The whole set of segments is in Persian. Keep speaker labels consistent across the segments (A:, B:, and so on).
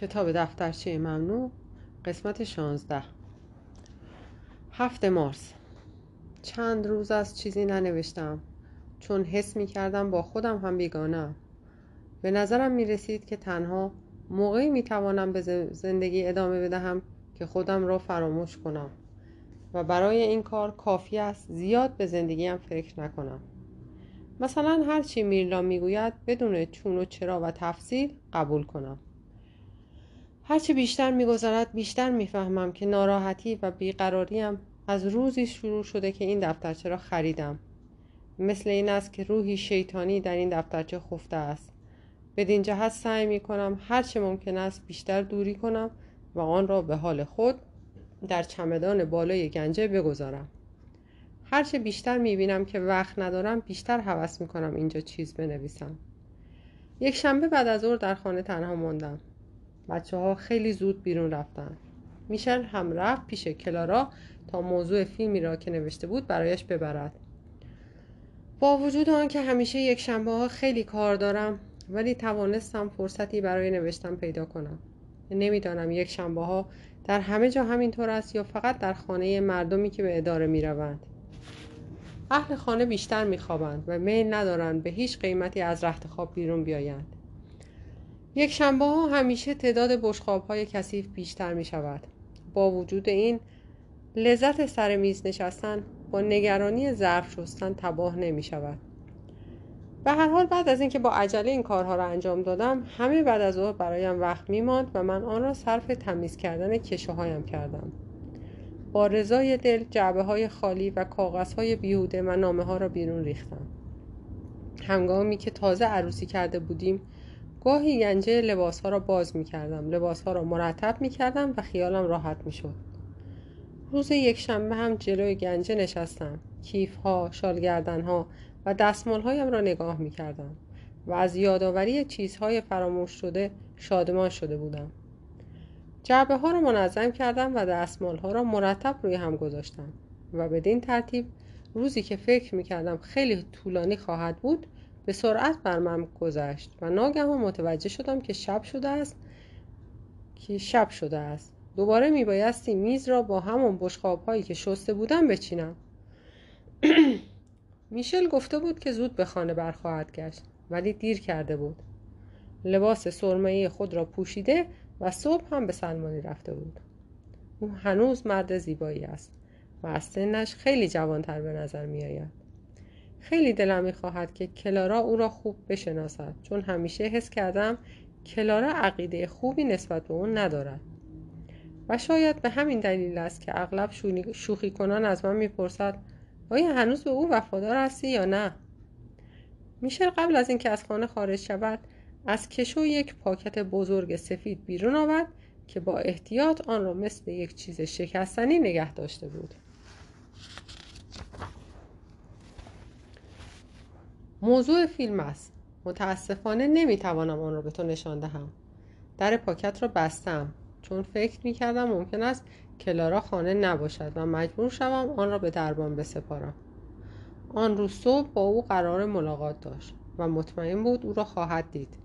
A: کتاب دفترچه ممنوع قسمت 16 هفت مارس. چند روز از چیزی ننوشتم. چون حس می کردم با خودم هم بیگانم به نظرم می رسید که تنها موقعی می توانم به زندگی ادامه بدهم که خودم را فراموش کنم. و برای این کار کافی است زیاد به زندگیم فکر نکنم. مثلا هرچی میرلا می‌گوید بدون چون و چرا و تفصیل قبول کنم. هرچه بیشتر میگذرد بیشتر می‌فهمم که ناراحتی و بیقراریم از روزی شروع شده که این دفترچه را خریدم. مثل این است که روحی شیطانی در این دفترچه خفته است. بدین جهت سعی می کنم هرچه ممکن است بیشتر دوری کنم و آن را به حال خود در چمدان بالای گنجه بگذارم. هرچه بیشتر می بینم که وقت ندارم بیشتر حوض می کنم اینجا چیز بنویسم. یک شنبه بعد از ظهر در خانه تنها ماندم. بچه ها خیلی زود بیرون رفتن. میشل هم رفت پیش کلارا تا موضوع فیلمی را که نوشته بود برایش ببرد. با وجود آنکه همیشه یک شنبه ها خیلی کار دارم ولی توانستم فرصتی برای نوشتن پیدا کنم. نمی‌دانم یک شنبه ها در همه جا همینطور است یا فقط در خانه مردمی که به اداره می روند. اهل خانه بیشتر میخوابند و میل ندارند به هیچ قیمتی از رخت خواب بیرون بیایند. یک شنبه ها همیشه تعداد بشقاب های کثیف بیشتر می شود. با وجود این لذت سر میز نشستن با نگرانی ظرف شستن تباه نمی شود. به هر حال بعد از اینکه با عجله این کارها را انجام دادم همه بعد از ظهر برایم وقت میماند و من آن را صرف تمیز کردن کشه هایم کردم با رضای دل جعبه های خالی و کاغذ های بیهوده و نامه ها را بیرون ریختم هنگامی که تازه عروسی کرده بودیم گاهی گنجه لباس ها را باز می کردم لباس ها را مرتب می کردم و خیالم راحت می شد روز یک شنبه هم جلوی گنجه نشستم. کیف ها شالگردن ها و دستمال هایم را نگاه می کردم و از یادآوری چیزهای فراموش شده شادمان شده بودم. جعبه ها را منظم کردم و دستمال ها را مرتب روی هم گذاشتم و بدین ترتیب روزی که فکر می کردم خیلی طولانی خواهد بود به سرعت بر من گذشت و ناگهان متوجه شدم که شب شده است. که شب شده است. دوباره میبایستی میز را با همون بشقاب هایی که شسته بودم بچینم. میشل گفته بود که زود به خانه برخواهد گشت ولی دیر کرده بود. لباس سرمه‌ای خود را پوشیده و صبح هم به سلمانی رفته بود. او هنوز مرد زیبایی است و از سنش خیلی جوانتر به نظر می آید. خیلی دلم می‌خواهد که کلارا او را خوب بشناسد چون همیشه حس کردم کلارا عقیده خوبی نسبت به اون ندارد. و شاید به همین دلیل است که اغلب شوخی کنان از من می‌پرسد آیا هنوز به او وفادار هستی یا نه؟ میشل قبل از اینکه از خانه خارج شود از کشو یک پاکت بزرگ سفید بیرون آورد که با احتیاط آن را مثل یک چیز شکستنی نگه داشته بود. موضوع فیلم است. متاسفانه نمی‌توانم آن را به تو نشان دهم. در پاکت را بستم. چون فکر می‌کردم ممکن است کلارا خانه نباشد و مجبور شوم آن را به دربان بسپارم. آن روز صبح با او قرار ملاقات داشت و مطمئن بود او را خواهد دید.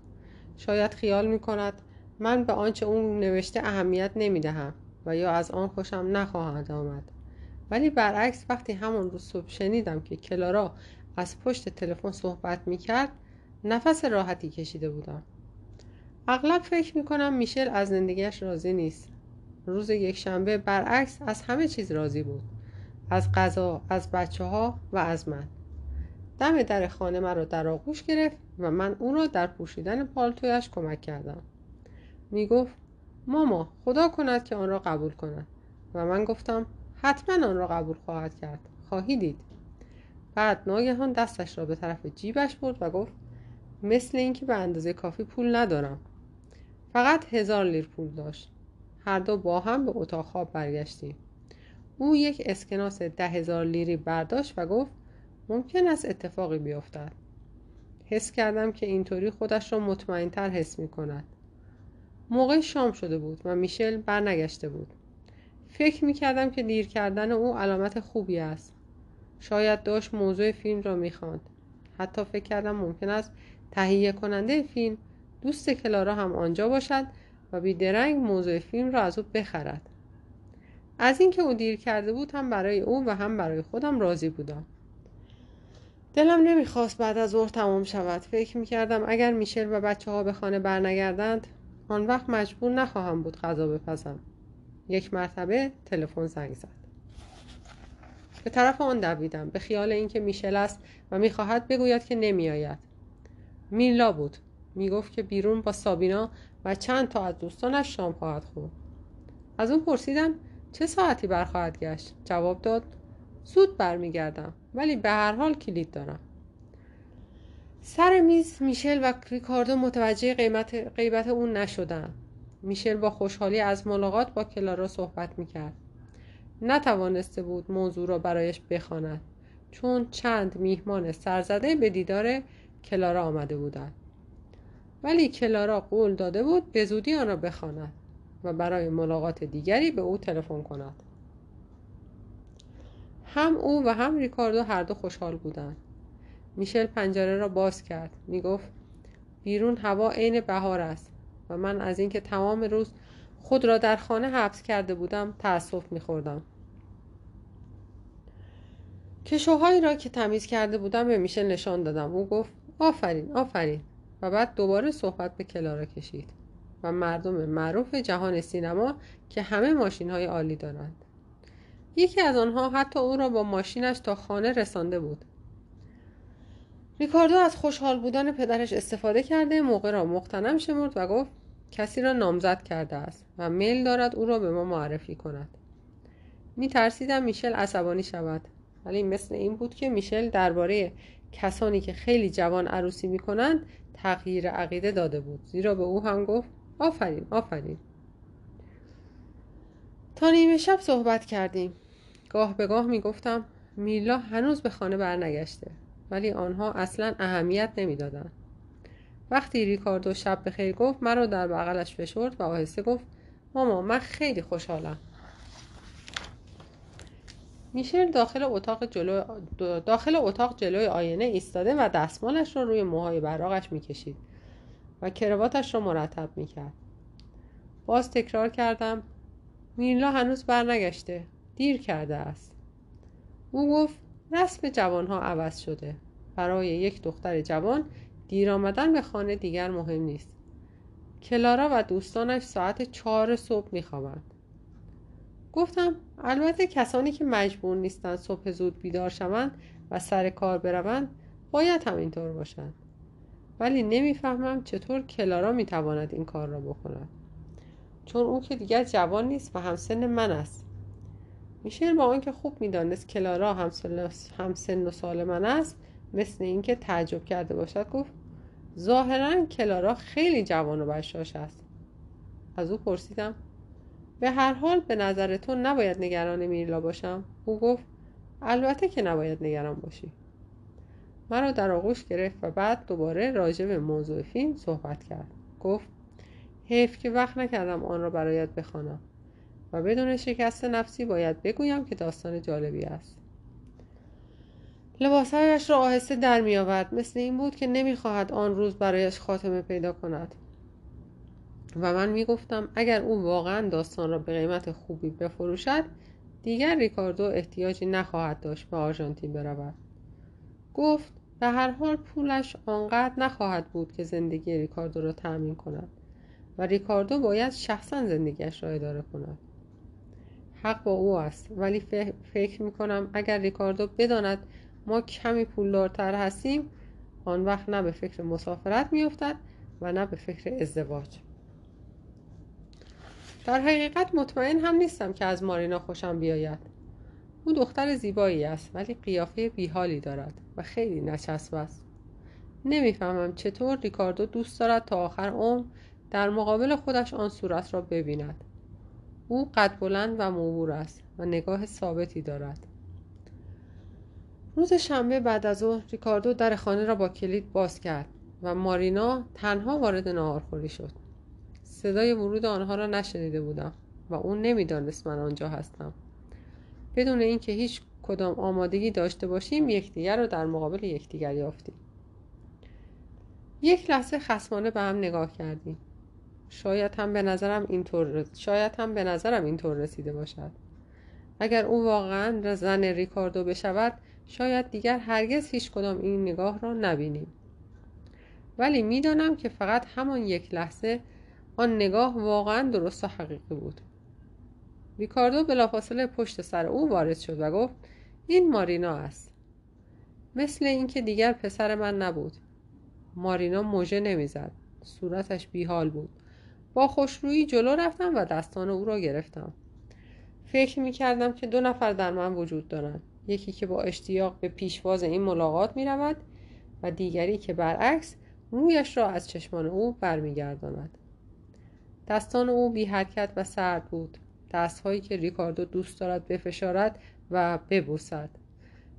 A: شاید خیال می کند من به آنچه او نوشته اهمیت نمی دهم و یا از آن خوشم نخواهد آمد. ولی برعکس وقتی همون روز صبح شنیدم که کلارا از پشت تلفن صحبت می کرد نفس راحتی کشیده بودم. اغلب فکر می کنم میشل از زندگیش راضی نیست. روز یک شنبه برعکس از همه چیز راضی بود. از غذا از بچه ها و از من. دم در خانه من را در آغوش گرفت و من او را در پوشیدن پالتویش کمک کردم. می گفت ماما خدا کند که آن را قبول کند. و من گفتم حتما آن را قبول خواهد کرد. خواهی دید؟ بعد ناگهان دستش را به طرف جیبش برد و گفت مثل اینکه به اندازه کافی پول ندارم. فقط هزار لیر پول داشت. هر دو با هم به اتاق خواب برگشتیم. او یک اسکناس ده هزار لیری برداشت و گفت ممکن است اتفاقی بیفتد. حس کردم که اینطوری خودش را مطمئنتر حس می کند موقع شام شده بود و میشل برنگشته بود. فکر می کردم که دیر کردن او علامت خوبی است. شاید داشت موضوع فیلم را می‌خواند. حتی فکر کردم ممکن است تهیه کننده فیلم دوست کلارا هم آنجا باشد و بیدرنگ موضوع فیلم را از او بخرد. از اینکه او دیر کرده بود هم برای او و هم برای خودم راضی بودم. دلم نمی‌خواست بعد از ظهر تمام شود. فکر می‌کردم اگر میشل و بچه ها به خانه برنگردند آن وقت مجبور نخواهم بود غذا بپزم. یک مرتبه تلفن زنگ زد. به طرف آن دویدم. به خیال اینکه میشل است و می‌خواهد بگوید که نمیآید. میلا بود می‌گفت که بیرون با سابینا و چند تا از دوستانش شام خواهد خورد. از اون پرسیدم چه ساعتی برخواهد گشت؟ جواب داد زود برمیگردم ولی به هر حال کلید دارم. سر میز میشل و ریکاردو متوجه قیمت غیبت اون نشدن. میشل با خوشحالی از ملاقات با کلارا صحبت می‌کرد. نتوانسته بود موضوع را برایش بخواند چون چند میهمان سرزده به دیدار کلارا آمده بودند. ولی کلارا قول داده بود به زودی آن را بخواند و برای ملاقات دیگری به او تلفن کند. هم او و هم ریکاردو هر دو خوشحال بودند. میشل پنجره را باز کرد. می‌گفت بیرون هوا عین بهار است و من از اینکه تمام روز خود را در خانه حبس کرده بودم تأسف میخوردم. کشوهایی را که تمیز کرده بودم به میشل نشان دادم. او گفت آفرین آفرین. و بعد دوباره صحبت به کلارا کشید. و مردم معروف جهان سینما که همه ماشین های عالی دارند. یکی از آنها حتی او را با ماشینش تا خانه رسانده بود. ریکاردو از خوشحال بودن پدرش استفاده کرده موقع را مقتنم شمرد و گفت کسی را نامزد کرده است و میل دارد او را به ما معرفی کند. می ترسیدم میشل عصبانی شود. ولی مثل این بود که میشل درباره کسانی که خیلی جوان عروسی می کنند تغییر عقیده داده بود. زیرا به او هم گفت آفرین آفرین. تا نیمه شب صحبت کردیم. گاه به گاه می گفتم میلا هنوز به خانه برنگشته ولی آنها اصلا اهمیت نمی‌دادند. وقتی ریکاردو شب به خیر گفت مرا در بغلش فشرد و آهسته گفت ماما من خیلی خوشحالم. میشل داخل اتاق جلو داخل اتاق جلوی آینه ایستاده و دستمالش را روی موهای براغش می‌کشید و کرواتش را مرتب می‌کرد. باز تکرار کردم میلا هنوز برنگشته دیر کرده است. او گفت رسم جوانها عوض شده. برای یک دختر جوان دیر آمدن به خانه دیگر مهم نیست. کلارا و دوستانش ساعت چهار صبح میخوابند. گفتم البته کسانی که مجبور نیستند صبح زود بیدار شوند و سر کار بروند باید همینطور باشند. ولی نمی‌فهمم چطور کلارا می‌تواند این کار را بکند. چون او که دیگر جوان نیست و همسن من است. میشل با آنکه خوب می‌دانست کلارا همسن و سال من است مثل اینکه تعجب کرده باشد گفت ظاهرا کلارا خیلی جوان و بشاش است. از او پرسیدم به هر حال به نظر تو نباید نگران میرلا باشم؟ او گفت البته که نباید نگران باشی. مرا در آغوش گرفت و بعد دوباره راجع به موضوع فیلم صحبت کرد. گفت حیف که وقت نکردم آن را برایت بخوانم و بدون شکست نفسی باید بگویم که داستان جالبی است. لباسهایش را آهسته در می آورد مثل این بود که نمی‌خواهد آن روز برایش خاتمه پیدا کند. و من می گفتم اگر او واقعا داستان را به قیمت خوبی بفروشد دیگر ریکاردو احتیاجی نخواهد داشت به آرژانتین برود. گفت به هر حال پولش آنقدر نخواهد بود که زندگی ریکاردو را تأمین کند و ریکاردو باید شخصا زندگیش را اداره کند. حق با او است ولی فکر می کنم اگر ریکاردو بداند ما کمی پولدارتر هستیم آن وقت نه به فکر مسافرت میافتد و نه به فکر ازدواج. در حقیقت مطمئن هم نیستم که از مارینا خوشم بیاید. او دختر زیبایی است ولی قیافه بیحالی دارد و خیلی نچسب است. نمی‌فهمم چطور ریکاردو دوست دارد تا آخر عمر در مقابل خودش آن صورت را ببیند. او قد بلند و موبور است و نگاه ثابتی دارد. روز شنبه بعد از ظهر ریکاردو در خانه را با کلید باز کرد و مارینا تنها وارد ناهارخوری شد. صدای ورود آنها را نشنیده بودم و او نمی‌دانست من آنجا هستم. بدون اینکه هیچ کدام آمادگی داشته باشیم یکدیگر را در مقابل یکدیگر یافتیم. یک لحظه خسمانه به هم نگاه کردیم. شاید هم به نظرم اینطور شاید هم به نظرم اینطور رسیده باشد. اگر او واقعا زن ریکاردو بشود شاید دیگر هرگز هیچ کدام این نگاه را نبینیم. ولی می‌دانم که فقط همان یک لحظه آن نگاه واقعا درست و حقیقی بود. ریکاردو بلافاصله پشت سر او وارد شد و گفت این مارینا است. مثل اینکه دیگر پسر من نبود. مارینا موژه نمی‌زد. صورتش بیحال بود. با خوشرویی جلو رفتم و دستان او را گرفتم. فکر می کردم که دو نفر در من وجود دارند. یکی که با اشتیاق به پیشواز این ملاقات می رود و دیگری که برعکس رویش را از چشمان او برمیگرداند. دستان او بی حرکت و سرد بود. دستهایی که ریکاردو دوست دارد بفشارد و ببوسد.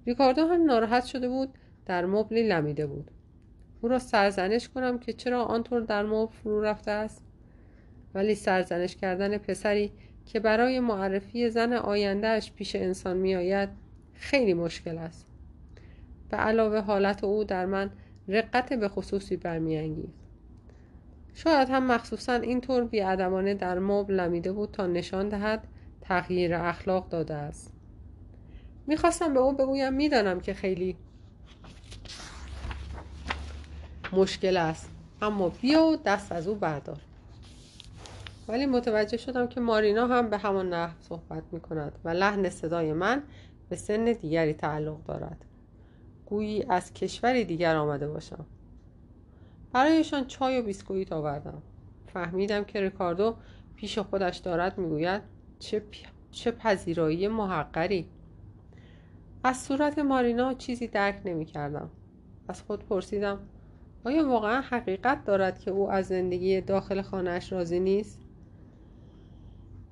A: ریکاردو هم ناراحت شده بود در مبلی لمیده بود. او را سرزنش کنم که چرا آنطور در مبل فرو رفته است؟ ولی سرزنش کردن پسری که برای معرفی زن آیندهش پیش انسان می آید خیلی مشکل است. به علاوه حالت او در من رقت به خصوصی برمیانگیز شاید هم مخصوصا اینطور بیادمانه در مبل لمیده بود تا نشان دهد تغییر اخلاق داده است. می‌خواستم به او بگویم می‌دانم که خیلی مشکل است اما بیا و دست از او بردار. ولی متوجه شدم که مارینا هم به همان نحو صحبت می کند و لحن صدای من به سن دیگری تعلق دارد. گویی از کشوری دیگر آمده باشم. برایشان چای و بیسکویت آوردم فهمیدم که ریکاردو پیش خودش دارد می‌گوید چه, چه پذیرایی محقری از صورت مارینا چیزی درک نمی کردم از خود پرسیدم آیا واقعا حقیقت دارد که او از زندگی داخل خانهاش راضی نیست؟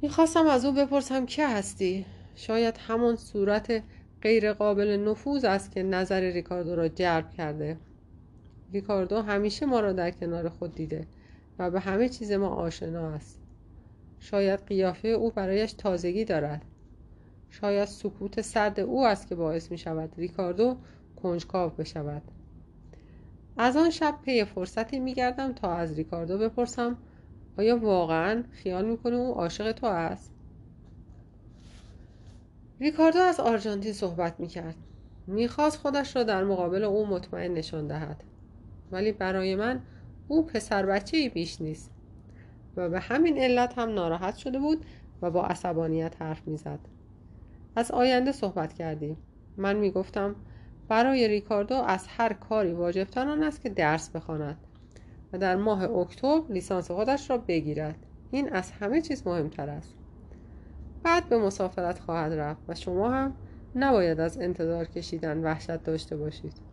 A: می‌خواستم از او بپرسم که هستی؟ شاید همون صورت غیر قابل نفوذ است که نظر ریکاردو را جلب کرده ریکاردو همیشه ما را در کنار خود دیده و به همه چیز ما آشنا است. شاید قیافه او برایش تازگی دارد. شاید سکوت سرد او است که باعث می شود ریکاردو کنجکاو بشود. از آن شب پی فرصتی می گردم تا از ریکاردو بپرسم آیا واقعا خیال می‌کنه او عاشق تو است؟ ریکاردو از آرژانتین صحبت می‌کرد می‌خواست خودش را در مقابل او مطمئن نشان دهد. ولی برای من او پسر بچه ای بیش نیست. و به همین علت هم ناراحت شده بود و با عصبانیت حرف می‌زد. از آینده صحبت کردیم. من می‌گفتم برای ریکاردو از هر کاری واجبتر آن است که درس بخواند و در ماه اکتبر لیسانس خودش را بگیرد. این از همه چیز مهمتر است. بعد به مسافرت خواهد رفت و شما هم نباید از انتظار کشیدن وحشت داشته باشید.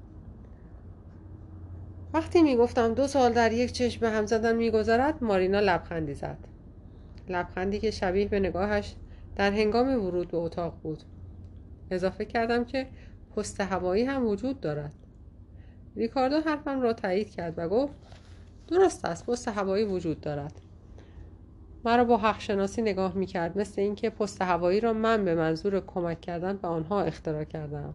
A: وقتی می‌گفتم دو سال در یک چشم به هم زدن میگذرد مارینا لبخندی زد. لبخندی که شبیه به نگاهش در هنگام ورود به اتاق بود. اضافه کردم که پست هوایی هم وجود دارد. ریکاردو حرفم را تایید کرد و گفت درست است پست هوایی وجود دارد. مرا با حق شناسی نگاه می کرد مثل اینکه پست هوایی را من به منظور کمک کردن به آنها اختراع کردم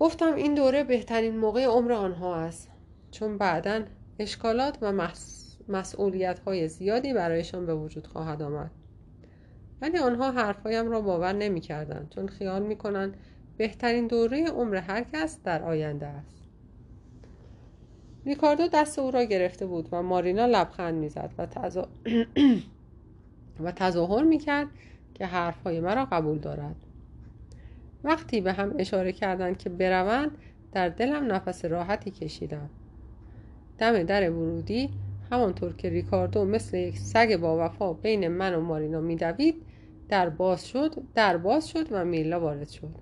A: گفتم این دوره بهترین موقع عمر آنها است چون بعدا اشکالات و مسئولیت های زیادی برایشان به وجود خواهد آمد. ولی آنها حرفهایم را باور نمی چون خیال می بهترین دوره عمر هر کس در آینده است. ریکاردو دست او را گرفته بود و مارینا لبخند می‌زد و, تزا... و تظاهر می‌کرد که حرفهای مرا قبول دارد. وقتی به هم اشاره کردند که بروند در دلم نفس راحتی کشیدم. دم در ورودی همانطور که ریکاردو مثل یک سگ با وفا بین من و مارینا میدوید در باز شد در باز شد و میلا وارد شد.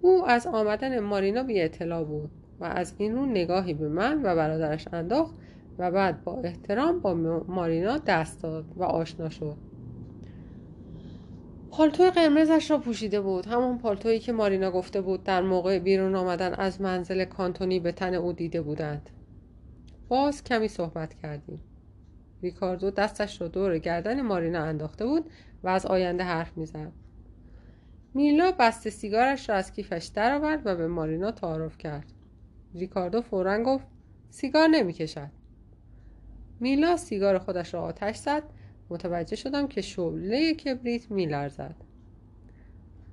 A: او از آمدن مارینا بی اطلاع بود و از این رو نگاهی به من و برادرش انداخت و بعد با احترام با مارینا دست داد و آشنا شد. پالتوی قرمزش را پوشیده بود. همان پالتویی که مارینا گفته بود در موقع بیرون آمدن از منزل کانتونی به تن او دیده بودند. باز کمی صحبت کردیم. ریکاردو دستش را دور گردن مارینا انداخته بود و از آینده حرف می‌زد. میلا بسته سیگارش را از کیفش درآورد و به مارینا تعارف کرد. ریکاردو فورا گفت سیگار نمی‌کشد. میلا سیگار خودش را آتش زد متوجه شدم که شعله کبریت میلرزد.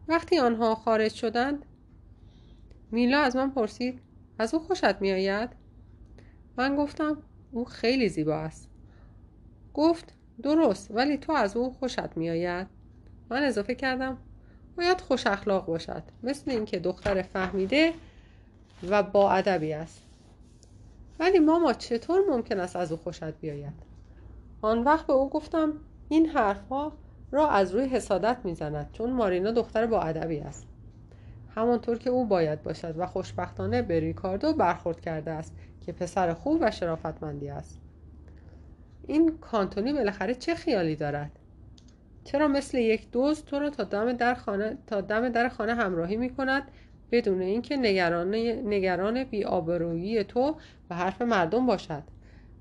A: وقتی آنها خارج شدند میلا از من پرسید از او خوشت میآید؟ من گفتم او خیلی زیبا است. گفت درست ولی تو از او خوشت میآید. من اضافه کردم باید خوش اخلاق باشد مثل اینکه دختر فهمیده و با ادبی است. ولی ماما چطور ممکن است از او خوشت بیاید؟ آن وقت به او گفتم این حرفها را از روی حسادت می‌زند چون مارینا دختر با ادبی است. همانطور که او باید باشد و خوشبختانه به ریکاردو برخورد کرده است که پسر خوب و شرافتمندی است. این کانتونی بالاخره چه خیالی دارد؟ چرا مثل یک دوست تو را تا دم در خانه تا دم در خانه همراهی می کند بدون اینکه نگران نگران بی‌آبرویی تو و حرف مردم باشد؟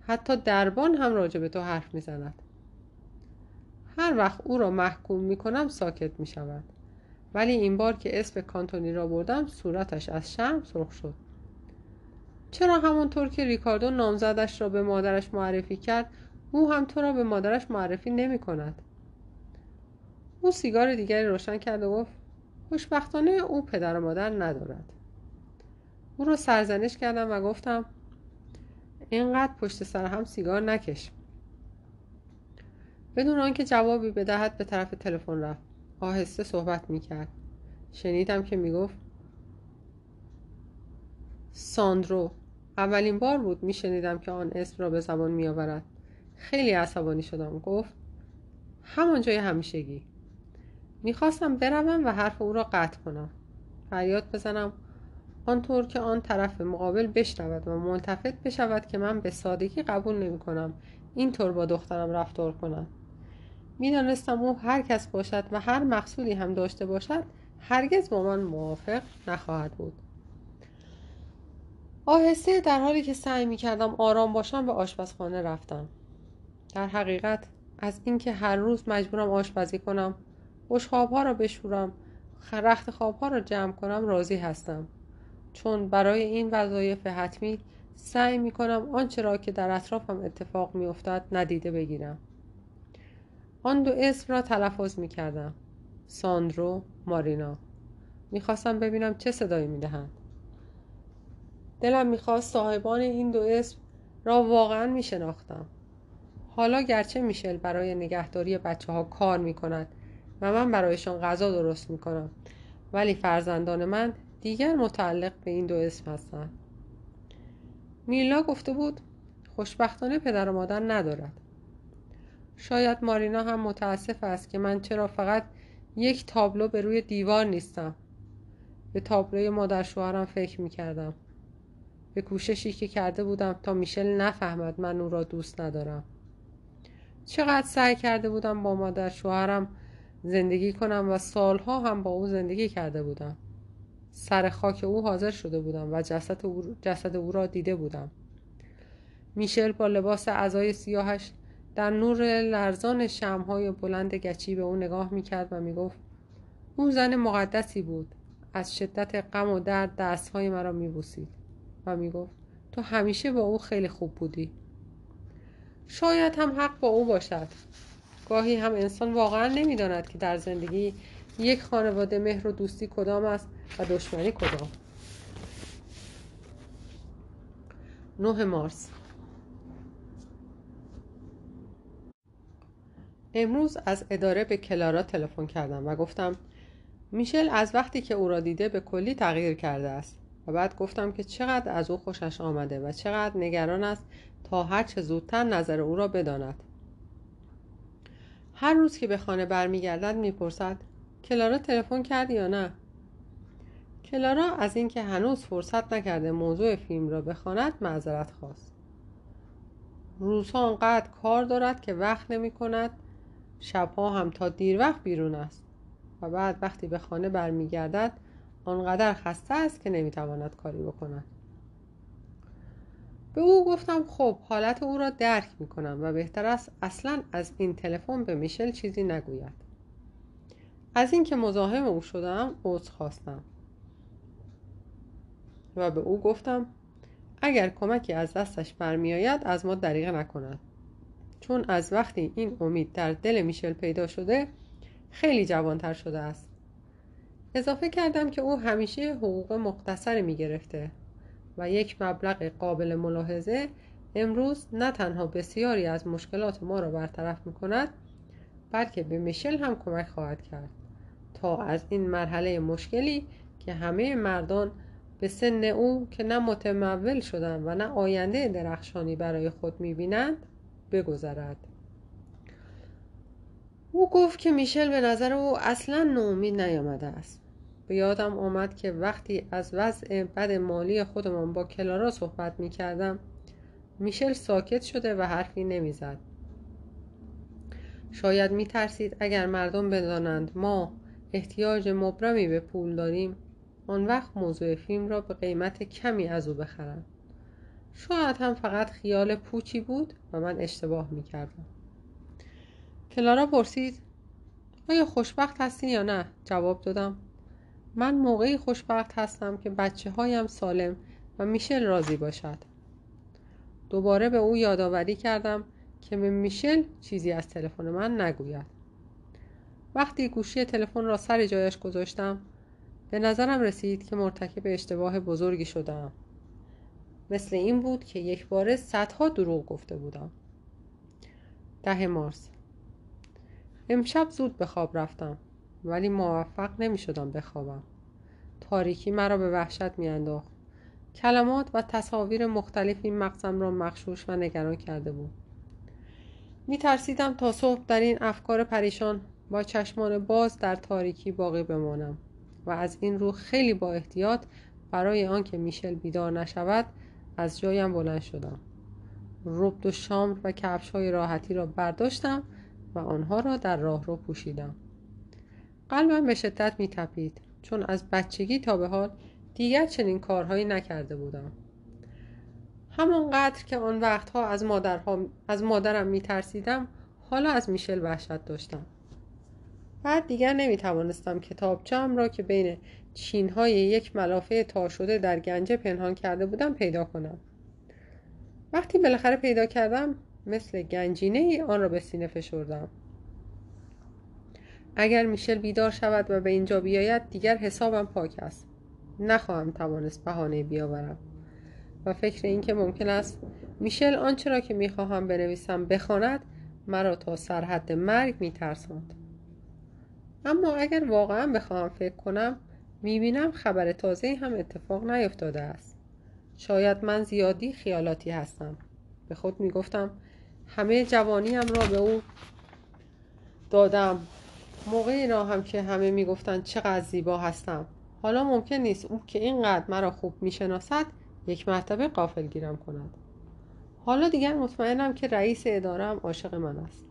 A: حتی دربان هم راجع به تو حرف می‌زند. هر وقت او را محکوم می کنم ساکت می شود ولی این بار که اسم کانتونی را بردم صورتش از شرم سرخ شد. چرا همونطور که ریکاردو نامزدش را به مادرش معرفی کرد او هم تو را به مادرش معرفی نمی کند؟ او سیگار دیگری روشن کرد و گفت خوشبختانه او پدر و مادر ندارد. او را سرزنش کردم و گفتم اینقدر پشت سر هم سیگار نکش. بدون آنکه جوابی بدهد به طرف تلفن رفت. آهسته صحبت می‌کرد. شنیدم که می‌گفت ساندرو اولین بار بود میشنیدم که آن اسم را به زبان میآورد. خیلی عصبانی شدم. گفت همان جای همیشگی. می‌خواستم بروم و حرف او را قطع کنم. فریاد بزنم. آنطور که آن طرف مقابل بشنود و ملتفت بشود که من به سادگی قبول نمی کنم. اینطور با دخترم رفتار کنم. می‌دانستم او هر کس باشد و هر مقصودی هم داشته باشد هرگز با من موافق نخواهد بود. آهسته در حالی که سعی می کردم آرام باشم به آشپزخانه رفتم. در حقیقت از اینکه هر روز مجبورم آشپزی کنم ها را بشورم رخت خوابها را جمع کنم راضی هستم. چون برای این وظایف حتمی سعی می کنم آنچه را که در اطرافم اتفاق می افتد ندیده بگیرم. آن دو اسم را تلفظ می کردم ساندرو مارینا. می‌خواستم ببینم چه صدایی می‌دهند. دلم می‌خواست صاحبان این دو اسم را واقعا میشناختم. حالا گرچه میشل برای نگهداری بچه ها کار می‌کند و من برایشان غذا درست می‌کنم ولی فرزندان من دیگر متعلق به این دو اسم هستند میلا گفته بود خوشبختانه پدر و مادر ندارد. شاید مارینا هم متاسف است که من چرا فقط یک تابلو به روی دیوار نیستم. به تابلوی مادر شوهرم فکر می کردم به کوششی که کرده بودم تا میشل نفهمد من او را دوست ندارم. چقدر سعی کرده بودم با مادر شوهرم زندگی کنم و سالها هم با او زندگی کرده بودم. سر خاک او حاضر شده بودم و جسد او, جسد او را دیده بودم. میشل با لباس اعضای سیاهش در نور لرزان شمهای بلند گچی به او نگاه می‌کرد و می‌گفت او زن مقدسی بود. از شدت غم و درد دستهای مرا میبوسید. و می‌گفت تو همیشه با او خیلی خوب بودی. شاید هم حق با او باشد. گاهی هم انسان واقعا نمی‌داند که در زندگی یک خانواده مهر و دوستی کدام است و دشمنی کدام؟ نه مارس. امروز از اداره به کلارا تلفن کردم و گفتم میشل از وقتی که او را دیده به کلی تغییر کرده است و بعد گفتم که چقدر از او خوشش آمده و چقدر نگران است تا هر چه زودتر نظر او را بداند. هر روز که به خانه برمیگردد می‌پرسد کلارا تلفن کرد یا نه؟ کلارا از اینکه هنوز فرصت نکرده موضوع فیلم را بخواند معذرت خواست. روزها آنقدر کار دارد که وقت نمی کند شبها هم تا دیر وقت بیرون است و بعد وقتی به خانه برمیگردد آنقدر خسته است که نمی‌تواند کاری بکند. به او گفتم خب حالت او را درک می کنم و بهتر است اصلا از این تلفن به میشل چیزی نگوید. از اینکه مزاحم او شدم عذر خواستم. و به او گفتم اگر کمکی از دستش برمیآید از ما دریغ نکند چون از وقتی این امید در دل میشل پیدا شده خیلی جوانتر شده است. اضافه کردم که او همیشه حقوق مختصری می گرفته و یک مبلغ قابل ملاحظه امروز نه تنها بسیاری از مشکلات ما را برطرف می کند بلکه به میشل هم کمک خواهد کرد تا از این مرحله مشکلی که همه مردان به سن او که نه متمول شدن و نه آینده درخشانی برای خود می‌بینند بگذرد. او گفت که میشل به نظر او اصلا نومید نیامده است. به یادم آمد که وقتی از وضع بد مالی خودمان با کلارا صحبت می کردم میشل ساکت شده و حرفی نمی‌زد. شاید می ترسید اگر مردم بدانند ما احتیاج مبرمی به پول داریم. آن وقت موضوع فیلم را به قیمت کمی از او بخرند شاید هم فقط خیال پوچی بود و من اشتباه می کردم کلارا پرسید آیا خوشبخت هستی یا نه؟ جواب دادم من موقعی خوشبخت هستم که بچه هایم سالم و میشل راضی باشد. دوباره به او یادآوری کردم که به میشل چیزی از تلفن من نگوید. وقتی گوشی تلفن را سر جایش گذاشتم به نظرم رسید که مرتکب اشتباه بزرگی شدم. مثل این بود که یک باره صدها دروغ گفته بودم. ده مارس. امشب زود به خواب رفتم ولی موفق نمی شدم بخوابم. تاریکی مرا به وحشت می انداخت کلمات و تصاویر مختلفی مغزم را مخشوش و نگران کرده بود. می ترسیدم تا صبح در این افکار پریشان با چشمان باز در تاریکی باقی بمانم. و از این رو خیلی با احتیاط برای آنکه میشل بیدار نشود از جایم بلند شدم. ربد و شامر و کفش های راحتی را برداشتم و آنها را در راه رو پوشیدم. قلبم به شدت می تپید چون از بچگی تا به حال دیگر چنین کارهایی نکرده بودم. همانقدر که آن وقتها از, مادرها، از مادرم می ترسیدم حالا از میشل وحشت داشتم. بعد دیگر نمی توانستم کتابچم را که بین چینهای یک ملافه تا شده در گنجه پنهان کرده بودم پیدا کنم. وقتی بالاخره پیدا کردم مثل گنجینه ای آن را به سینه فشردم. اگر میشل بیدار شود و به اینجا بیاید دیگر حسابم پاک است. نخواهم توانست بهانه بیاورم. و فکر اینکه ممکن است میشل آنچه را که می‌خواهم بنویسم بخواند مرا تا سرحد مرگ میترساند. اما اگر واقعا بخواهم فکر کنم می‌بینم خبر تازه هم اتفاق نیفتاده است. شاید من زیادی خیالاتی هستم. به خود می‌گفتم همه جوانیم را به او دادم. موقعی را هم که همه می‌گفتند چقدر زیبا هستم. حالا ممکن نیست او که اینقدر مرا خوب می‌شناسد یک مرتبه قافل گیرم کند. حالا دیگر مطمئنم که رئیس ادارم عاشق من است.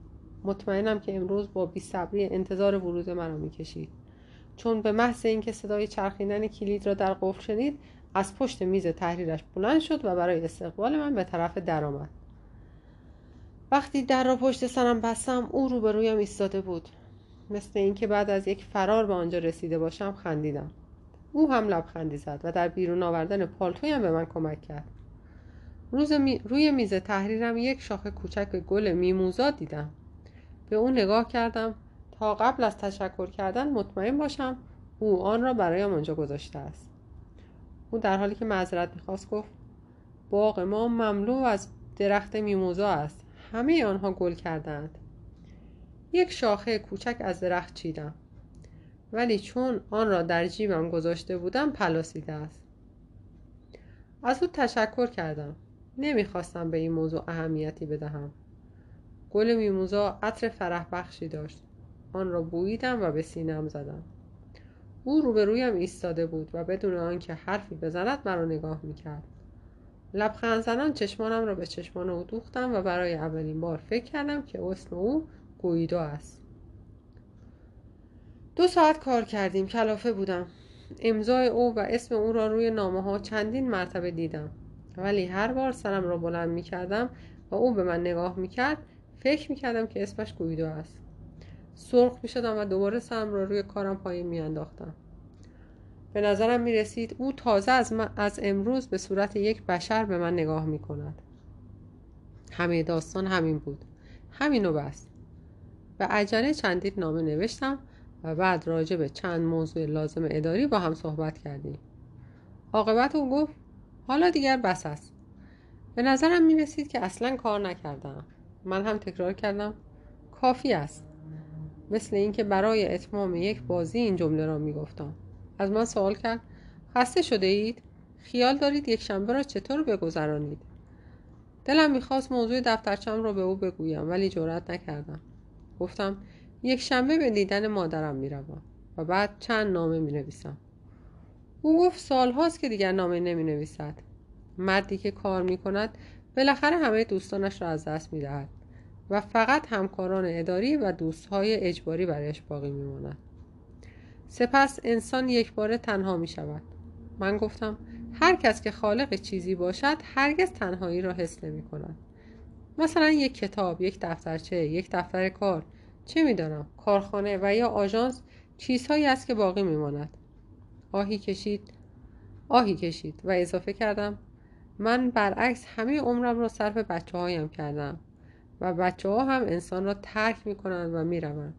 A: مطمئنم که امروز با بیصبری انتظار ورود مرا می‌کشید. چون به محض اینکه صدای چرخیدن کلید را در قفل شنید از پشت میز تحریرش بلند شد و برای استقبال من به طرف در آمد. وقتی در را پشت سرم بستم او روبرویم ایستاده بود. مثل اینکه بعد از یک فرار به آنجا رسیده باشم خندیدم. او هم لبخندی زد و در بیرون آوردن پالتویم به من کمک کرد. روز می... روی میز تحریرم یک شاخه کوچک گل میموزا دیدم. به او نگاه کردم. تا قبل از تشکر کردن مطمئن باشم او آن را برایم آنجا گذاشته است. او در حالی که معذرت می‌خواست گفت باغ ما مملو از درخت میموزا است. همه آنها گل کردند یک شاخه کوچک از درخت چیدم. ولی چون آن را در جیبم گذاشته بودم پلاسیده است. از او تشکر کردم. نمی‌خواستم به این موضوع اهمیتی بدهم. گل میموزا عطر فرح بخشی داشت. آن را بوییدم و به سینم زدم. او روبرویم ایستاده بود و بدون آنکه حرفی بزند مرا نگاه می‌کرد. لبخند زنان چشمانم را به چشمان او دوختم و برای اولین بار فکر کردم که اسم او گویدو است. دو ساعت کار کردیم کلافه بودم. امضای او و اسم او را روی نامه ها چندین مرتبه دیدم. ولی هر بار سرم را بلند می کردم و او به من نگاه می کرد فکر می کردم که اسمش گویدو است. سرخ می شدم و دوباره سرم را روی کارم پایین می انداختم به نظرم می رسید او تازه از, از امروز به صورت یک بشر به من نگاه می کند همه داستان همین بود. همینو بس. و عجله چندین نامه نوشتم و بعد راجع به چند موضوع لازم اداری با هم صحبت کردیم. عاقبت او گفت حالا دیگر بس است. به نظرم می رسید که اصلا کار نکردم. من هم تکرار کردم. کافی است. مثل اینکه برای اتمام یک بازی این جمله را می گفتم از من سوال کرد خسته شده اید؟ خیال دارید یک شنبه را چطور بگذرانید؟ دلم می‌خواست موضوع دفترچم را به او بگویم ولی جرأت نکردم. گفتم یک شنبه به دیدن مادرم می‌روم و بعد چند نامه می نویسم او گفت سال هاست که دیگر نامه نمی نویسد مردی که کار می کند بالاخره همه دوستانش را از دست می دهد و فقط همکاران اداری و دوستهای اجباری برایش باقی می ماند. سپس انسان یک بار تنها می شود من گفتم هر کس که خالق چیزی باشد هرگز تنهایی را حس نمی کند مثلا یک کتاب، یک دفترچه، یک دفتر کار چه می‌دانم کارخانه و یا آژانس چیزهایی است که باقی میماند. آهی کشید آهی کشید و اضافه کردم من برعکس همه عمرم را صرف بچه هایم کردم. و بچه ها هم انسان را ترک می کنند و می روند.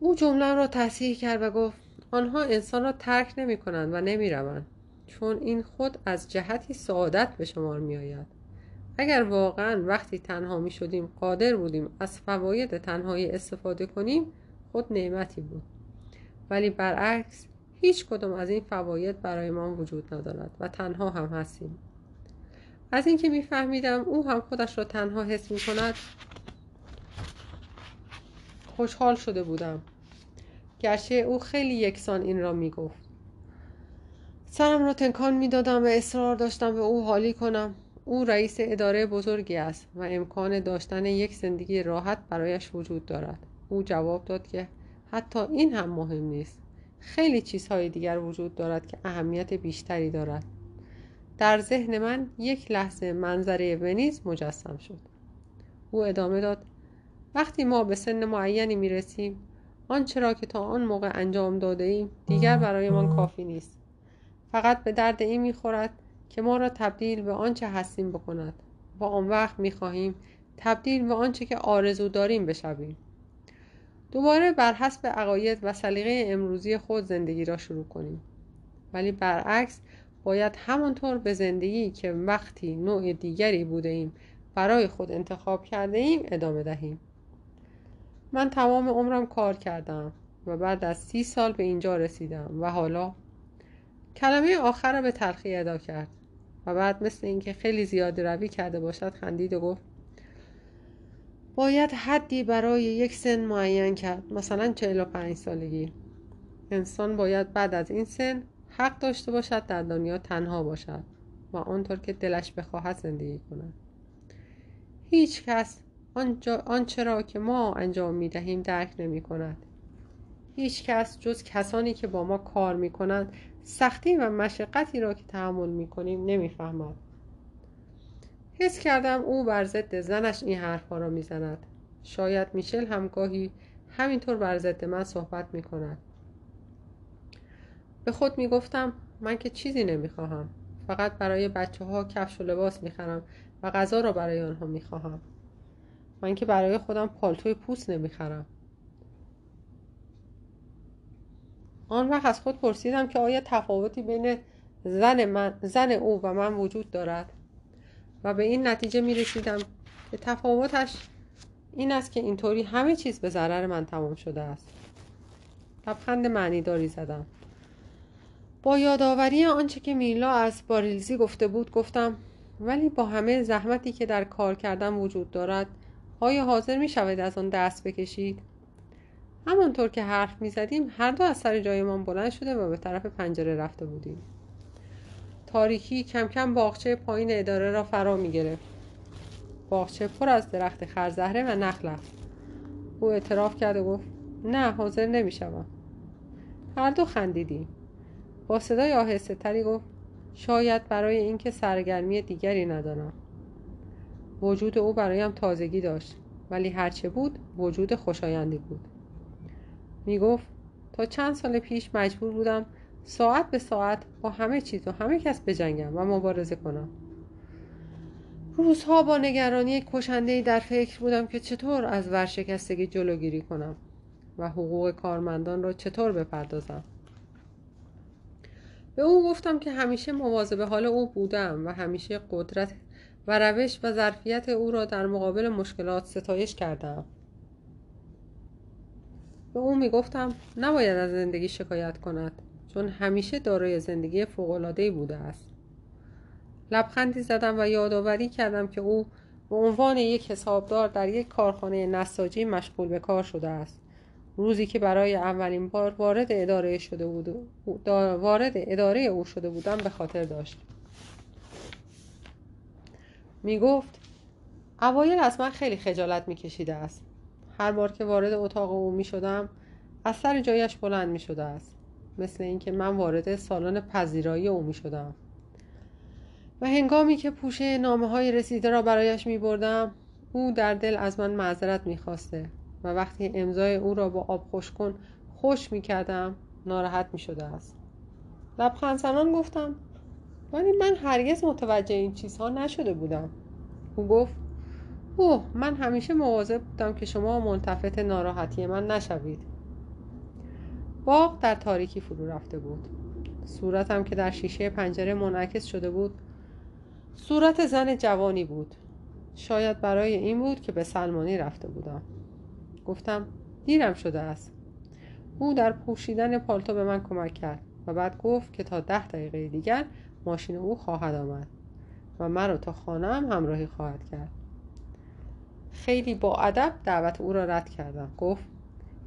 A: او جمله را تصحیح کرد و گفت آنها انسان را ترک نمی کنند و نمی روند چون این خود از جهتی سعادت به شمار می آید اگر واقعا وقتی تنها می شدیم قادر بودیم از فواید تنهایی استفاده کنیم خود نعمتی بود. ولی برعکس هیچ کدام از این فواید برای ما وجود ندارد و تنها هم هستیم. از اینکه میفهمیدم او هم خودش را تنها حس می کند خوشحال شده بودم. گرچه او خیلی یکسان این را می گفت سرم را تنکان می دادم و اصرار داشتم به او حالی کنم. او رئیس اداره بزرگی است و امکان داشتن یک زندگی راحت برایش وجود دارد. او جواب داد که حتی این هم مهم نیست. خیلی چیزهای دیگر وجود دارد که اهمیت بیشتری دارد. در ذهن من یک لحظه منظره ونیز مجسم شد. او ادامه داد وقتی ما به سن معینی می رسیم آنچه را که تا آن موقع انجام داده ایم دیگر برایمان کافی نیست. فقط به درد این می‌خورد که ما را تبدیل به آنچه هستیم بکند. و آن وقت می‌خواهیم تبدیل به آنچه که آرزو داریم بشویم. دوباره بر حسب عقاید و سلیقه امروزی خود زندگی را شروع کنیم. ولی برعکس باید همانطور به زندگی که وقتی نوع دیگری بوده ایم برای خود انتخاب کرده ایم ادامه دهیم. من تمام عمرم کار کردم و بعد از سی سال به اینجا رسیدم و حالا کلمه آخر را به تلخی ادا کرد و بعد مثل اینکه خیلی زیاد روی کرده باشد خندید و گفت باید حدی برای یک سن معین کرد مثلا 45 سالگی. انسان باید بعد از این سن حق داشته باشد در دنیا تنها باشد و آنطور که دلش بخواهد زندگی کند. هیچ کس آنچه را که ما انجام می دهیم درک نمی کند هیچ کس جز کسانی که با ما کار می کنند سختی و مشقتی را که تحمل می کنیم نمی‌فهمد. حس کردم او بر ضد زنش این حرفها را می‌زند. شاید میشل همگاهی همینطور بر ضد من صحبت می کند به خود می گفتم من که چیزی نمی‌خواهم. فقط برای بچه ها کفش و لباس می‌خرم و غذا را برای آنها می‌خواهم. من که برای خودم پالتوی پوست نمی‌خرم. آن وقت از خود پرسیدم که آیا تفاوتی بین زن, من، زن او و من وجود دارد؟ و به این نتیجه می رسیدم که تفاوتش این است که اینطوری همه چیز به ضرر من تمام شده است. لبخند معنیداری زدم. با یادآوری آنچه که میلا از باریلزی گفته بود گفتم ولی با همه زحمتی که در کار کردن وجود دارد آیا حاضر می شود از آن دست بکشید؟ همانطور که حرف می زدیم هر دو از سر جایمان بلند شده و به طرف پنجره رفته بودیم تاریکی کم کم باغچه پایین اداره را فرا می گرفت باغچه پر از درخت خرزهره و نخل است او اعتراف کرد و گفت نه حاضر نمی شود. هر دو خندیدیم با صدای آهسته تری گفت شاید برای اینکه سرگرمی دیگری ندارم وجود او برایم تازگی داشت ولی هرچه بود وجود خوشایندی بود. می گفت تا چند سال پیش مجبور بودم ساعت به ساعت با همه چیز و همه کس بجنگم و مبارزه کنم. روزها با نگرانی کشنده در فکر بودم که چطور از ورشکستگی جلوگیری کنم و حقوق کارمندان را چطور بپردازم. به او گفتم که همیشه مواظب حال او بودم و همیشه قدرت و روش و ظرفیت او را در مقابل مشکلات ستایش کردم. به او می گفتم نباید از زندگی شکایت کند چون همیشه دارای زندگی فوق‌العاده‌ای بوده است. لبخندی زدم و یادآوری کردم که او به عنوان یک حسابدار در یک کارخانه نساجی مشغول به کار شده است. روزی که برای اولین بار وارد اداره شده بود وارد اداره او شده بودم به خاطر داشت. می گفت اوایل از من خیلی خجالت می کشیده است. هر بار که وارد اتاق او می شدم از سر جایش بلند می شده است. مثل اینکه من وارد سالن پذیرایی او می شدم و هنگامی که پوشه نامه های رسیده را برایش می بردم او در دل از من معذرت می خواسته و وقتی امضای او را با آب خوش کن خوش می کردم ناراحت می شده است. لبخند زنان گفتم ولی من هرگز متوجه این چیزها نشده بودم. او گفت اوه من همیشه مواظب بودم که شما ملتفت ناراحتی من نشوید. باغ در تاریکی فرو رفته بود. صورتم که در شیشه پنجره منعکس شده بود صورت زن جوانی بود. شاید برای این بود که به سلمانی رفته بودم. گفتم دیرم شده است. او در پوشیدن پالتو به من کمک کرد و بعد گفت که تا ده دقیقه دیگر ماشین او خواهد آمد و مرا تا خانه هم همراهی خواهد کرد. خیلی با ادب دعوت او را رد کردم. گفت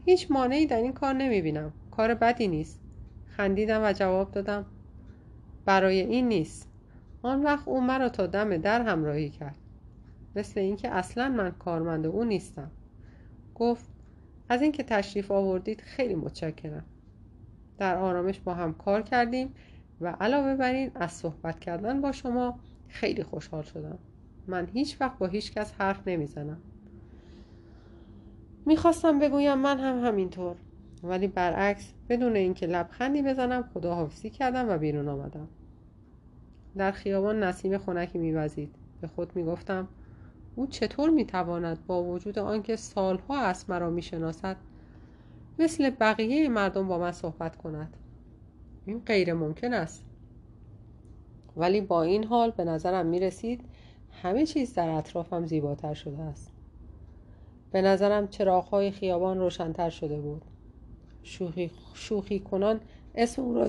A: هیچ مانعی در این کار نمی بینم کار بدی نیست. خندیدم و جواب دادم برای این نیست. آن وقت او مرا تا دم در همراهی کرد. مثل اینکه اصلا من کارمند او نیستم. گفت از اینکه تشریف آوردید خیلی متشکرم. در آرامش با هم کار کردیم و علاوه بر این از صحبت کردن با شما خیلی خوشحال شدم. من هیچ وقت با هیچ کس حرف نمی‌زنم. می‌خواستم بگویم من هم همینطور ولی برعکس بدون اینکه لبخندی بزنم خداحافظی کردم و بیرون آمدم. در خیابان نسیم خنکی میوزید. به خود می‌گفتم او چطور می‌تواند با وجود آنکه سالها است مرا می‌شناسد مثل بقیه مردم با من صحبت کند. این غیر ممکن است. ولی با این حال به نظرم می رسید همه چیز در اطرافم زیباتر شده است. به نظرم چراغهای خیابان روشنتر شده بود. شوخی, شوخی کنان اسم او را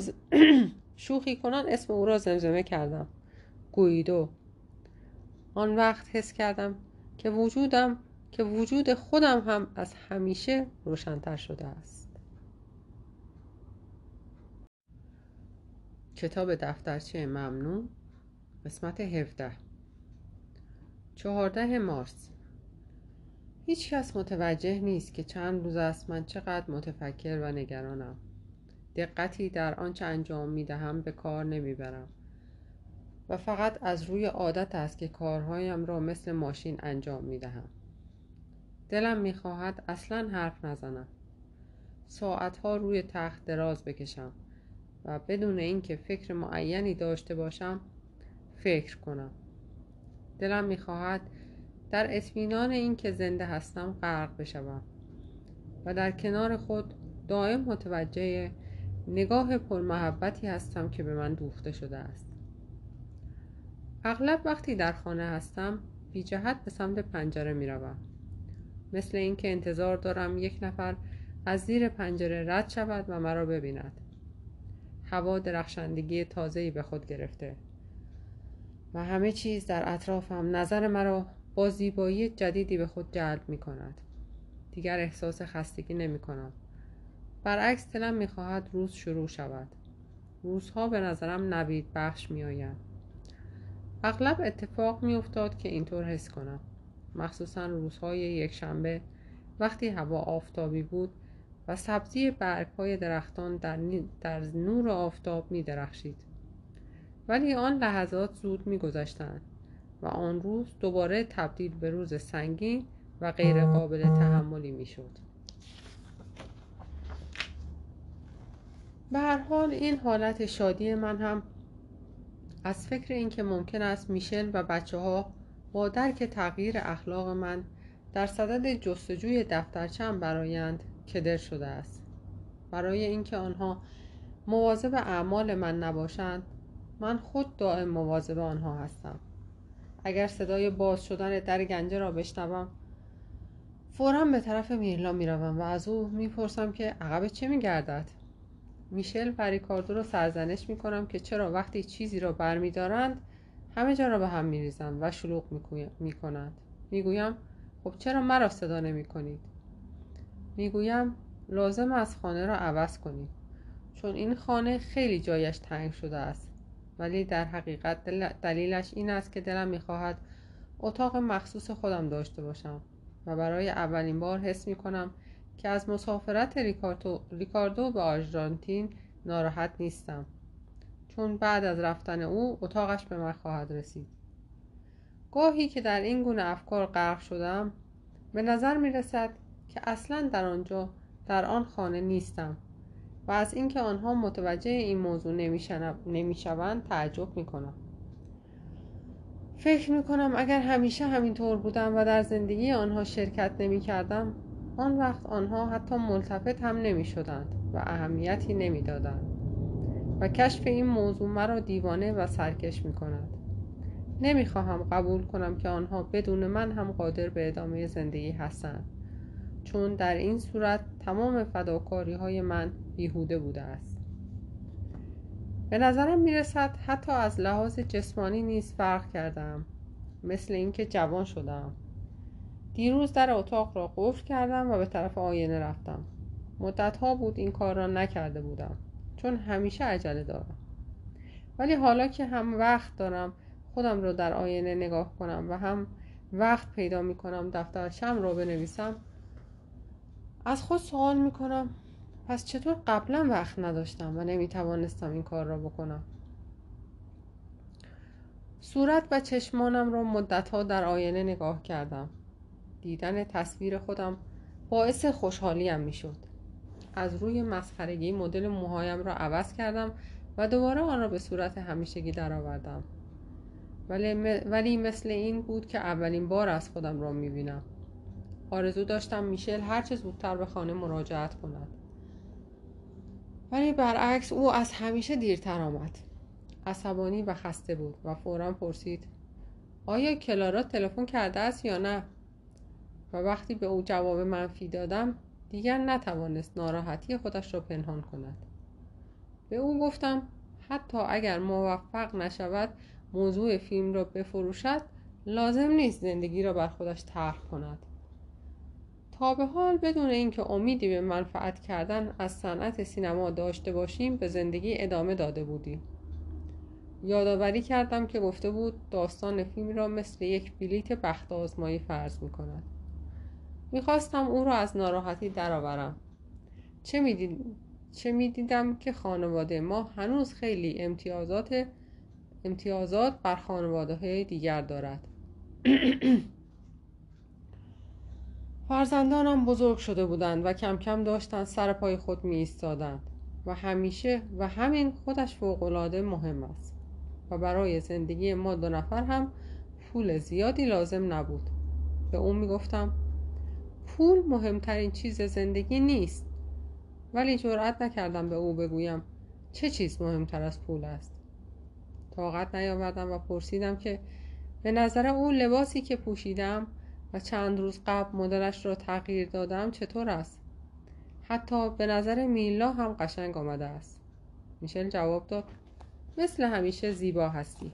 A: شوخی کنان اسم او را زمزمه کردم. گویدو آن وقت حس کردم که وجودم که وجود خودم هم از همیشه روشنتر شده است. کتاب دفترچه ممنوع قسمت 17 چهارده مارس. هیچ کس متوجه نیست که چند روز است من چقدر متفکر و نگرانم. دقتی در آنچه انجام می دهم به کار نمی برم و فقط از روی عادت است که کارهایم را مثل ماشین انجام می دهم دلم می خواهد اصلا حرف نزنم. ساعتها روی تخت دراز بکشم و بدون اینکه فکر معینی داشته باشم فکر کنم. دلم می‌خواهد در اطمینان اینکه زنده هستم غرق بشوم و در کنار خود دائم متوجه نگاه پرمحبتی هستم که به من دوخته شده است. اغلب وقتی در خانه هستم بی جهت به سمت پنجره می روم. مثل اینکه انتظار دارم یک نفر از زیر پنجره رد شود و مرا ببیند هوا درخشندگی تازه‌ای به خود گرفته و همه چیز در اطرافم نظر مرا با زیبایی جدیدی به خود جلب می کند دیگر احساس خستگی نمی کنم برعکس دلم می خواهد روز شروع شود روزها به نظرم نوید بخش می آید. اغلب اتفاق می افتاد که اینطور حس کنم مخصوصا روزهای یک شنبه وقتی هوا آفتابی بود و سبزی برگ های درختان در, در نور آفتاب می درخشید. ولی آن لحظات زود می گذشتند و آن روز دوباره تبدیل به روز سنگین و غیر قابل تحملی می شد. به هر حال این حالت شادی من هم از فکر اینکه ممکن است میشل و بچه ها با درک تغییر اخلاق من در صدد جستجوی دفترچم برایند کدر شده است. برای اینکه آنها مواظب اعمال من نباشند من خود دائم مواظب آنها هستم. اگر صدای باز شدن در گنجه را بشنوم فورا به طرف میرلا می‌روم و از او می‌پرسم که عقب چه میگردد. میشل و ریکاردو را سرزنش می‌کنم که چرا وقتی چیزی را برمیدارند همه جا را به هم میریزند و شلوغ می‌کنند. می‌گویم خب چرا مرا صدا نمی کنید می‌گویم لازم از خانه را عوض کنید چون این خانه خیلی جایش تنگ شده است. ولی در حقیقت دلیلش این است که دلم می‌خواهد اتاق مخصوص خودم داشته باشم و برای اولین بار حس می‌کنم که از مسافرت ریکاردو به آرژانتین ناراحت نیستم. چون بعد از رفتن او اتاقش به من خواهد رسید. گاهی که در این گونه افکار غرق شدم به نظر می رسد که اصلا در آنجا در آن خانه نیستم و از اینکه آنها متوجه این موضوع نمی‌شوند تعجب می کنم فکر می کنم اگر همیشه همینطور بودم و در زندگی آنها شرکت نمی کردم آن وقت آنها حتی ملتفت هم نمی شدند و اهمیتی نمی دادند و کشف این موضوع مرا دیوانه و سرکش می کند نمی خواهم قبول کنم که آنها بدون من هم قادر به ادامه زندگی هستند. چون در این صورت تمام فداکاری های من بیهوده بوده است. به نظرم می رسد حتی از لحاظ جسمانی نیز فرق کردم مثل اینکه جوان شدم دیروز در اتاق را قفل کردم و به طرف آینه رفتم. مدت ها بود این کار را نکرده بودم چون همیشه عجله دارم. ولی حالا که هم وقت دارم خودم رو در آینه نگاه کنم و هم وقت پیدا می کنم دفترچم رو بنویسم. از خود سوال می کنم پس چطور قبلا وقت نداشتم و نمی توانستم این کار را بکنم؟ صورت و چشمانم را مدتها در آینه نگاه کردم. دیدن تصویر خودم باعث خوشحالیم می شد از روی مسخرگی مدل موهایم را عوض کردم و دوباره آن را به صورت همیشگی درآوردم. ولی, ولی مثل این بود که اولین بار از خودم را می بینم آرزو داشتم میشل هرچه زودتر به خانه مراجعت کند. ولی برعکس او از همیشه دیرتر آمد. عصبانی و خسته بود و فورا پرسید آیا کلارا تلفن کرده است یا نه؟ و وقتی به او جواب منفی دادم دیگر نتوانست ناراحتی خودش را پنهان کند. به او گفتم حتی اگر موفق نشود موضوع فیلم را بفروشد لازم نیست زندگی را بر خودش طرح کند. تا به حال بدون اینکه امیدی به منفعت کردن از صنعت سینما داشته باشیم به زندگی ادامه داده بودیم. یادآوری کردم که گفته بود داستان فیلم را مثل یک بلیت بخت آزمایی فرض می کند می‌خواستم او را از ناراحتی درآورم. چه می‌دید چه می‌دیدم که خانواده ما هنوز خیلی امتیازات امتیازات بر خانواده های دیگر دارد. فرزندانم بزرگ شده بودند و کم کم داشتند سر پای خود می ایستادند و همیشه و همین خودش فوقالعاده مهم است و برای زندگی ما دو نفر هم پول زیادی لازم نبود. به اون می گفتم پول مهمترین چیز زندگی نیست. ولی جرأت نکردم به او بگویم چه چیز مهمتر از پول است. طاقت نیاوردم و پرسیدم که به نظر او لباسی که پوشیدم و چند روز قبل مدلش را تغییر دادم چطور است؟ حتی به نظر میلا هم قشنگ آمده است. میشل جواب داد مثل همیشه زیبا هستی.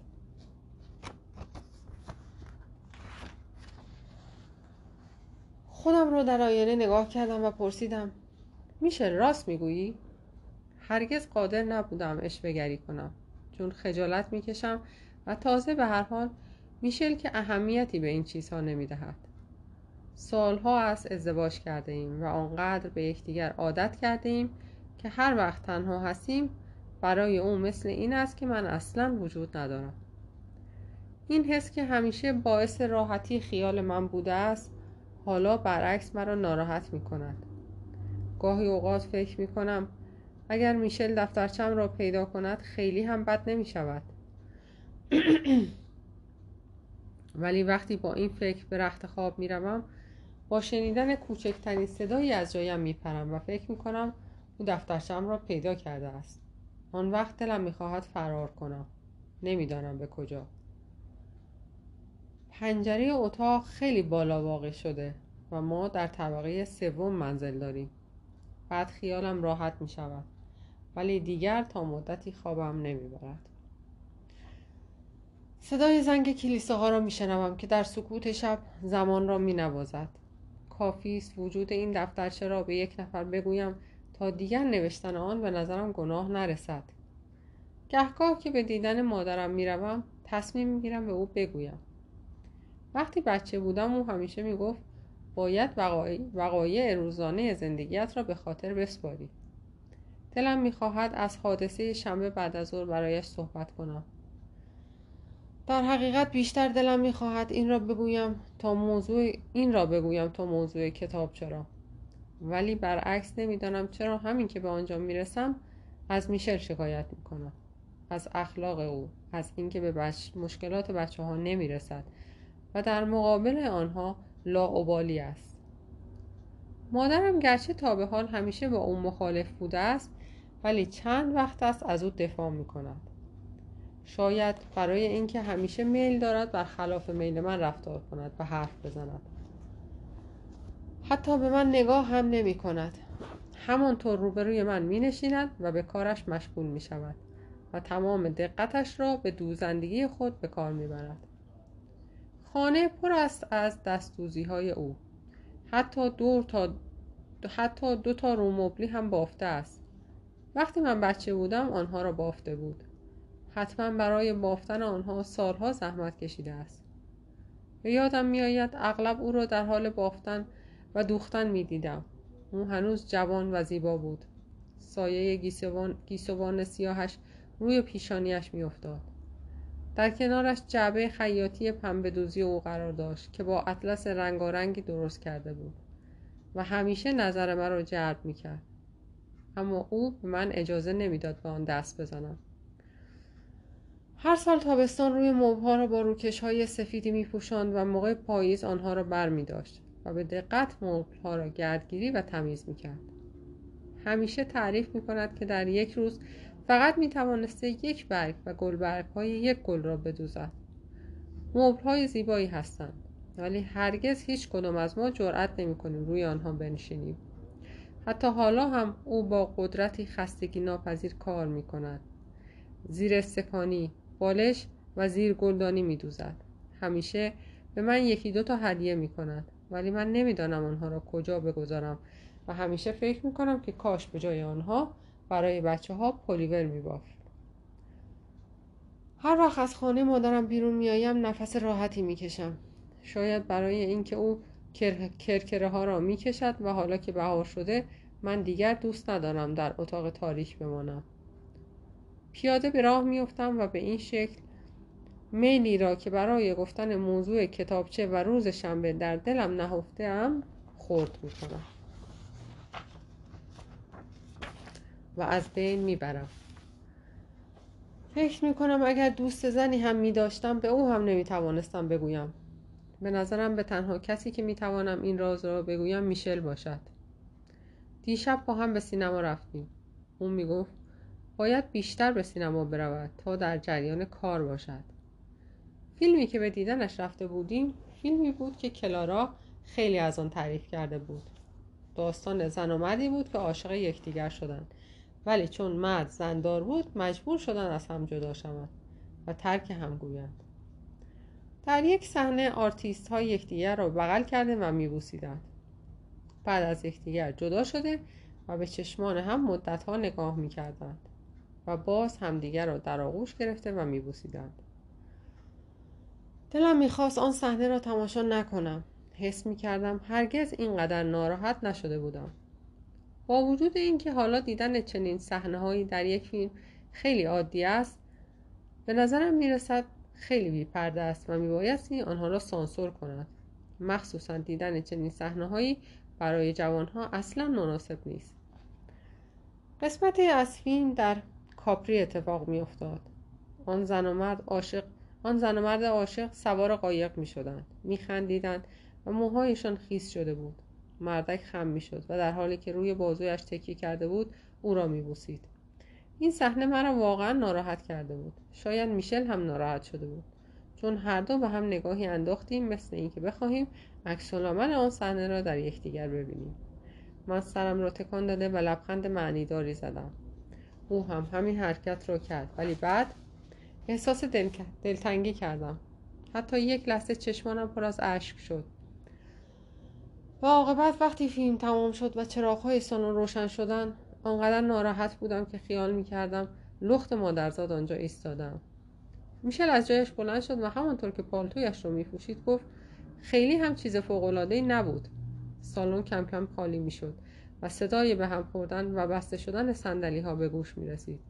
A: خودم رو در آینه نگاه کردم و پرسیدم میشه راست می‌گویی؟ هرگز قادر نبودم اشوهگری کنم چون خجالت می‌کشم و تازه به هر حال میشل که اهمیتی به این چیزها نمی‌دهد سالها است ازدواج کرده ایم و آنقدر به یکدیگر عادت کرده ایم که هر وقت تنها هستیم برای او مثل این است که من اصلا وجود ندارم این حس که همیشه باعث راحتی خیال من بوده است حالا برعکس مرا ناراحت می کند گاهی اوقات فکر می کنم اگر میشل دفترچم را پیدا کند خیلی هم بد نمی شود ولی وقتی با این فکر به رخت خواب می‌روم با شنیدن کوچکترین صدایی از جایم میپرم و فکر می‌کنم او دفترچم را پیدا کرده است. آن وقت دلم می‌خواهد فرار کنم. نمی‌دانم به کجا. پنجره اتاق خیلی بالا واقع شده و ما در طبقه سوم منزل داریم. بعد خیالم راحت می شود ولی دیگر تا مدتی خوابم نمی برد. صدای زنگ کلیسه ها را می شنوم که در سکوت شب زمان را می نوازد کافی است وجود این دفترچه را به یک نفر بگویم تا دیگر نوشتن آن به نظرم گناه نرسد. گهگاه که به دیدن مادرم می‌روم تصمیم می‌گیرم به او بگویم. وقتی بچه بودم او همیشه می‌گفت باید وقایع روزانه زندگیت را به خاطر بسپاری. دلم می‌خواهد از حادثه شنبه بعد از ظهر برایش صحبت کنم. در حقیقت بیشتر دلم می‌خواهد این را بگویم تا موضوع این را بگویم تا موضوع کتاب چرا. ولی برعکس نمی‌دانم چرا همین که به آنجا می‌رسم از میشل شکایت می‌کنم. از اخلاق او از اینکه به بچ... مشکلات بچه ها نمی‌رسد. و در مقابل آنها لاعبالی است. مادرم گرچه تا به حال همیشه با او مخالف بوده است ولی چند وقت است از او دفاع می کند شاید برای اینکه همیشه میل دارد بر خلاف میل من رفتار کند و حرف بزند. حتی به من نگاه هم نمی کند همانطور روبروی من می نشیند و به کارش مشغول می شود و تمام دقتش را به دوزندگی خود به کار می برد. خانه پر است از دستوزی های او. حتی دور تا حتی دو تا رومبلی هم بافته است. وقتی من بچه بودم آنها را بافته بود. حتما برای بافتن آنها سالها زحمت کشیده است. به یادم میآید اغلب او را در حال بافتن و دوختن می دیدم او هنوز جوان و زیبا بود. سایه گیسوان, گیسوان سیاهش روی پیشانیش میافتاد. در کنارش جعبه خیاطی پنبه دوزی او قرار داشت که با اطلس رنگارنگی درست کرده بود و همیشه نظر مرا جلب می‌کرد اما او به من اجازه نمی‌داد به آن دست بزنم هر سال تابستان روی مبها را با روکش های سفیدی می و موقع پاییز آنها را بر می داشت و به دقت ها را گردگیری و تمیز می کرد. همیشه تعریف می کند که در یک روز فقط می توانسته یک برگ و گلبرگ های یک گل را بدوزد. مبل های زیبایی هستند ولی هرگز هیچ کدام از ما جرأت نمی کنیم روی آنها بنشینیم. حتی حالا هم او با قدرتی خستگی ناپذیر کار می کند. زیر استکانی، بالش و زیر گلدانی می دوزد. همیشه به من یکی دو تا هدیه می کند ولی من نمی‌دانم آنها را کجا بگذارم و همیشه فکر می کنم که کاش به جای آنها برای بچه ها پلیور می بافت. هر وقت از خانه مادرم بیرون میآیم نفس راحتی می‌کشم. شاید برای اینکه او کرکره ها را می‌کشد و حالا که بهار شده من دیگر دوست ندارم در اتاق تاریک بمانم. پیاده به راه میافتم و به این شکل میلی را که برای گفتن موضوع کتابچه و روز شنبه در دلم نهفته ام خورد می‌کنم. و از بین می‌برم. فکر می‌کنم اگر دوست زنی هم میداشتم به او هم نمی‌توانستم بگویم. به نظرم به تنها کسی که می‌توانم این راز را بگویم میشل باشد. دیشب با هم به سینما رفتیم. اون می‌گفت باید بیشتر به سینما برود تا در جریان کار باشد. فیلمی که به دیدنش رفته بودیم فیلمی بود که کلارا خیلی از آن تعریف کرده بود. داستان زن و مردی بود که عاشق یکدیگر شدند. ولی چون مرد زندار بود مجبور شدن از هم جدا شوند و ترک هم گویند. در یک صحنه آرتیست ها یکدیگر را بغل کرده و میبوسیدند. بعد از یکدیگر جدا شده و به چشمان هم مدت ها نگاه می‌کردند و باز همدیگر را در آغوش گرفته و میبوسیدند. دلم می‌خواست آن صحنه را تماشا نکنم. حس می‌کردم هرگز اینقدر ناراحت نشده بودم. با وجود اینکه حالا دیدن چنین صحنه در یک فیلم خیلی عادی است به نظرم می‌رسد خیلی بیپرده است و میبایستی آنها را سانسور کند. مخصوصا دیدن چنین صحنه برای جوانها اصلا مناسب نیست. قسمت از فیلم در کاپری اتفاق میافتاد. آن زن و مرد عاشق آن زن و مرد عاشق سوار قایق می شدند می خندیدند و موهایشان خیس شده بود. مردک خم می شد و در حالی که روی بازویش تکیه کرده بود او را می بوسید این صحنه مرا واقعا ناراحت کرده بود. شاید میشل هم ناراحت شده بود. چون هر دو به هم نگاهی انداختیم مثل اینکه بخواهیم عکس آن صحنه را در یکدیگر ببینیم. من سرم را تکان داده و لبخند معنیداری زدم. او هم همین حرکت را کرد. ولی بعد احساس دل... دلتنگی کردم. حتی یک لحظه چشمانم پر از اشک شد. و عاقبت وقتی فیلم تمام شد و چراغهای سالن روشن شدن آنقدر ناراحت بودم که خیال می‌کردم لخت مادرزاد آنجا ایستادم میشل از جایش بلند شد و همانطور که پالتویش رو میپوشید گفت خیلی هم چیز فوقالعادهای نبود سالن کم کم خالی می‌شد و صدای به هم خوردن و بسته شدن سندلی ها به گوش می رسید.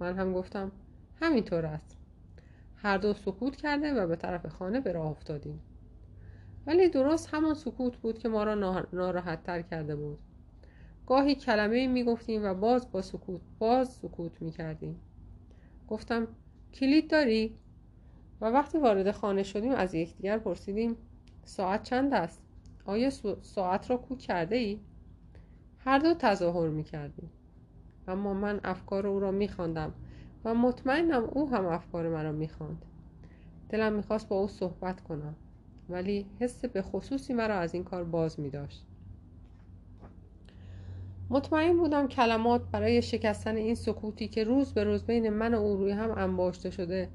A: من هم گفتم همینطور است. هر دو سکوت کرده و به طرف خانه به راه افتادیم. ولی درست همان سکوت بود که ما را ناراحت تر کرده بود. گاهی کلمه می گفتیم و باز با سکوت باز سکوت می کردیم. گفتم کلید داری؟ و وقتی وارد خانه شدیم از یکدیگر پرسیدیم ساعت چند است؟ آیا ساعت را کوک کرده ای؟ هر دو تظاهر می کردیم. اما من افکار او را می خواندم و مطمئنم او هم افکار مرا می خواند. دلم می‌خواست با او صحبت کنم ولی حس به خصوصی مرا از این کار باز می داشت. مطمئن بودم کلمات برای شکستن این سکوتی که روز به روز بین من و او روی هم انباشته شده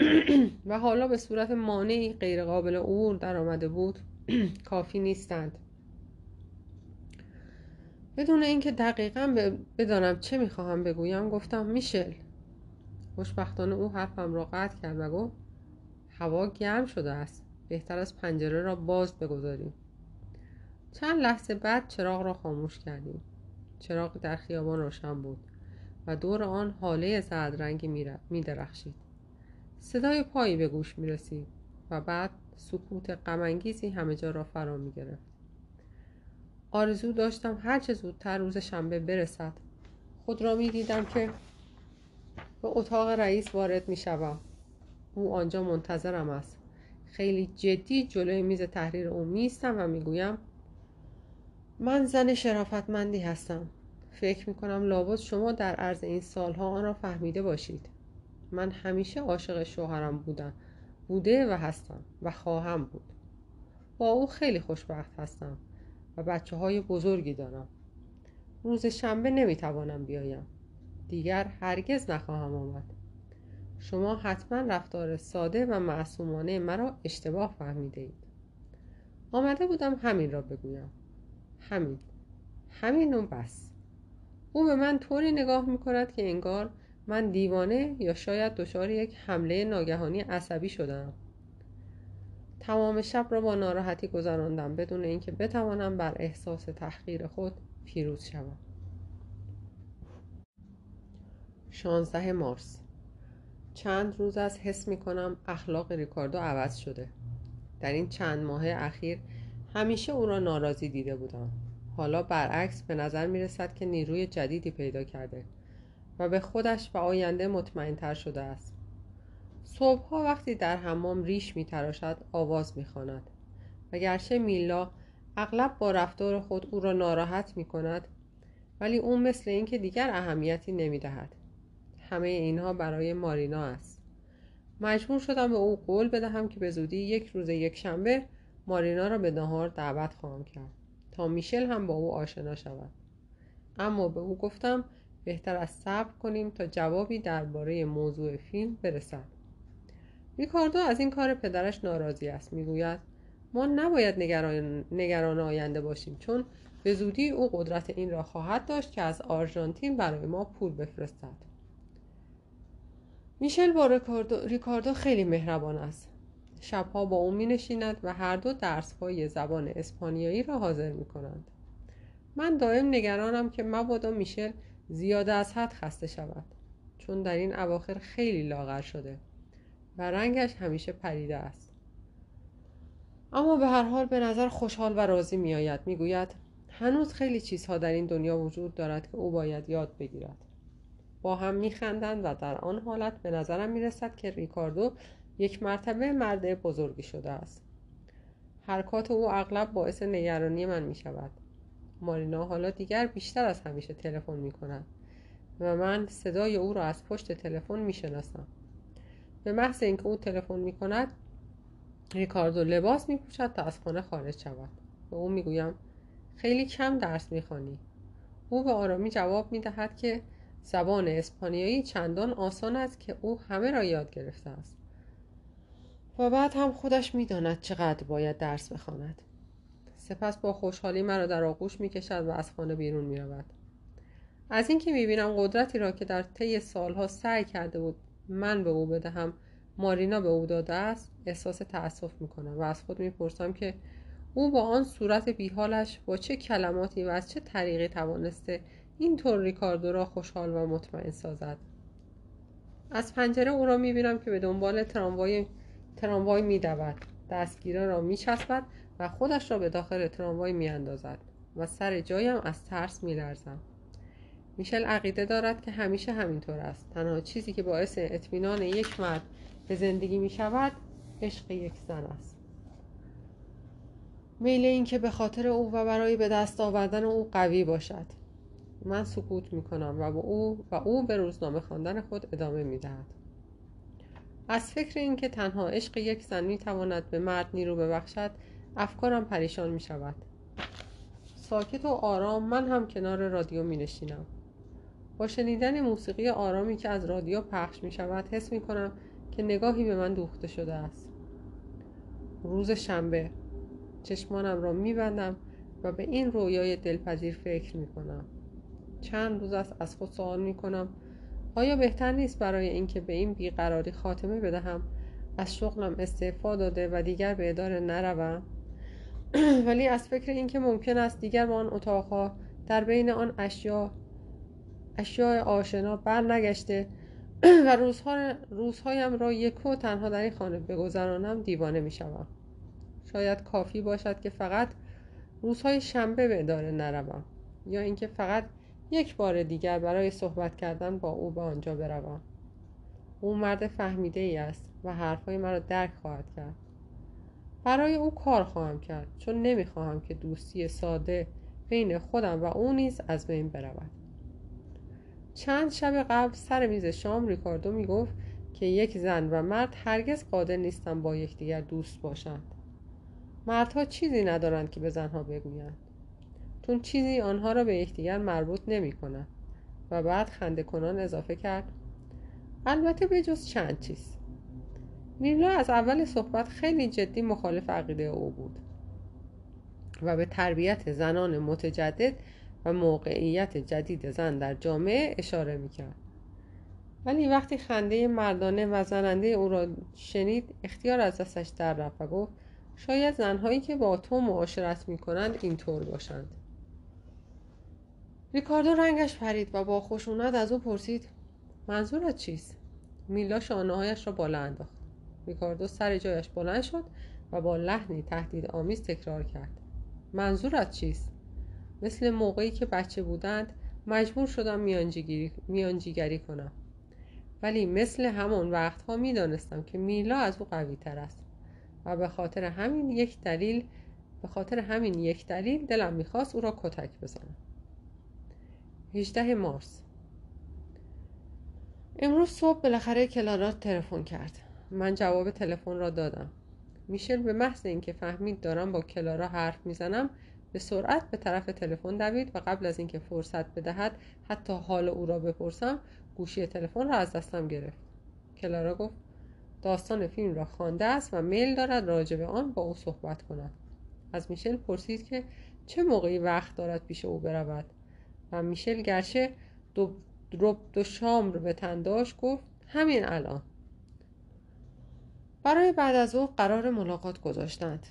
A: و حالا به صورت مانعی غیرقابل عبور در آمده بود کافی نیستند. بدون اینکه دقیقا بدانم چه می‌خواهم بگویم گفتم میشل. خوشبختانه او حرفم را قطع کرد و گفت هوا گرم شده است. بهتر از پنجره را باز بگذاریم. چند لحظه بعد چراغ را خاموش کردیم. چراغ در خیابان روشن بود و دور آن حاله زرد رنگی می درخشید صدای پایی به گوش می رسید و بعد سکوت غمانگیزی همه جا را فرا می گرفت آرزو داشتم هرچه زودتر روز شنبه برسد خود را می دیدم که به اتاق رئیس وارد می شوم او آنجا منتظرم است. خیلی جدی جلوی میز تحریر او میستم و می‌گویم من زن شرافتمندی هستم. فکر می‌کنم لابد شما در عرض این سالها آن را فهمیده باشید. من همیشه عاشق شوهرم بودم. بوده و هستم و خواهم بود. با او خیلی خوشبخت هستم و بچه های بزرگی دارم. روز شنبه نمی‌توانم بیایم. دیگر هرگز نخواهم آمد. شما حتما رفتار ساده و معصومانه مرا اشتباه فهمیده اید آمده بودم همین را بگویم. همین. همین و بس. او به من طوری نگاه می کند که انگار من دیوانه یا شاید دچار یک حمله ناگهانی عصبی شدم تمام شب را با ناراحتی گذراندم بدون اینکه بتوانم بر احساس تحقیر خود پیروز شوم. 16 مارس. چند روز از حس می کنم اخلاق ریکاردو عوض شده. در این چند ماه اخیر همیشه او را ناراضی دیده بودم. حالا برعکس به نظر می رسد که نیروی جدیدی پیدا کرده و به خودش و آینده مطمئن تر شده است. صبحها وقتی در حمام ریش می تراشد آواز می خاند و گرچه میلا اغلب با رفتار خود او را ناراحت می کند ولی او مثل اینکه دیگر اهمیتی نمی دهد همه اینها برای مارینا است. مجبور شدم به او قول بدهم که به زودی یک روز یک شنبه مارینا را به نهار دعوت خواهم کرد تا میشل هم با او آشنا شود. اما به او گفتم بهتر از صبر کنیم تا جوابی درباره موضوع فیلم برسد. ریکاردو از این کار پدرش ناراضی است می‌گوید ما نباید نگران, نگران آینده باشیم چون به زودی او قدرت این را خواهد داشت که از آرژانتین برای ما پول بفرستد. میشل با ریکاردو, خیلی مهربان است. شبها با او می نشیند و هر دو درس های زبان اسپانیایی را حاضر می کنند. من دائم نگرانم که مبادا میشل زیاده از حد خسته شود چون در این اواخر خیلی لاغر شده و رنگش همیشه پریده است. اما به هر حال به نظر خوشحال و راضی می آید می گوید هنوز خیلی چیزها در این دنیا وجود دارد که او باید یاد بگیرد. با هم می خندند و در آن حالت به نظرم می رسد که ریکاردو یک مرتبه مرد بزرگی شده است. حرکات او اغلب باعث نگرانی من می شود مارینا حالا دیگر بیشتر از همیشه تلفن می کند و من صدای او را از پشت تلفن می شناسم به محض اینکه او تلفن می کند ریکاردو لباس می پوشد تا از خانه خارج شود. به او می گویم خیلی کم درس می. او به آرامی جواب می دهد که زبان اسپانیایی چندان آسان است که او همه را یاد گرفته است. و بعد هم خودش می‌داند چقدر باید درس بخواند. سپس با خوشحالی مرا در آغوش می‌کشد و از خانه بیرون می‌رود. از اینکه می‌بینم قدرتی را که در طی سالها سعی کرده بود من به او بدهم مارینا به او داده است احساس تأسف می‌کنم و از خود می‌پرسم که او با آن صورت بیحالش با چه کلماتی و از چه طریقی توانسته اینطور ریکاردو را خوشحال و مطمئن سازد. از پنجره او را می‌بینم که به دنبال تراموای تراموای میدود. دستگیره را میچسبد و خودش را به داخل تراموای میاندازد و سر جایم از ترس میلرزم. میشل عقیده دارد که همیشه همینطور است. تنها چیزی که باعث اطمینان یک مرد به زندگی می شود عشق یک زن است. میل این که به خاطر او و برای به دست آوردن او قوی باشد. من سکوت می کنم و, با او و او به روزنامه خواندن خود ادامه می دهد. از فکر اینکه تنها عشق یک زن می تواند به مرد نیرو ببخشد افکارم پریشان می شود ساکت و آرام من هم کنار رادیو می نشینم با شنیدن موسیقی آرامی که از رادیو پخش می شود حس می کنم که نگاهی به من دوخته شده است. روز شنبه چشمانم را می بندم و به این رویای دلپذیر فکر می کنم چند روز است از خود سوال می کنم آیا بهتر نیست برای اینکه به این بیقراری خاتمه بدهم؟ از شغلم استعفا داده و دیگر به اداره نروم. ولی از فکر اینکه ممکن است دیگر با آن اتاقها در بین آن اشیا اشیاء آشنا بر نگشته و روزها روزهایم را یک و تنها در این خانه بگذرانم دیوانه می شوم. شاید کافی باشد که فقط روزهای شنبه به اداره نروم یا اینکه فقط یک بار دیگر برای صحبت کردن با او به آنجا بروم. او مرد فهمیده ای است و حرفهای مرا درک خواهد کرد. برای او کار خواهم کرد چون نمی‌خواهم که دوستی ساده بین خودم و او نیز از بین برود. چند شب قبل سر میز شام ریکاردو می‌گفت که یک زن و مرد هرگز قادر نیستند با یکدیگر دوست باشند. مردها چیزی ندارند که به زنها بگویند. چون چیزی آنها را به یکدیگر مربوط نمی کند. و بعد خنده کنان اضافه کرد. البته به جز چند چیز. میلا از اول صحبت خیلی جدی مخالف عقیده او بود. و به تربیت زنان متجدد و موقعیت جدید زن در جامعه اشاره می‌کرد ولی وقتی خنده مردانه و زننده او را شنید اختیار از دستش در رفت و گفت شاید زنهایی که با تو معاشرت می‌کنند اینطور باشند. ریکاردو رنگش پرید و با خشونت از او پرسید منظورت چیست؟ میلا شانههایش را بالا انداخت. ریکاردو سر جایش بلند شد و با لحنی تهدید آمیز تکرار کرد. منظورت چیست؟ مثل موقعی که بچه بودند مجبور شدم میانجیگری کنم. ولی مثل همون وقتها می‌دانستم که میلا از او قوی تر است. و به خاطر همین یک دلیل به خاطر همین یک دلیل دلم می‌خواست او را کتک بزنم. 18 مارس. امروز صبح بالاخره کلارا تلفن کرد. من جواب تلفن را دادم. میشل به محض اینکه فهمید دارم با کلارا حرف می‌زنم به سرعت به طرف تلفن دوید و قبل از اینکه فرصت بدهد حتی حال او را بپرسم گوشی تلفن را از دستم گرفت. کلارا گفت داستان فیلم را خوانده است و میل دارد راجع به آن با او صحبت کند. از میشل پرسید که چه موقعی وقت دارد پیش او برود. و میشل گرچه دو, دو شام رو به تنداش گفت همین الان. برای بعد از او قرار ملاقات گذاشتند.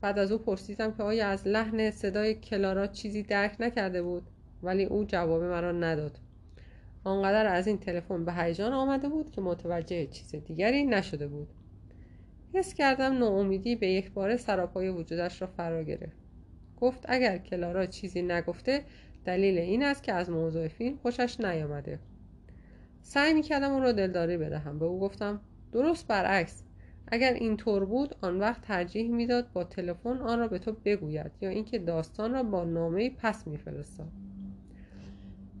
A: بعد از او پرسیدم که آیا از لحن صدای کلارا چیزی درک نکرده بود؟ ولی او جواب مرا نداد. آنقدر از این تلفن به هیجان آمده بود که متوجه چیز دیگری نشده بود. حس کردم ناامیدی به یک بار سراپای وجودش را فرا گرفت. گفت اگر کلارا چیزی نگفته دلیل این است که از موضوع فیلم خوشش نیامده. سعی می‌کردم او را دلداری بدهم. به او گفتم درست برعکس. اگر اینطور بود آن وقت ترجیح می‌داد با تلفن آن را به تو بگوید یا اینکه داستان را با نامه پس میفرستاد.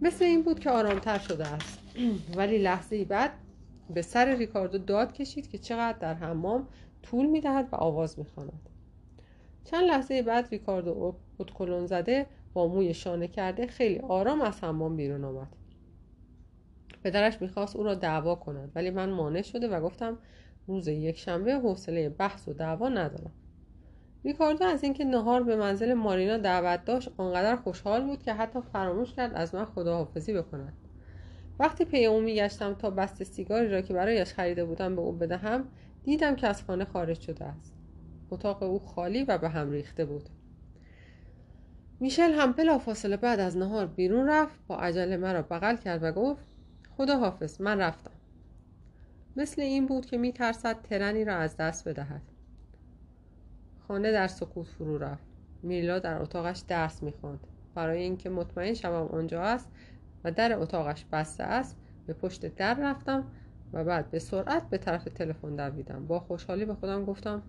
A: مثل این بود که آرامتر شده است. ولی لحظه بعد به سر ریکاردو داد کشید که چقدر در حمام طول می‌دهد و آواز می‌خواند. چند لحظه بعد ریکاردو اتکلون زده با موی شانه کرده خیلی آرام از حمام بیرون آمد. پدرش می‌خواست او را دعوا کند ولی من مانع شده و گفتم روز یک شنبه حوصله بحث و دعوا ندارم. ریکاردو از اینکه نهار به منزل مارینا دعوت داشت آنقدر خوشحال بود که حتی فراموش کرد از من خداحافظی بکند. وقتی پی او میگشتم تا بست سیگاری را که برایش خریده بودم به او بدهم دیدم که از خانه خارج شده است. اتاق او خالی و به هم ریخته بود. میشل هم فاصله بعد از نهار بیرون رفت با عجله مرا بغل کرد و گفت خدا حافظ من رفتم. مثل این بود که میترسد ترنی را از دست بدهد. خانه در سکوت فرو رفت. میلا در اتاقش درس می‌خواند. برای اینکه مطمئن شوم آنجا است و در اتاقش بسته است به پشت در رفتم و بعد به سرعت به طرف تلفن دویدم. با خوشحالی به خودم گفتم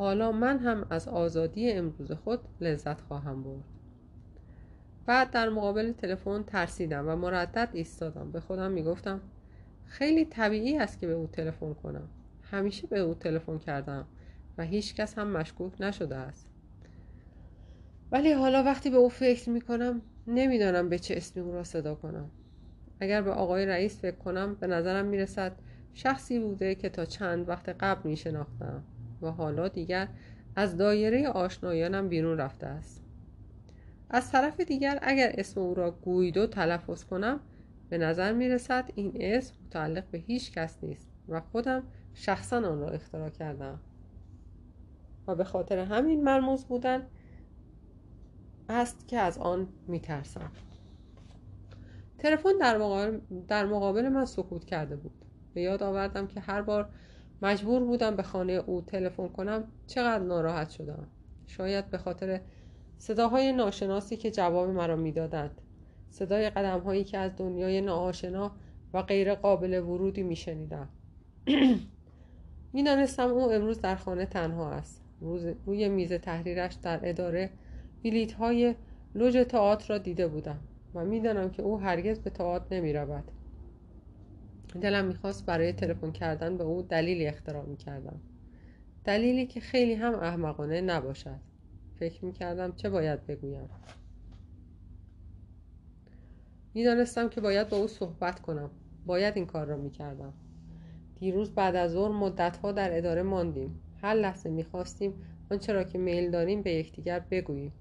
A: حالا من هم از آزادی امروز خود لذت خواهم برد. بعد در مقابل تلفن ترسیدم و مردد ایستادم. به خودم می‌گفتم خیلی طبیعی است که به او تلفن کنم. همیشه به او تلفن کردم و هیچ کس هم مشکوک نشده است. ولی حالا وقتی به او فکر می کنم نمی‌دانم به چه اسمی او را صدا کنم. اگر به آقای رئیس فکر کنم به نظرم می رسد شخصی بوده که تا چند وقت قبل می شناختم و حالا دیگر از دایره آشنایانم بیرون رفته است. از طرف دیگر اگر اسم او را گویدو تلفظ کنم به نظر می رسد این اسم متعلق به هیچ کس نیست و خودم شخصا آن را اختراع کردم و به خاطر همین مرموز بودن است که از آن می ترسم تلفن در مقابل, در مقابل من سکوت کرده بود. به یاد آوردم که هر بار مجبور بودم به خانه او تلفن کنم. چقدر ناراحت شدم. شاید به خاطر صداهای ناشناسی که جواب مرا می‌دادند. صدای قدم هایی که از دنیای ناآشنا و غیر قابل ورودی میشنیدم. می‌دانستم او امروز در خانه تنها است. روز روی میز تحریرش در اداره بلیت های لوژ تئاتر را دیده بودم و می‌دانم که او هرگز به تئاتر نمی رود دلم می‌خواست برای تلفن کردن به او دلیلی اختراع می‌کردم. دلیلی که خیلی هم احمقانه نباشد. فکر می‌کردم چه باید بگویم. می‌دانستم که باید با او صحبت کنم. باید این کار را می‌کردم. دیروز بعد از ظهر مدتها در اداره ماندیم. هر لحظه می‌خواستیم آنچه را که میل داریم به یکدیگر بگوییم.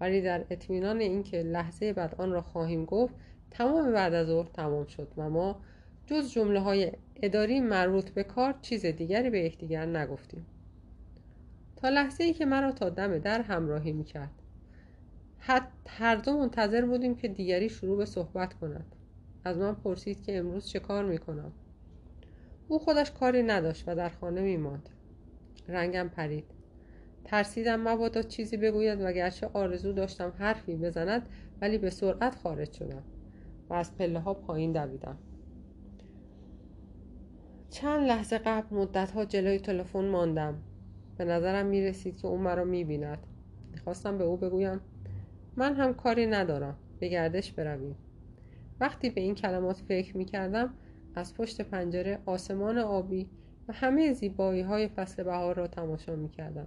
A: ولی در اطمینان اینکه لحظه بعد آن را خواهیم گفت تمام بعد از ظهر تمام شد و ما جز جمله های اداری مربوط به کار چیز دیگری به یکدیگر نگفتیم. تا لحظه ای که مرا تا دم در همراهی می‌کرد. هر دو منتظر بودیم که دیگری شروع به صحبت کند. از من پرسید که امروز چه کار می‌کنم. او خودش کاری نداشت و در خانه میماند. رنگم پرید. ترسیدم مبادا چیزی بگوید و گرچه آرزو داشتم حرفی بزند ولی به سرعت خارج شدم و از پله ها پایین دویدم. چند لحظه قبل مدت ها جلوی تلفن ماندم. به نظرم می رسید که او مرا می بیند می‌خواستم به او بگویم من هم کاری ندارم به گردش برویم. وقتی به این کلمات فکر می کردم از پشت پنجره آسمان آبی و همه زیبایی های فصل بهار را تماشا می کردم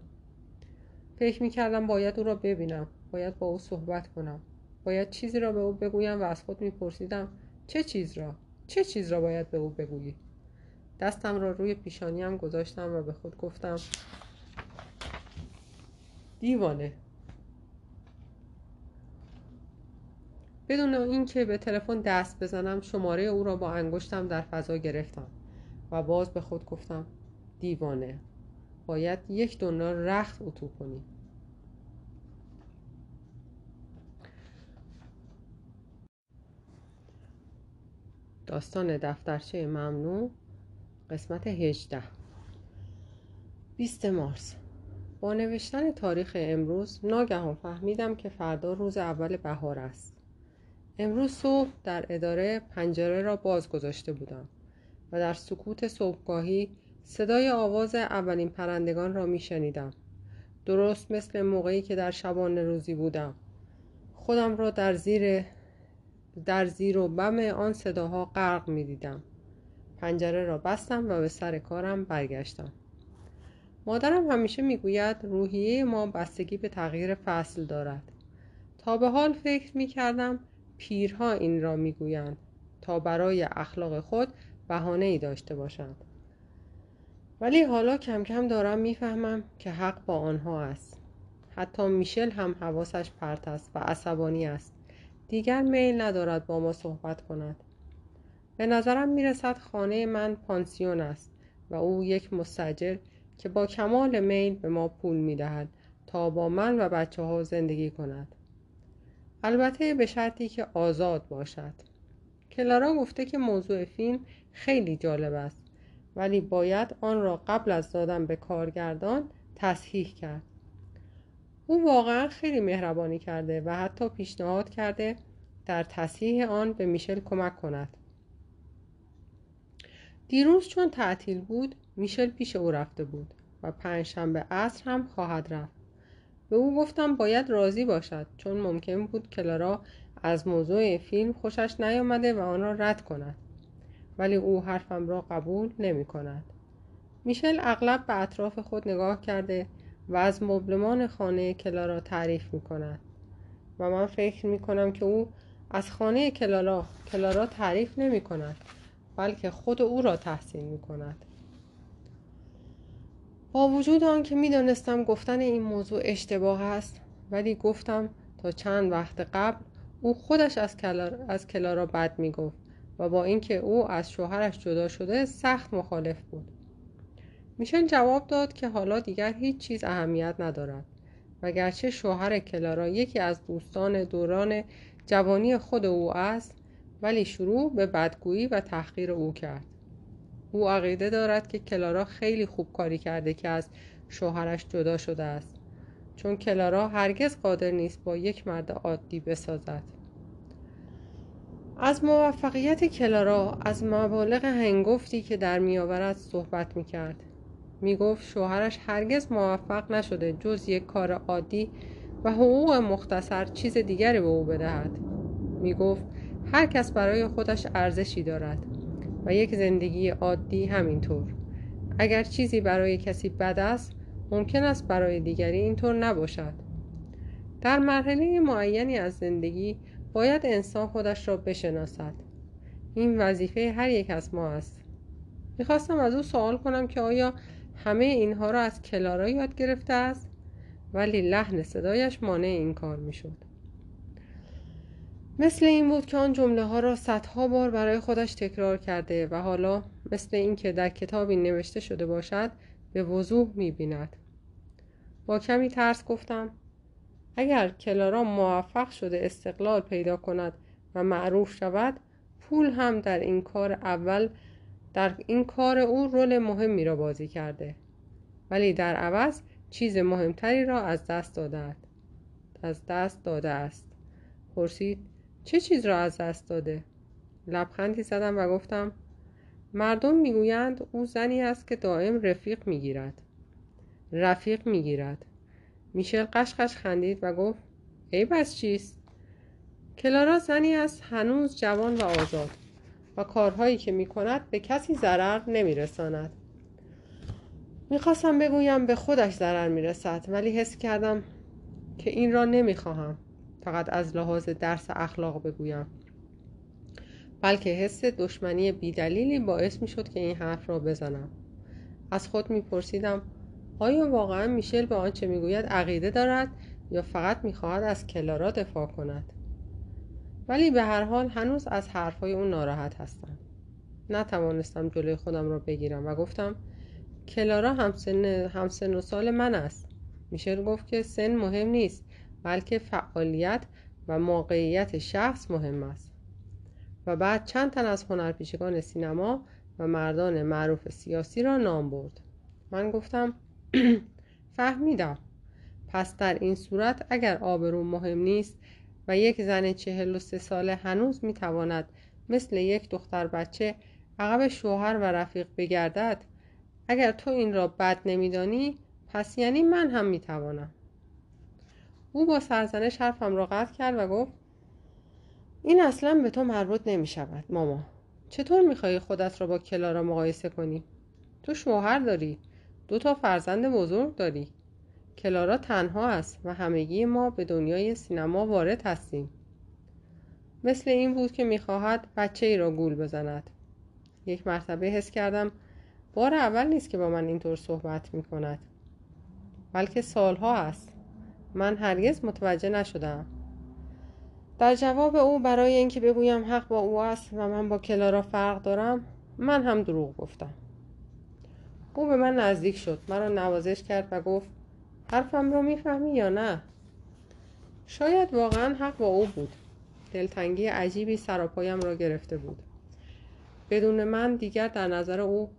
A: فکر می کردم باید او را ببینم باید با او صحبت کنم. باید چیزی را به او بگویم و از خود می پرسیدم چه چیز را؟ چه چیز را باید به او بگویی؟ دستم را روی پیشانیم گذاشتم و به خود گفتم دیوانه. بدون اینکه به تلفن دست بزنم شماره او را با انگشتم در فضا گرفتم و باز به خود گفتم دیوانه. باید یک دنیا رخت اتو کنی. داستان دفترچه ممنوع. قسمت 18 20 مارس. با نوشتن تاریخ امروز ناگهان فهمیدم که فردا روز اول بهار است. امروز صبح در اداره پنجره را باز گذاشته بودم و در سکوت صبحگاهی صدای آواز اولین پرندگان را می شنیدم. درست مثل موقعی که در شبان روزی بودم. خودم را در زیر در زیر و بم آن صداها غرق می دیدم. پنجره را بستم و به سر کارم برگشتم. مادرم همیشه می‌گوید روحیه ما بستگی به تغییر فصل دارد. تا به حال فکر می کردم پیرها این را می‌گویند تا برای اخلاق خود بهانه ای داشته باشند. ولی حالا کم کم دارم می‌فهمم که حق با آنها است. حتی میشل هم حواسش پرت است و عصبانی است. دیگر میل ندارد با ما صحبت کند. به نظرم می‌رسد خانه من پانسیون است و او یک مستجر که با کمال میل به ما پول می‌دهد تا با من و بچه ها زندگی کند. البته به شرطی که آزاد باشد. کلارا گفته که موضوع فیلم خیلی جالب است ولی باید آن را قبل از دادن به کارگردان تصحیح کرد. او واقعا خیلی مهربانی کرده و حتی پیشنهاد کرده در تصحیح آن به میشل کمک کند. دیروز چون تعطیل بود میشل پیش او رفته بود و پنجشنبه عصر هم خواهد رفت. به او گفتم باید راضی باشد چون ممکن بود کلارا از موضوع فیلم خوشش نیامده و آن را رد کند. ولی او حرفم را قبول نمی کند. میشل اغلب به اطراف خود نگاه کرده و از مبلمان خانه کلارا تعریف می کند. و من فکر می کنم که او از خانه کلارا کلارا تعریف نمی کند. بلکه خود او را تحسین می کند با وجود آنکه می‌دانستم گفتن این موضوع اشتباه است ولی گفتم تا چند وقت قبل او خودش از, کلار... از کلارا بد می‌گفت و با اینکه او از شوهرش جدا شده سخت مخالف بود. میشل جواب داد که حالا دیگر هیچ چیز اهمیت ندارد و گرچه شوهر کلارا یکی از دوستان دوران جوانی خود او است ولی شروع به بدگویی و تحقیر او کرد. او عقیده دارد که کلارا خیلی خوب کاری کرده که از شوهرش جدا شده است چون کلارا هرگز قادر نیست با یک مرد عادی بسازد. از موفقیت کلارا از مبالغ هنگفتی که در میآورد صحبت می‌کرد. می‌گفت شوهرش هرگز موفق نشده جز یک کار عادی و حقوق مختصر چیز دیگری به او بدهد. می‌گفت هر کس برای خودش ارزشی دارد و یک زندگی عادی همینطور. اگر چیزی برای کسی بد است ممکن است برای دیگری اینطور نباشد. در مرحله معینی از زندگی باید انسان خودش را بشناسد. این وظیفه هر یک از ما است. می‌خواستم از او سوال کنم که آیا همه اینها را از کلارا یاد گرفته است؟ ولی لحن صدایش مانع این کار می‌شد. مثل این بود که آن جمله ها را صدها بار برای خودش تکرار کرده و حالا مثل اینکه در کتابی نوشته شده باشد به وضوح می‌بیند. با کمی ترس گفتم اگر کلارا موفق شده استقلال پیدا کند و معروف شود پول هم در این کار اول در این کار او رول مهمی را بازی کرده. ولی در عوض چیز مهمتری را از دست داده از دست داده است. پرسید چه چیز را از دست داده؟ لبخندی زدم و گفتم مردم می‌گویند او زنی است که دائم رفیق می‌گیرد. رفیق می‌گیرد. میشل قشقش خندید و گفت ای بس چیست؟ کلارا زنی است هنوز جوان و آزاد و کارهایی که می‌کند به کسی ضرر نمیرساند. می‌خواستم بگویم به خودش ضرر می‌رسد ولی حس کردم که این را نمی‌خواهم. فقط از لحاظ درس اخلاق بگویم. بلکه حس دشمنی بیدلیلی باعث می شد که این حرف را بزنم. از خود میپرسیدم آیا واقعا میشل به آنچه می‌گوید عقیده دارد یا فقط می‌خواهد از کلارا دفاع کند؟ ولی به هر حال هنوز از حرفهای اون ناراحت هستم. نتوانستم جلوی خودم را بگیرم و گفتم کلارا همسن, همسن و سال من است. میشل گفت که سن مهم نیست. بلکه فعالیت و موقعیت شخص مهم است. و بعد چند تن از هنرپیشگان سینما و مردان معروف سیاسی را نام برد. من گفتم فهمیدم. پس در این صورت اگر آبرو مهم نیست و یک زن چهل و سه ساله هنوز می‌تواند مثل یک دختر بچه عقب شوهر و رفیق بگردد اگر تو این را بد نمیدانی پس یعنی من هم می‌توانم. او با سرزنش حرفم را قطع کرد و گفت این اصلا به تو مربوط نمی شود ماما. چطور می‌خواهی خودت را با کلارا مقایسه کنی؟ تو شوهر داری. دو تا فرزند بزرگ داری. کلارا تنها است و همگی ما به دنیای سینما وارد هستیم. مثل این بود که می‌خواهد بچه ای را گول بزند. یک مرتبه حس کردم بار اول نیست که با من اینطور صحبت می‌کند بلکه سالها است. من هرگز متوجه نشدم. در جواب او برای اینکه بگویم حق با او است و من با کلارا فرق دارم من هم دروغ گفتم. او به من نزدیک شد مرا نوازش کرد و گفت حرفم رو می‌فهمی یا نه؟ شاید واقعا حق با او بود. دلتنگی عجیبی سراپایم را گرفته بود. بدون من دیگر در نظر او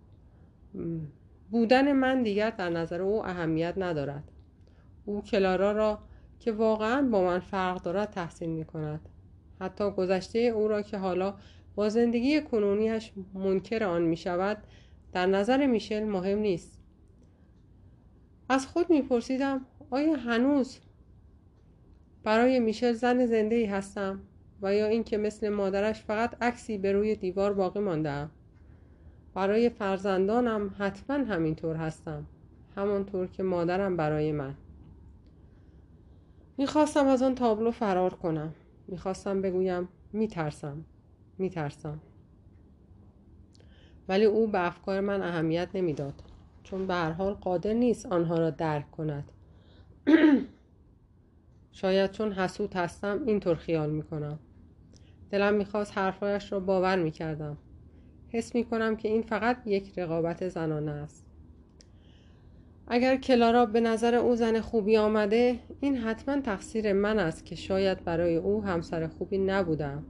A: بودن من دیگر در نظر او اهمیت ندارد. او کلارا را که واقعا با من فرق دارد تحسین می کند حتی گذشته او را که حالا با زندگی کنونیش منکر آن می شود در نظر میشل مهم نیست. از خود میپرسیدم آیا هنوز برای میشل زن زنده ای هستم و یا اینکه مثل مادرش فقط عکسی به روی دیوار باقی مانده برای فرزندانم حتما همینطور هستم همانطور که مادرم برای من. می‌خواستم از آن تابلو فرار کنم. می‌خواستم بگویم میترسم. میترسم. ولی او به افکار من اهمیت نمی‌داد. چون به هر حال قادر نیست آنها را درک کند. شاید چون حسود هستم اینطور خیال می‌کنم. دلم می‌خواست حرفهایش را باور می‌کردم. حس می‌کنم که این فقط یک رقابت زنانه است. اگر کلارا به نظر او زن خوبی آمده این حتما تقصیر من است که شاید برای او همسر خوبی نبودم.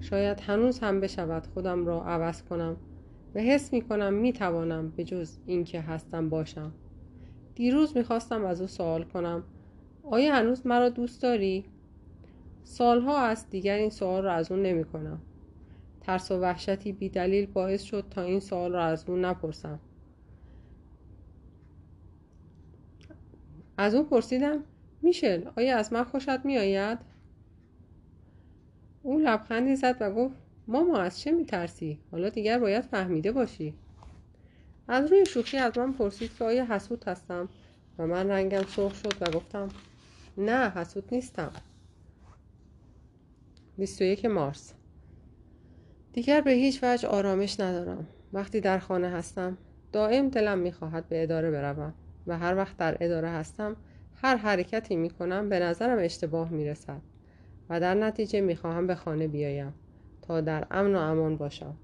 A: شاید هنوز هم بشود خودم را عوض کنم و حس می کنم می توانم به جز اینکه هستم باشم. دیروز می‌خواستم از او سوال کنم آیا هنوز مرا دوست داری؟ سالها است دیگر این سوال را از او نمی کنم. ترس و وحشتی بی دلیل باعث شد تا این سوال را از او نپرسم. از او پرسیدم میشل آیا از من خوشت میآید؟ او لبخندی زد و گفت ماما از چه میترسی؟ حالا دیگر باید فهمیده باشی. از روی شوخی از من پرسید که آیا حسود هستم؟ و من رنگم سرخ شد و گفتم نه حسود نیستم. 21 مارس. دیگر به هیچ وجه آرامش ندارم. وقتی در خانه هستم دائم دلم می‌خواهد به اداره بروم. و هر وقت در اداره هستم هر حرکتی می‌کنم به نظرم اشتباه می‌رسد و در نتیجه می‌خواهم به خانه بیایم تا در امن و امان باشم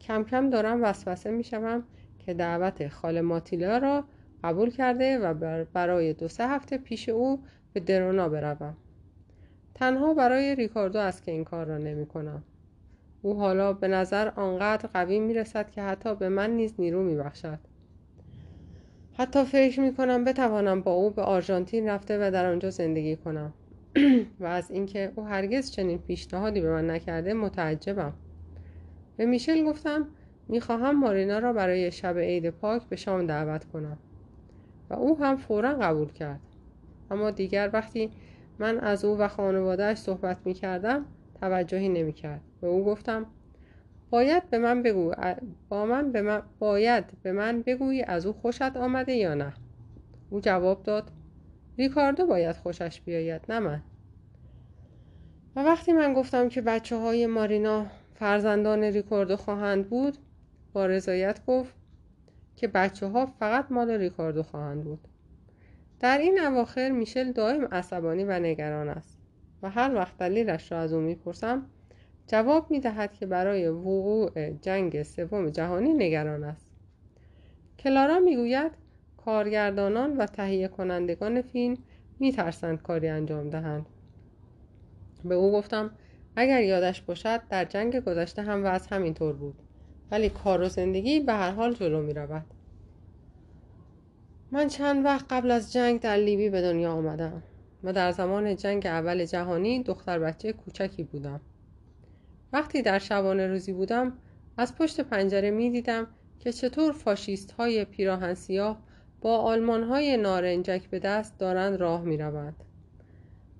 A: کم کم دارم وسوسه می‌شوم که دعوت خاله ماتیلا را قبول کرده و برای دو سه هفته پیش او به درونا بروم تنها برای ریکاردو است که این کار را نمی کنم. او حالا به نظر آنقدر قوی می رسد که حتی به من نیز نیرو می بخشد. حتی فکر می کنم بتوانم با او به آرژانتین رفته و در آنجا زندگی کنم. و از اینکه او هرگز چنین پیشنهادی به من نکرده متعجبم. به میشل گفتم می‌خواهم مارینا را برای شب عید پاک به شام دعوت کنم. و او هم فورا قبول کرد. اما دیگر وقتی من از او و خانوادهش صحبت می کردم توجهی نمی کرد به او گفتم باید به من بگو با من به من باید به من بگویی از او خوشت آمده یا نه. او جواب داد ریکاردو باید خوشش بیاید نه من. و وقتی من گفتم که بچه های مارینا فرزندان ریکاردو خواهند بود با رضایت گفت که بچه ها فقط مال ریکاردو خواهند بود. در این اواخر میشل دائم عصبانی و نگران است و هر وقت دلیلش را از او می‌پرسم جواب می‌دهد که برای وقوع جنگ سوم جهانی نگران است. کلارا می‌گوید کارگردانان و تهیه کنندگان فیلم میترسند کاری انجام دهند. به او گفتم اگر یادش باشد در جنگ گذشته هم از همینطور بود ولی کار و زندگی به هر حال جلو می رود. من چند وقت قبل از جنگ در لیبی به دنیا آمدم و در زمان جنگ اول جهانی دختر بچه کوچکی بودم. وقتی در شبانه روزی بودم از پشت پنجره می دیدم که چطور فاشیست های پیراهن سیاه با آلمان های نارنجک به دست دارند راه می روند.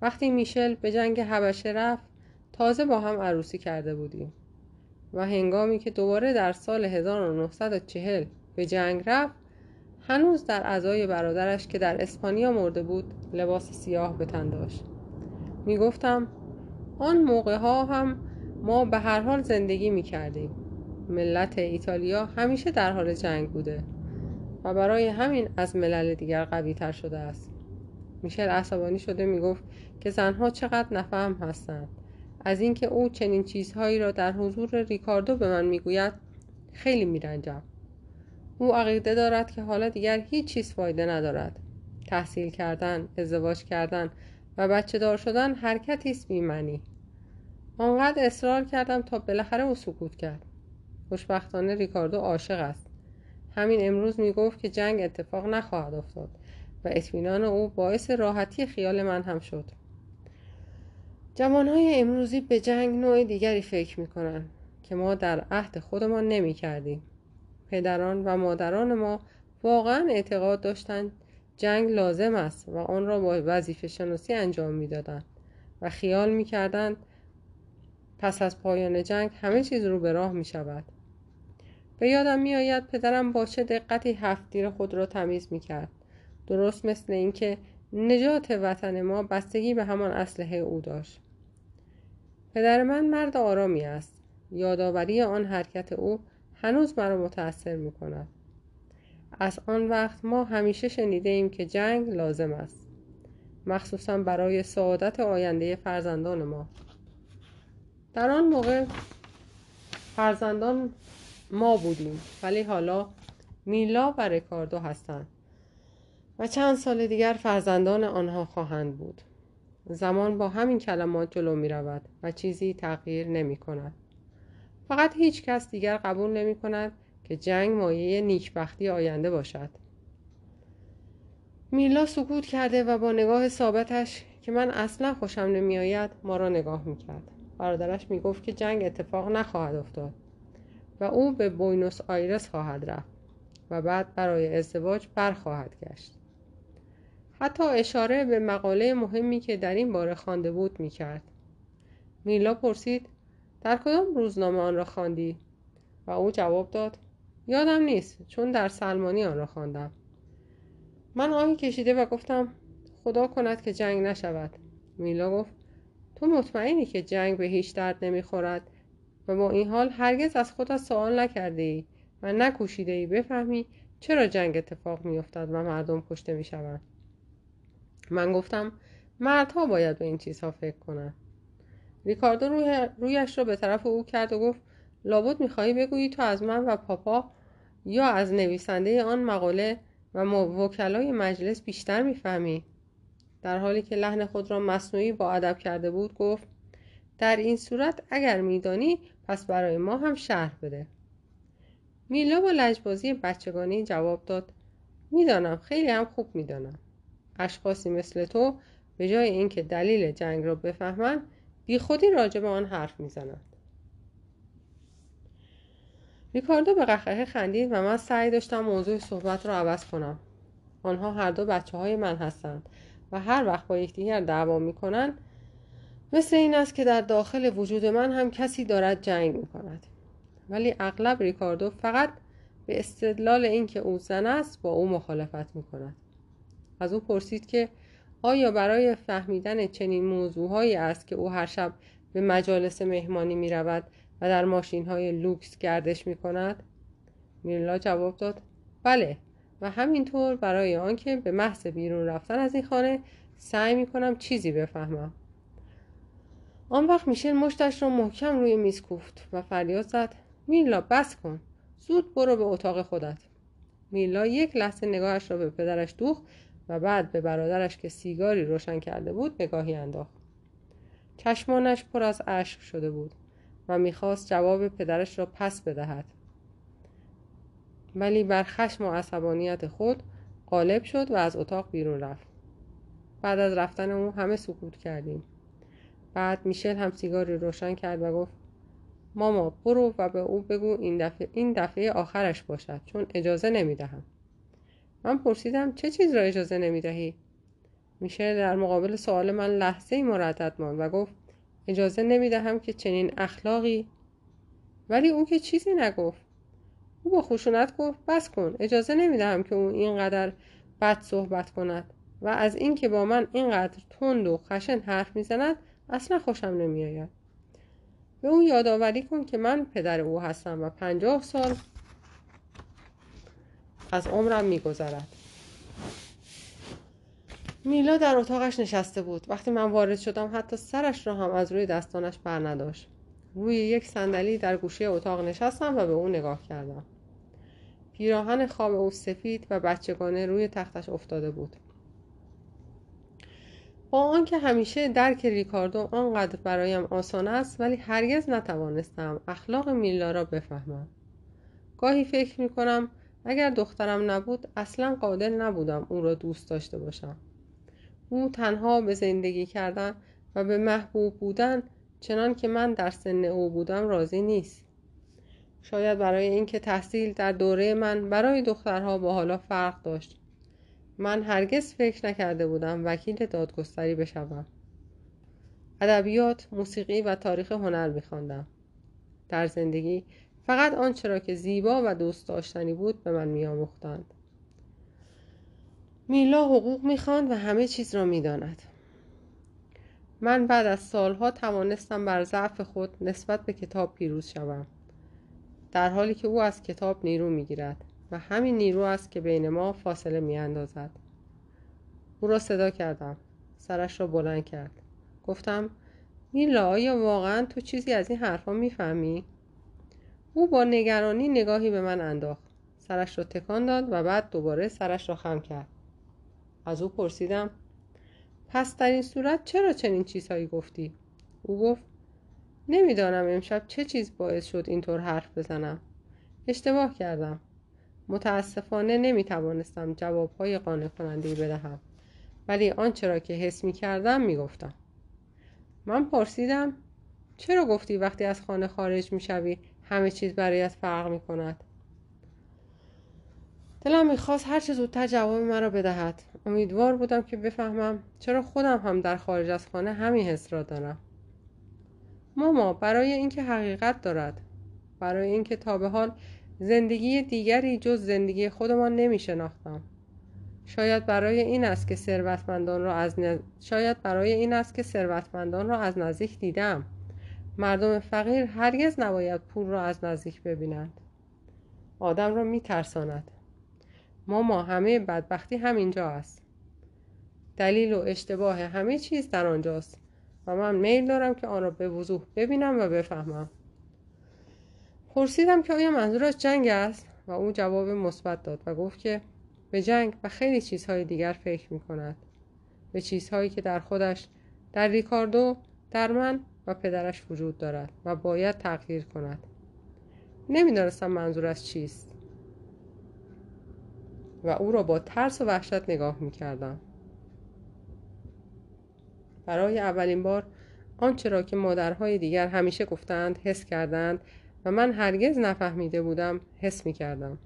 A: وقتی میشل به جنگ حبشه رفت تازه با هم عروسی کرده بودیم و هنگامی که دوباره در سال 1940 به جنگ رفت هنوز در ازای برادرش که در اسپانیا مرده بود لباس سیاه به تن داشت می گفتم آن موقع ها هم ما به هر حال زندگی می کردیم ملت ایتالیا همیشه در حال جنگ بوده و برای همین از ملل دیگر قوی تر شده است. میشل عصبانی شده می‌گفت که زنها چقدر نفهم هستند. از اینکه او چنین چیزهایی را در حضور ریکاردو به من می‌گوید خیلی میرنجم. او عقیده دارد که حالا دیگر هیچ چیز فایده ندارد. تحصیل کردن ازدواج کردن و بچه دار شدن حرکتی است بیمنی آنقدر اصرار کردم تا بالاخره او سکوت کرد. خوشبختانه ریکاردو عاشق است. همین امروز می‌گفت که جنگ اتفاق نخواهد افتاد و اطمینان او باعث راحتی خیال من هم شد. جوانهای امروزی به جنگ نوع دیگری فکر می‌کنند که ما در عهد خودمان نمی کردیم. پدران و مادران ما واقعا اعتقاد داشتند جنگ لازم است و آن را با وظیفه شناسی انجام می‌دادند و خیال می‌کردند پس از پایان جنگ همه چیز رو به راه می شود. به یادم می آید پدرم با چه دقتی هفتیر خود را تمیز می کرد. درست مثل اینکه نجات وطن ما بستگی به همان اسلحه او داشت. پدر من مرد آرامی است. یادآوری آن حرکت او هنوز مرا متأثر می کند. از آن وقت ما همیشه شنیده ایم که جنگ لازم است. مخصوصا برای سعادت آینده فرزندان ما. در آن موقع فرزندان ما بودیم ولی حالا میلا و رکاردو هستند و چند سال دیگر فرزندان آنها خواهند بود. زمان با همین کلمات جلو می رود و چیزی تغییر نمی کند فقط هیچ کس دیگر قبول نمی کند که جنگ مایه نیکبختی آینده باشد. میلا سکوت کرده و با نگاه ثابتش که من اصلا خوشم نمی آید ما را نگاه می کرد برادرش می گفت که جنگ اتفاق نخواهد افتاد و او به بوینوس آیرس خواهد رفت و بعد برای ازدواج برخواهد گشت. حتی اشاره به مقاله مهمی که در این باره خوانده بود می کرد. میلا پرسید در کدام روزنامه آن را خواندی؟ و او جواب داد یادم نیست چون در سلمانی آن را خواندم. من آهی کشیده و گفتم خدا کند که جنگ نشود. میلا گفت تو مطمئنی که جنگ به هیچ درد نمی‌خورد؟ و با این حال هرگز از خودت سوال نکرده ای و نکوشیده ای بفهمی چرا جنگ اتفاق میافتد و مردم کشته می‌شوند. من گفتم مردها باید به این چیزها فکر کنند. ریکاردو روی رویش را به طرف او کرد و گفت لابد می‌خواهی بگویی تو از من و پاپا یا از نویسنده آن مقاله و وکلای مجلس بیشتر می‌فهمی؟ در حالی که لحن خود را مصنوعی با ادب کرده بود گفت در این صورت اگر میدانی پس برای ما هم شرح بده. میلا با لجبازی بچگانی جواب داد می‌دانم خیلی هم خوب می‌دانم. اشخاصی مثل تو به جای اینکه دلیل جنگ را بفهمند بی خودی راجع به آن حرف می‌زنند. ریکاردو به قهقه خندید و من سعی داشتم موضوع صحبت را عوض کنم. آنها هر دو بچه های من هستند. و هر وقت با یکدیگر دعوا می‌کنند مثل این است که در داخل وجود من هم کسی دارد جنگ می کند ولی اغلب ریکاردو فقط به استدلال اینکه او زن است با او مخالفت می کند از او پرسید که آیا برای فهمیدن چنین موضوعهایی است که او هر شب به مجالس مهمانی می رود و در ماشین های لوکس گردش می کند؟ میرلا جواب داد بله. و همینطور برای آنکه به محض بیرون رفتن از این خانه سعی می کنم چیزی بفهمم. آن وقت میشل مشتش را محکم روی میز کوفت و فریاد زد میلا بس کن. زود برو به اتاق خودت. میلا یک لحظه نگاهش را به پدرش دوخت و بعد به برادرش که سیگاری روشن کرده بود نگاهی انداخت. چشمانش پر از اشک شده بود و می‌خواست جواب پدرش را پس بدهد. ولی بر خشم و عصبانیت خود غالب شد و از اتاق بیرون رفت. بعد از رفتن او همه سکوت کردیم. بعد میشل هم سیگاری روشن کرد و گفت ماما برو و به او بگو این دفعه, این دفعه آخرش باشد چون اجازه نمی‌دهم. من پرسیدم چه چیز را اجازه نمی‌دهی؟ میشه در مقابل سوال من لحظه ای مردد ماند و گفت اجازه نمی‌دهم که چنین اخلاقی. ولی او که چیزی نگفت. او با خشونت گفت بس کن اجازه نمی‌دهم که او اینقدر بد صحبت کند و از اینکه با من اینقدر تند و خشن حرف می‌زند اصلا خوشم نمیآید. به او یادآوری کن که من پدر او هستم و پنجاه سال از عمرم میگذرد. میلا در اتاقش نشسته بود. وقتی من وارد شدم حتی سرش را هم از روی دستانش بر نداشت روی یک صندلی در گوشه اتاق نشستم و به او نگاه کردم. پیراهن خواب او سفید و بچگانه روی تختش افتاده بود. با آنکه همیشه درک ریکاردو آنقدر برایم آسان است ولی هرگز نتوانستم اخلاق میلا را بفهمم. گاهی فکر می کنم اگر دخترم نبود اصلا قادر نبودم او را دوست داشته باشم. او تنها به زندگی کردن و به محبوب بودن چنان که من در سن او بودم راضی نیست. شاید برای اینکه تحصیل در دوره من برای دخترها با حالا فرق داشت. من هرگز فکر نکرده بودم وکیل دادگستری بشوم. ادبیات موسیقی و تاریخ هنر میخواندم. در زندگی فقط آنچه را که زیبا و دوست داشتنی بود به من میآموختند. میلا حقوق می‌خواند و همه چیز را می‌داند. من بعد از سالها توانستم بر ضعف خود نسبت به کتاب پیروز شوم. در حالی که او از کتاب نیرو می‌گیرد و همین نیرو است که بین ما فاصله میاندازد. او را صدا کردم. سرش را بلند کرد. گفتم میلا آیا واقعا تو چیزی از این حرفها می‌فهمی؟ او با نگرانی نگاهی به من انداخت. سرش را تکان داد و بعد دوباره سرش را خم کرد. از او پرسیدم پس در این صورت چرا چنین چیزهایی گفتی؟ او گفت نمی‌دانم امشب چه چیز باعث شد اینطور حرف بزنم. اشتباه کردم. متاسفانه نمی توانستم جوابهای قانع کننده بدهم. ولی آنچه را که حس می کردم می گفتم من پرسیدم چرا گفتی وقتی از خانه خارج می شوی همه چیز برایت فرق می کند دلم می‌خواست هر چه زودتر جواب مرا بدهد. امیدوار بودم که بفهمم چرا خودم هم در خارج از خانه همین حس را دارم. ماما برای اینکه حقیقت دارد. برای اینکه تا به حال زندگی دیگری جز زندگی خودمان نمی شناختم. شاید برای این است که ثروتمندان را از شاید برای این است که ثروتمندان را از نزدیک دیدم. مردم فقیر هرگز نباید پول را از نزدیک ببینند. آدم را می ترساند. ماما همه بدبختی همینجا است. دلیل و اشتباه همه چیز در آنجاست. و من میل دارم که آن را به وضوح ببینم و بفهمم. پرسیدم که آیا منظورش جنگ است؟ و او جواب مثبت داد و گفت که به جنگ و خیلی چیزهای دیگر فکر می کند. به چیزهایی که در خودش در ریکاردو در من و پدرش وجود دارد و باید تغییر کند. نمی‌دانستم منظورش چیست. و او را با ترس و وحشت نگاه می کردم. برای اولین بار آنچه را که مادرهای دیگر همیشه گفتند حس کردند و من هرگز نفهمیده بودم حس می کردم.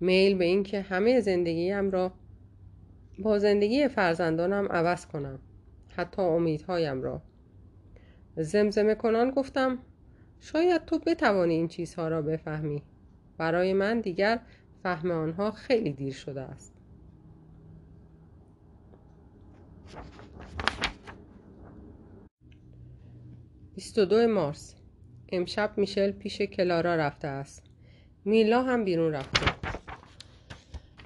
A: میل به اینکه همه زندگیم را با زندگی فرزندانم عوض کنم حتی امیدهایم را. زمزمه کنان گفتم شاید تو بتوانی این چیزها را بفهمی. برای من دیگر فهم آنها خیلی دیر شده است. 22 مارس. امشب میشل پیش کلارا رفته است. میلا هم بیرون رفته.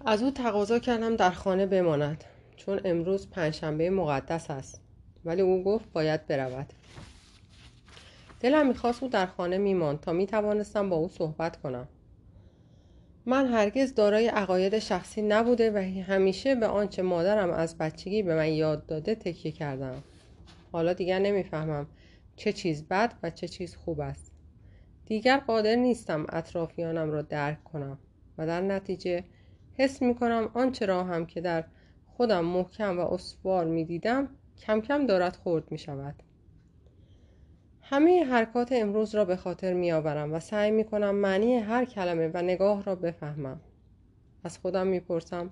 A: از او تقاضا کردم در خانه بماند. چون امروز پنجشنبه مقدس است. ولی او گفت باید برود. دلم می‌خواست او در خانه میماند تا می‌توانستم با او صحبت کنم. من هرگز دارای عقاید شخصی نبوده و همیشه به آنچه مادرم از بچگی به من یاد داده تکیه کردم حالا دیگر نمی‌فهمم. چه چیز بد و چه چیز خوب است. دیگر قادر نیستم اطرافیانم را درک کنم و در نتیجه حس می کنم آنچه را هم که در خودم محکم و اسوار می دیدم کم کم دارد خورد می شود. همه حرکات امروز را به خاطر می آورم و سعی می کنم معنی هر کلمه و نگاه را بفهمم. از خودم می پرسم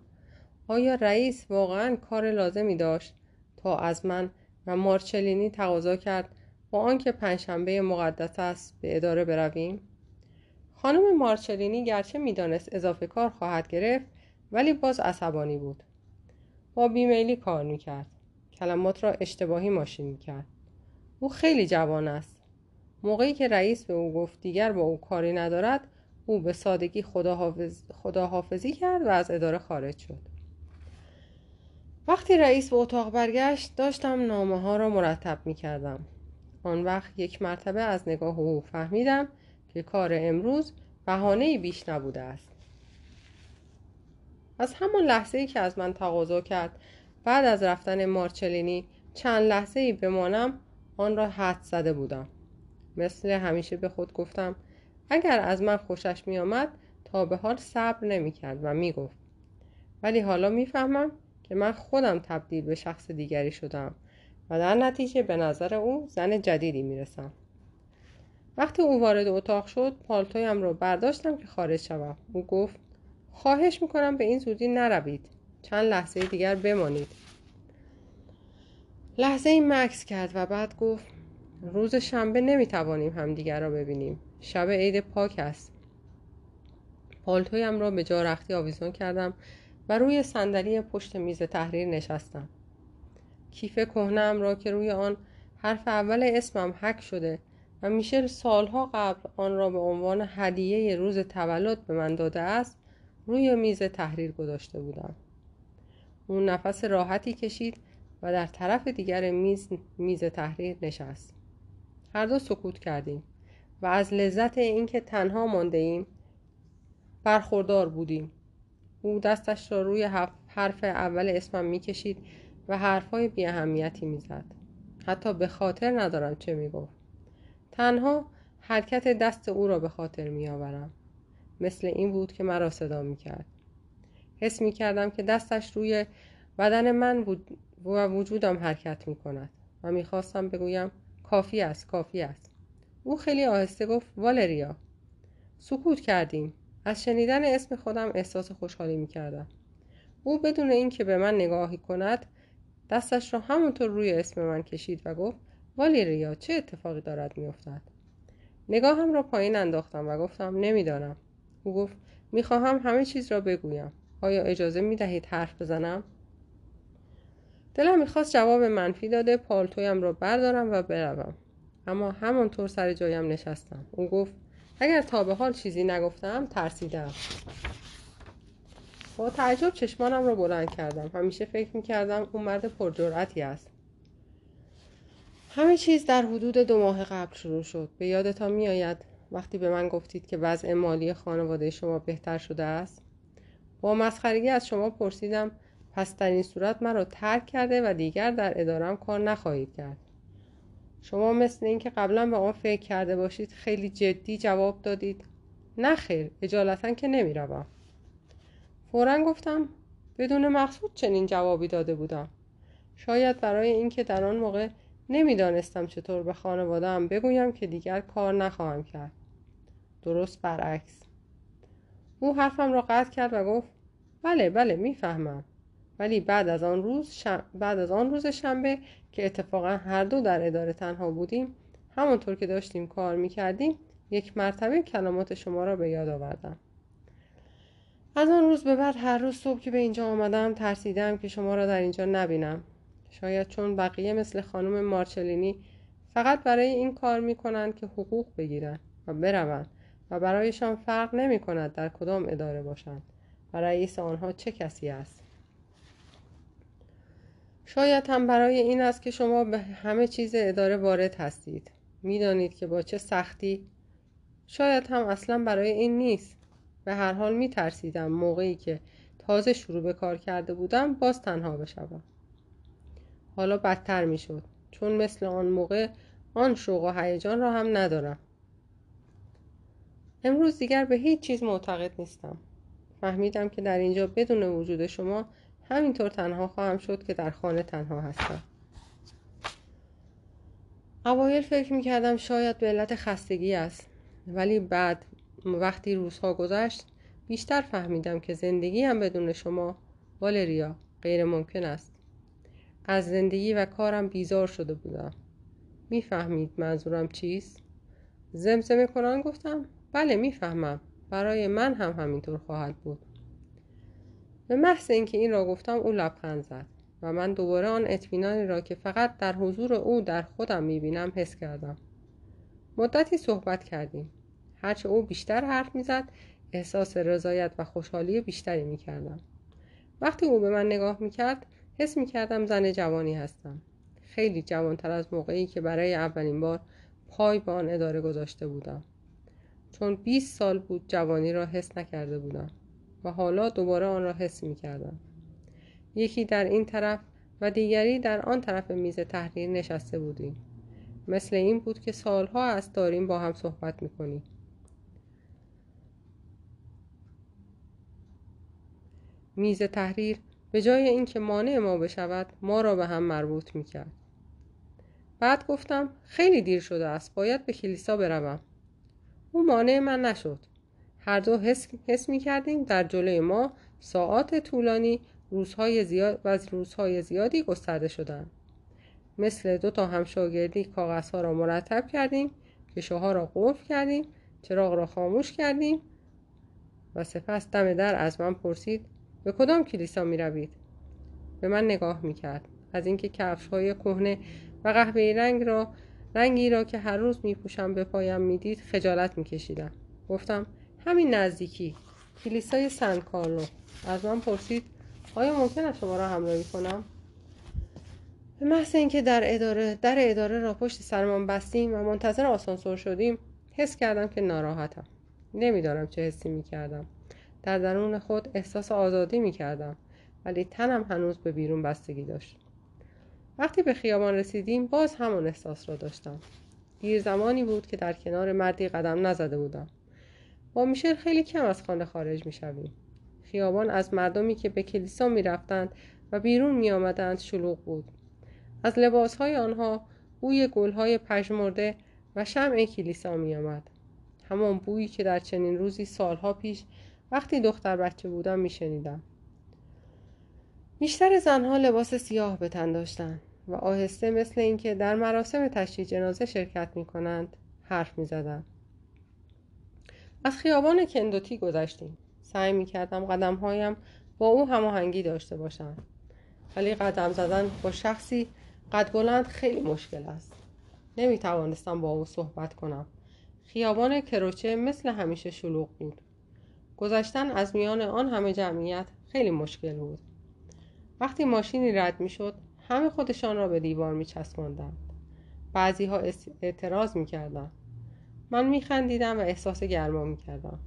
A: آیا رئیس واقعا کار لازمی داشت تا از من و مارچلینی تقاضا کرد با آنکه پنجشنبه مقدس است به اداره برویم خانم مارچلینی گرچه می‌دانست اضافه کار خواهد گرفت ولی باز عصبانی بود. با بیمیلی کار می‌کرد. کلمات را اشتباهی ماشین می‌کرد. او خیلی جوان است. موقعی که رئیس به او گفت دیگر با او کاری ندارد او به سادگی خداحافظ... خداحافظی کرد و از اداره خارج شد. وقتی رئیس به اتاق برگشت داشتم نامه ها را مرتب می کردم آن وقت یک مرتبه از نگاه او فهمیدم که کار امروز بهانه بیش نبوده است. از همان لحظه ای که از من تقاضا کرد بعد از رفتن مارچلینی چند لحظه ای بمانم آن را حد زده بودم. مثل همیشه به خود گفتم اگر از من خوشش می آمد تا به حال صبر نمی کرد و می گفت ولی حالا می‌فهمم که من خودم تبدیل به شخص دیگری شدم. و در نتیجه به نظر او زن جدیدی می‌رسم. وقتی او وارد اتاق شد پالتویم را برداشتم که خارج شوم. او گفت خواهش می‌کنم به این زودی نروید. چند لحظه دیگر بمانید. لحظه این مکس کرد و بعد گفت روز شنبه نمی‌توانیم همدیگر را ببینیم. شب عید پاک است. پالتویم را به جا رختی آویزان کردم و روی صندلی پشت میز تحریر نشستم. کیف کهنم را که روی آن حرف اول اسمم حک شده و میشل سالها قبل آن را به عنوان هدیه روز تولد به من داده است روی میز تحریر گذاشته بودم. اون نفس راحتی کشید و در طرف دیگر میز میز تحریر نشست. هر دو سکوت کردیم و از لذت اینکه تنها مانده ایم برخوردار بودیم. او دستش را روی حرف اول اسمم می‌کشید و حرفهای بی اهمیتی می‌زد. حتی به خاطر ندارم چه می‌گفت. تنها حرکت دست او را به خاطر میآورم. مثل این بود که مرا صدا می‌کرد. حس می‌کردم که دستش روی بدن من و وجودم حرکت می‌کند و می‌خواستم بگویم کافی است کافی است. او خیلی آهسته گفت والریا. سکوت کردیم. از شنیدن اسم خودم احساس خوشحالی می‌کردم. او بدون اینکه به من نگاهی کند دستش را همونطور روی اسم من کشید و گفت والریا چه اتفاقی دارد میافتد؟ نگاهم را پایین انداختم و گفتم نمی‌دانم. او گفت می‌خواهم همه چیز را بگویم. آیا اجازه می‌دهید حرف بزنم؟ دلم می‌خواست جواب منفی داده پالتویم را بردارم و بروم. اما همانطور سر جایم نشستم. او گفت اگر تا به حال چیزی نگفتم ترسیدم. با تعجب چشمانم را بلند کردم. همیشه فکر می‌کردم اون مرد پرجرأتی است. همه چیز در حدود دو ماه قبل شروع شد. به یادتان میآید وقتی به من گفتید که وضع مالی خانواده شما بهتر شده است؟ با مسخرگی از شما پرسیدم پس در این صورت مرا ترک کرده و دیگر در ادارم کار نخواهید کرد. شما مثل اینکه قبلا به آن فکر کرده باشید خیلی جدی جواب دادید. نه خیر اجالتا که نمی‌روم. فورا گفتم بدون مقصود چنین جوابی داده بودم. شاید برای اینکه در آن موقع نمی‌دانستم چطور به خانوادهام بگویم که دیگر کار نخواهم کرد. درست برعکس. او حرفم را قطع کرد و گفت بله بله می‌فهمم. ولی بعد از آن روز بعد از آن روز شنبه که اتفاقا هر دو در اداره تنها بودیم همانطور که داشتیم کار می‌کردیم یک مرتبه کلمات شما را به یاد آوردم. از آن روز به بعد هر روز صبح که به اینجا آمدم ترسیدم که شما را در اینجا نبینم. شاید چون بقیه مثل خانم مارچلینی فقط برای این کار می کنند که حقوق بگیرند و بروند و برایشان فرق نمی کند در کدام اداره باشند و رئیس آنها چه کسی است. شاید هم برای این است که شما به همه چیز اداره وارد هستید. می‌دانید که با چه سختی. شاید هم اصلا برای این نیست. به هر حال می ترسیدم موقعی که تازه شروع به کار کرده بودم باز تنها بشوم. حالا بدتر می شد چون مثل آن موقع آن شوق و هیجان را هم ندارم. امروز دیگر به هیچ چیز معتقد نیستم. فهمیدم که در اینجا بدون وجود شما همینطور تنها خواهم شد که در خانه تنها هستم. اوایل فکر می‌کردم شاید به علت خستگی است ولی بعد وقتی روزها گذشت بیشتر فهمیدم که زندگی هم بدون شما والریا غیر ممکن است. از زندگی و کارم بیزار شده بودم. می‌فهمید منظورم چیست؟ زمزمه کنان گفتم بله می‌فهمم. برای من هم همینطور خواهد بود. به محض اینکه این را گفتم او لبخند زد و من دوباره آن اطمینانی را که فقط در حضور او در خودم می‌بینم حس کردم. مدتی صحبت کردیم. هرچه او بیشتر حرف می‌زد احساس رضایت و خوشحالی بیشتری می‌کردم وقتی او به من نگاه می‌کرد حس می‌کردم زن جوانی هستم خیلی جوانتر از موقعی که برای اولین بار پای به آن اداره گذاشته بودم چون 20 سال بود جوانی را حس نکرده بودم و حالا دوباره آن را حس می کردم. یکی در این طرف و دیگری در آن طرف میز تحریر نشسته بودیم. مثل این بود که سالها است داریم با هم صحبت می میز تحریر به جای اینکه مانع ما بشود ما را به هم مربوط می کرد. بعد گفتم خیلی دیر شده است باید به کلیسا بروم. او مانع من نشد. هر دو حس, حس می کردیم در جلوی ما ساعات طولانی روزهای زیاد و روزهای زیادی گسترده شدند. مثل دو تا همشاگردی کاغذها را مرتب کردیم کشوها را قفل کردیم چراغ را خاموش کردیم و سپس دم در از من پرسید به کدام کلیسا می روید؟ به من نگاه می کرد از اینکه کفش های کهنه و قهوه‌ای رنگ را رنگی را که هر روز می پوشم به پایم می‌دید خجالت میکشیدم. گفتم همین نزدیکی کلیسای سن کارلو. از من پرسید آیا ممکن است شما را همراهی کنم؟ به محض اینکه در اداره در اداره را پشت سرمان بستیم و منتظر آسانسور شدیم حس کردم که ناراحتم. نمی‌دانم چه حسی می‌کردم. در درون خود احساس آزادی می‌کردم ولی تنم هنوز به بیرون بستگی داشت. وقتی به خیابان رسیدیم باز همان احساس را داشتم. دیر زمانی بود که در کنار مردی قدم نزده بودم. با میشل خیلی کم از خانه خارج می شویم. خیابان از مردمی که به کلیسا می رفتند و بیرون می آمدند شلوغ بود. از لباسهای آنها بوی گلهای پژمرده و شمع کلیسا می آمد همان بویی که در چنین روزی سالها پیش وقتی دختر بچه بودم می شنیدم. بیشتر زنها لباس سیاه به تن داشتند و آهسته مثل اینکه در مراسم تشییع جنازه شرکت می کنند حرف می زدن. از خیابان کندوتی گذشتیم. سعی می کردم قدم هایم با او هماهنگی داشته باشند ولی قدم زدن با شخصی قد بلند خیلی مشکل است. نمی توانستم با او صحبت کنم. خیابان کروچه مثل همیشه شلوغ بود. گذشتن از میان آن همه جمعیت خیلی مشکل بود. وقتی ماشینی رد می شد همه خودشان را به دیوار می چسباندند بعضی ها اعتراض می کردن. من می خندیدم و احساس گرما می کردم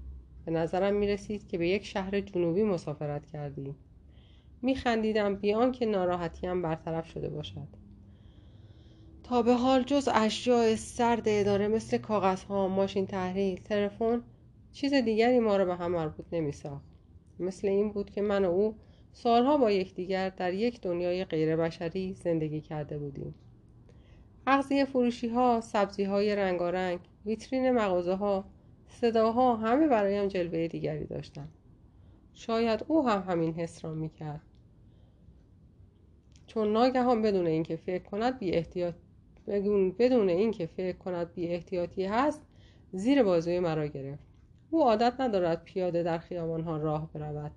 A: به نظرم می رسید که به یک شهر جنوبی مسافرت کردیم می خندیدم بیان که ناراحتیم برطرف شده باشد. تا به حال جز اشیاء سرد اداره مثل کاغذها، ماشین تحریل، تلفن چیز دیگری ما را به هم مربوط نمی ساخت. مثل این بود که من و او سالها با یکدیگر در یک دنیای غیربشری زندگی کرده بودیم. اغذیه فروشی ها سبزی های رنگارنگ ویترین مغازه ها صداها همه برایم جلوه دیگری داشتند شاید او هم همین حس را می‌کرد. چون ناگهان بدون اینکه فکر کند بی احتیاط بدون اینکه فکر کند بی احتیاطی هست زیر بازوی مرا گرفت. او عادت ندارد پیاده در خیابان ها راه برود.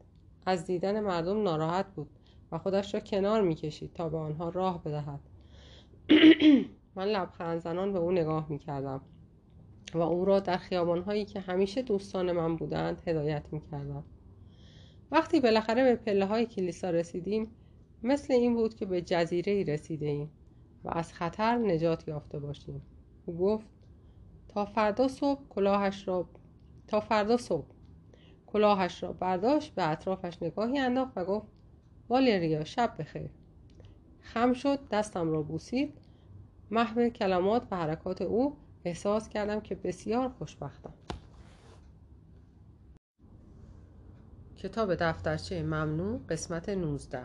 A: از دیدن مردم ناراحت بود و خودش را کنار می‌کشید تا به آنها راه بدهد. من لبخند زنان به او نگاه می‌کردم و او را در خیابانهایی که همیشه دوستان من بودند هدایت می‌کردم. وقتی بالاخره به پله های کلیسا رسیدیم مثل این بود که به جزیره ای رسیده ایم و از خطر نجات یافته باشیم. او گفت تا فردا صبح کلاهش را تا فردا صبح. کلاهش را برداشت به اطرافش نگاهی انداخت و گفت والریا شب بخیر. خم شد دستم را بوسید. محو کلمات و حرکات او احساس کردم که بسیار خوشبختم. کتاب دفترچه ممنوع قسمت 19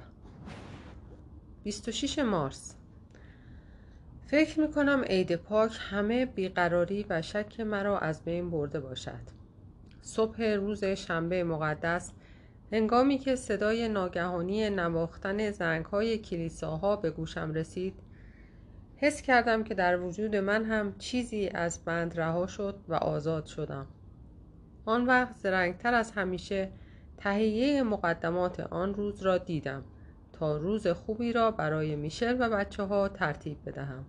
A: 26 مارس. فکر می کنم عید پاک همه بیقراری و شک مرا از بین برده باشد. صبح روز شنبه مقدس هنگامی که صدای ناگهانی نواختن زنگهای کلیساها به گوشم رسید حس کردم که در وجود من هم چیزی از بند رها شد و آزاد شدم. آن وقت زرنگتر از همیشه تهیه مقدمات آن روز را دیدم تا روز خوبی را برای میشل و بچه ها ترتیب بدهم.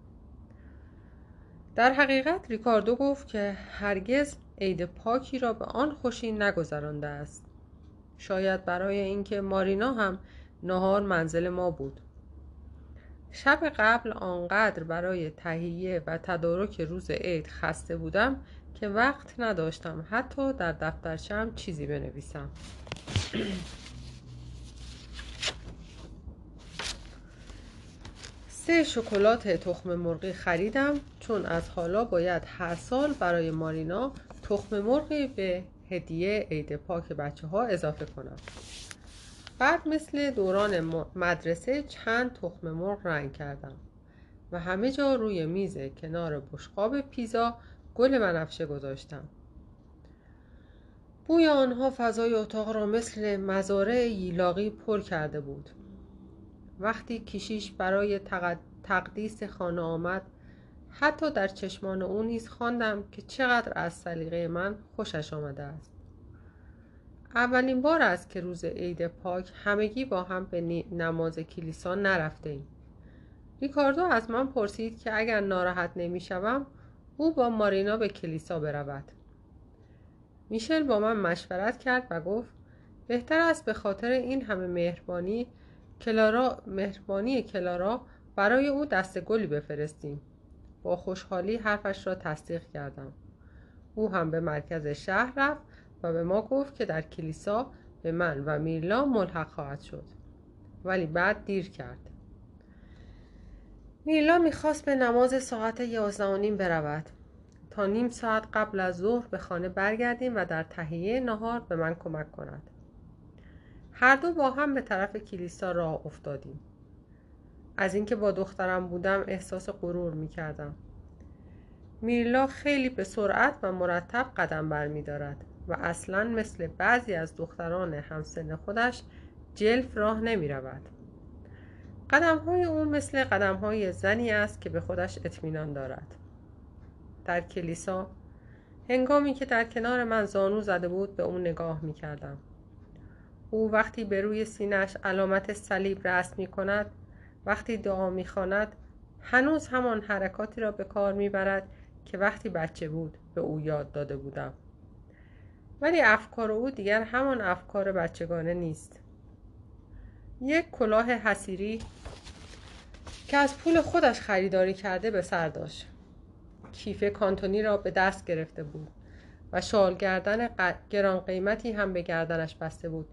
A: در حقیقت ریکاردو گفت که هرگز عید پاکی را به آن خوشی نگذرانده است. شاید برای اینکه مارینا هم نهار منزل ما بود. شب قبل آنقدر برای تهیه و تدارک روز عید خسته بودم که وقت نداشتم حتی در دفترچم چیزی بنویسم. سه شکلات تخم مرغی خریدم چون از حالا باید هر سال برای مارینا تخم مرغی به هدیه عید پاک بچه ها اضافه کنم. بعد مثل دوران مدرسه چند تخم مرغ رنگ کردم و همه جا روی میز کنار بشقاب پیزا گل بنفشه گذاشتم. بوی آنها فضای اتاق را مثل مزارع ییلاقی پر کرده بود. وقتی کشیش برای تقدیس خانه آمد حتی در چشمان او نیز خواندم که چقدر از سلیقه من خوشش آمده است. اولین بار است که روز عید پاک همگی با هم به نماز کلیسا نرفته ایم. ریکاردو از من پرسید که اگر ناراحت نمی‌شوم او با مارینا به کلیسا برود. میشل با من مشورت کرد و گفت بهتر است به خاطر این همه مهربانی کلارا مهربانی کلارا برای او دست گلی بفرستیم. با خوشحالی حرفش را تصدیق کردم. او هم به مرکز شهر رفت و به ما گفت که در کلیسا به من و میرلا ملحق خواهد شد. ولی بعد دیر کرد. میرلا می‌خواست به نماز ساعت یازده نیم برود. تا نیم ساعت قبل از ظهر به خانه برگردیم و در تهیه نهار به من کمک کند. هر دو با هم به طرف کلیسا راه افتادیم. از اینکه با دخترم بودم احساس غرور می کردم میرلا خیلی به سرعت و مرتب قدم بر می دارد و اصلا مثل بعضی از دختران همسن خودش جلف راه نمی رود قدم های او مثل قدم های زنی است که به خودش اطمینان دارد. در کلیسا هنگامی که در کنار من زانو زده بود به او نگاه می کردم او وقتی به روی سینش علامت صلیب رسم می کند وقتی دعا می هنوز همان حرکاتی را به کار می برد که وقتی بچه بود به او یاد داده بودم. ولی افکار او دیگر همان افکار بچگانه نیست. یک کلاه حسیری که از پول خودش خریداری کرده به سر داشت. کیف کانتونی را به دست گرفته بود و شال گردن گران قیمتی هم به گردنش بسته بود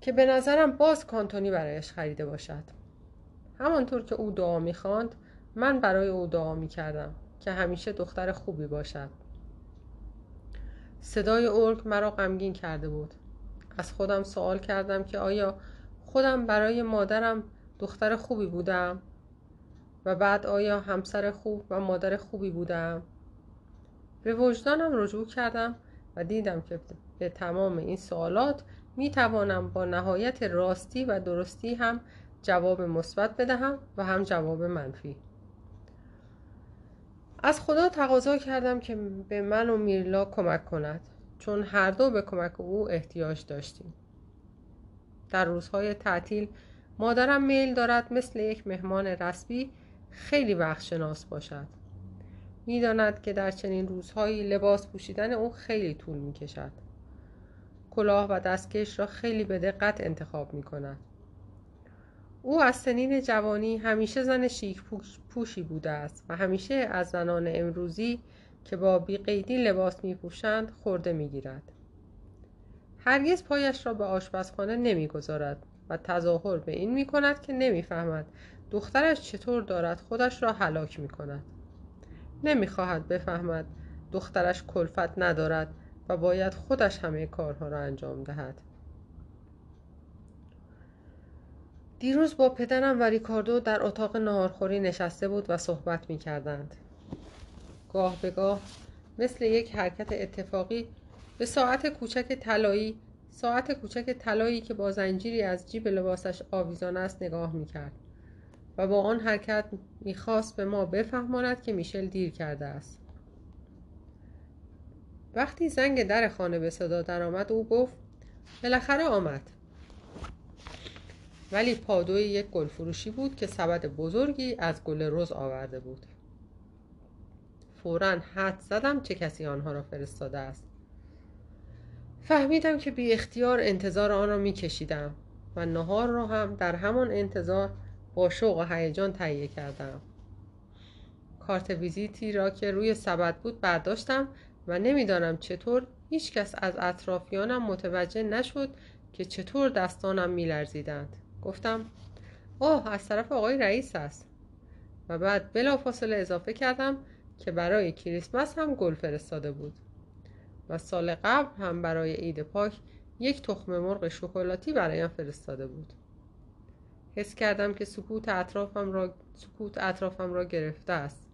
A: که به نظرم باز کانتونی برایش خریده باشد. همانطور که او دعا می‌خواند من برای او دعا می‌کردم که همیشه دختر خوبی باشد. صدای ارگ مرا غمگین کرده بود. از خودم سوال کردم که آیا خودم برای مادرم دختر خوبی بودم؟ و بعد آیا همسر خوب و مادر خوبی بودم؟ به وجدانم رجوع کردم و دیدم که به تمام این سوالات می توانم با نهایت راستی و درستی هم جواب مثبت بدهم و هم جواب منفی. از خدا تقاضا کردم که به من و میرلا کمک کند چون هر دو به کمک او احتیاج داشتیم. در روزهای تعطیل مادرم میل دارد مثل یک مهمان رسمی خیلی وقت شناس باشد. می‌داند که در چنین روزهایی لباس پوشیدن او خیلی طول می کشد کلاه و دستکش را خیلی به دقت انتخاب می کند او از سنین جوانی همیشه زن شیک پوشی بوده است و همیشه از زنان امروزی که با بیقیدی لباس می پوشند خورده می گیرد. هرگز پایش را به آشپزخانه نمی گذارد و تظاهر به این می کند که نمی فهمد دخترش چطور دارد خودش را حلاک می کند. نمی خواهد بفهمد دخترش کلفت ندارد و باید خودش همه کارها را انجام دهد. دیروز با پدرم و ریکاردو در اتاق نهارخوری نشسته بود و صحبت می کردند. گاه به گاه مثل یک حرکت اتفاقی به ساعت کوچک طلایی ساعت کوچک طلایی که با زنجیری از جیب لباسش آویزان است نگاه می کرد و با آن حرکت می‌خواست به ما بفهماند که میشل دیر کرده است وقتی زنگ در خانه به صدا درآمد او گفت بالاخره آمد ولی پادوی یک گل فروشی بود که سبد بزرگی از گل رز آورده بود. فورا حد زدم چه کسی آنها را فرستاده است. فهمیدم که بی اختیار انتظار آن را می کشیدم و نهار را هم در همان انتظار با شوق و هیجان تهیه کردم. کارت ویزیتی را که روی سبد بود برداشتم و نمی‌دانم چطور هیچکس از اطرافیانم متوجه نشد که چطور دستانم میلرزیدند. گفتم اوه از طرف آقای رئیس است و بعد بلافاصله اضافه کردم که برای کریسمس هم گل فرستاده بود. و سال قبل هم برای عید پاک یک تخم مرغ شکلاتی برایم فرستاده بود. حس کردم که سکوت اطرافم را سکوت اطرافم را گرفته است.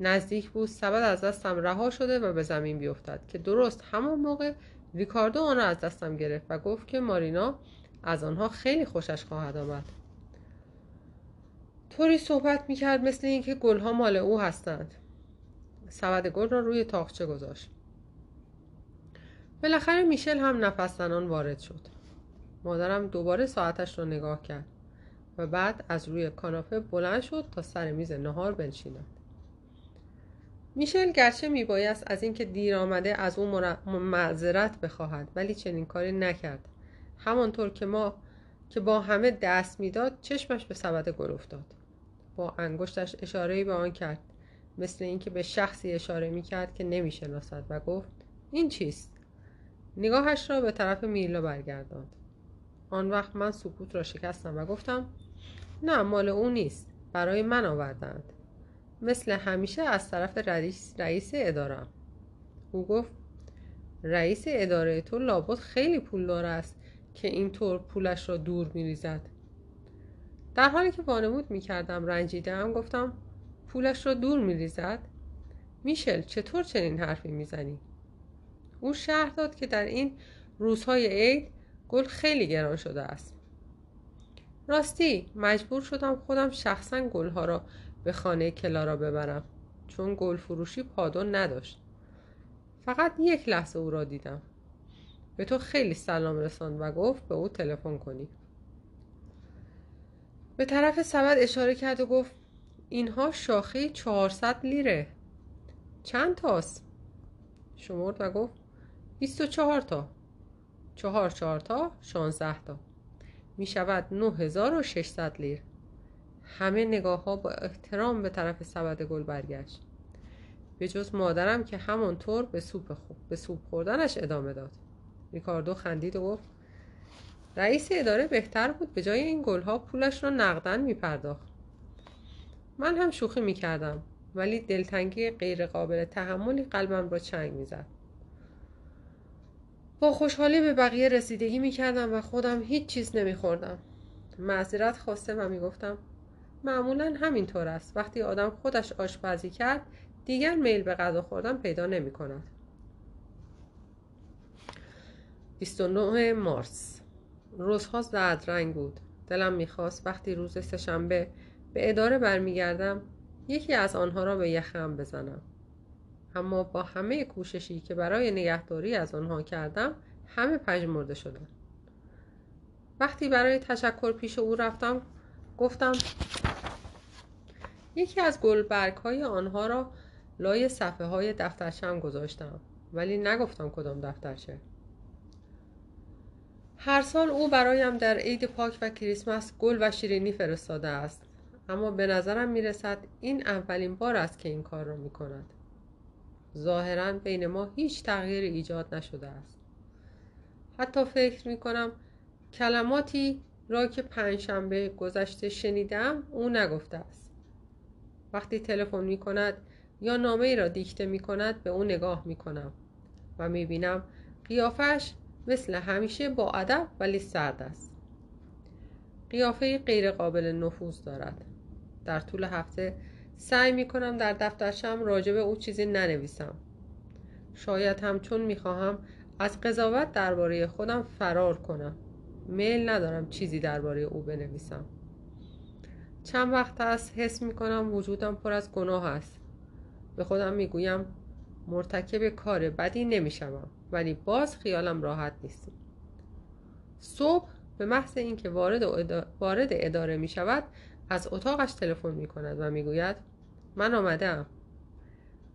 A: نزدیک بود سبد از دستم رها شده و به زمین بیفتد که درست همان موقع ریکاردو آن را از دستم گرفت و گفت که مارینا از آنها خیلی خوشش خواهد آمد. طوری صحبت می‌کرد مثل اینکه گلها مال او هستند. سبد گل را روی تاخچه گذاشت. بالاخره میشل هم نفس وارد شد. مادرم دوباره ساعتش را نگاه کرد و بعد از روی کاناپه بلند شد تا سر میز نهار بنشیند. میشل گرچه میبایست از اینکه دیر آمده از او معذرت بخواهد ولی چنین کاری نکرد. همانطور که ما که با همه دست می‌داد چشمش به سبد گل افتاد. با انگشتش اشاره به آن کرد. مثل اینکه به شخصی اشاره می‌کرد که نمی‌شناسد و گفت این چیست؟ نگاهش را به طرف میلا برگرداند. آن وقت من سکوت را شکستم و گفتم نه مال او نیست. برای من آوردند مثل همیشه از طرف رئیس, رئیس ادارم. او گفت رئیس اداره تو لابد خیلی پولدار است که اینطور پولش را دور میریزد. در حالی که وانمود می‌کردم رنجیدم گفتم پولش را دور میریزد؟ میشل چطور چنین حرفی می‌زنی؟ او شهر داد که در این روزهای عید گل خیلی گران شده است. راستی مجبور شدم خودم شخصا گلها را به خانه کلارا ببرم چون گل فروشی پادون نداشت. فقط یک لحظه او را دیدم. به تو خیلی سلام رساند و گفت به او تلفن کنی. به طرف سبد اشاره کرد و گفت اینها شاخه 400 لیره. چند تاست؟ شمرد و گفت 24 تا. چهار چهار تا 16 تا. می شود 9600 لیر. همه نگاه ها با احترام به طرف سبد گل برگشت. به جز مادرم که همانطور به سوپ خوب به سوپ خوردنش ادامه داد. ریکاردو خندید و گفت رئیس اداره بهتر بود به جای این گلها پولش را نقدن می پرداخت من هم شوخی می کردم ولی دلتنگی غیر قابل تحملی قلبم را چنگ می زد. با خوشحالی به بقیه رسیدگی می کردم و خودم هیچ چیز نمی خوردم. معذرت خواسته و می گفتم معمولا همینطور است وقتی آدم خودش آشپزی کرد دیگر میل به غذا خوردن پیدا نمی کند 29 مارس. روزها زرد رنگ بود. دلم می‌خواست وقتی روز سهشنبه به اداره برمیگردم یکی از آنها را به یخم بزنم. اما با همه کوششی که برای نگهداری از آنها کردم همه پژمرده شدن وقتی برای تشکر پیش او رفتم گفتم یکی از گلبرگ های آنها را لای صفحه های دفترشم گذاشتم ولی نگفتم کدام دفترچه. هر سال او برایم در عید پاک و کریسمس گل و شیرینی فرستاده است. اما به نظرم می‌رسد این اولین بار است که این کار را می کند ظاهرا بین ما هیچ تغییر ایجاد نشده است. حتی فکر می کنم کلماتی را که پنجشنبه گذشته شنیدم او نگفته است. وقتی تلفن می کند یا نامه ای را دیکته می کند به او نگاه می کنم و می بینم قیافش مثل همیشه با ادب ولی سرد است. قیافه غیر قابل نفوذ دارد. در طول هفته سعی می کنم در دفترشم راجع به او چیزی ننویسم. شاید هم چون می‌خواهم از قضاوت درباره خودم فرار کنم. میل ندارم چیزی درباره او بنویسم. چند وقت است حس می کنم وجودم پر از گناه است. به خودم می‌گویم مرتکب کار بدی نمی‌شوم ولی باز خیالم راحت نیست. صبح به محض اینکه وارد, وارد اداره می شود از اتاقش تلفن می کند و می‌گوید من آمدم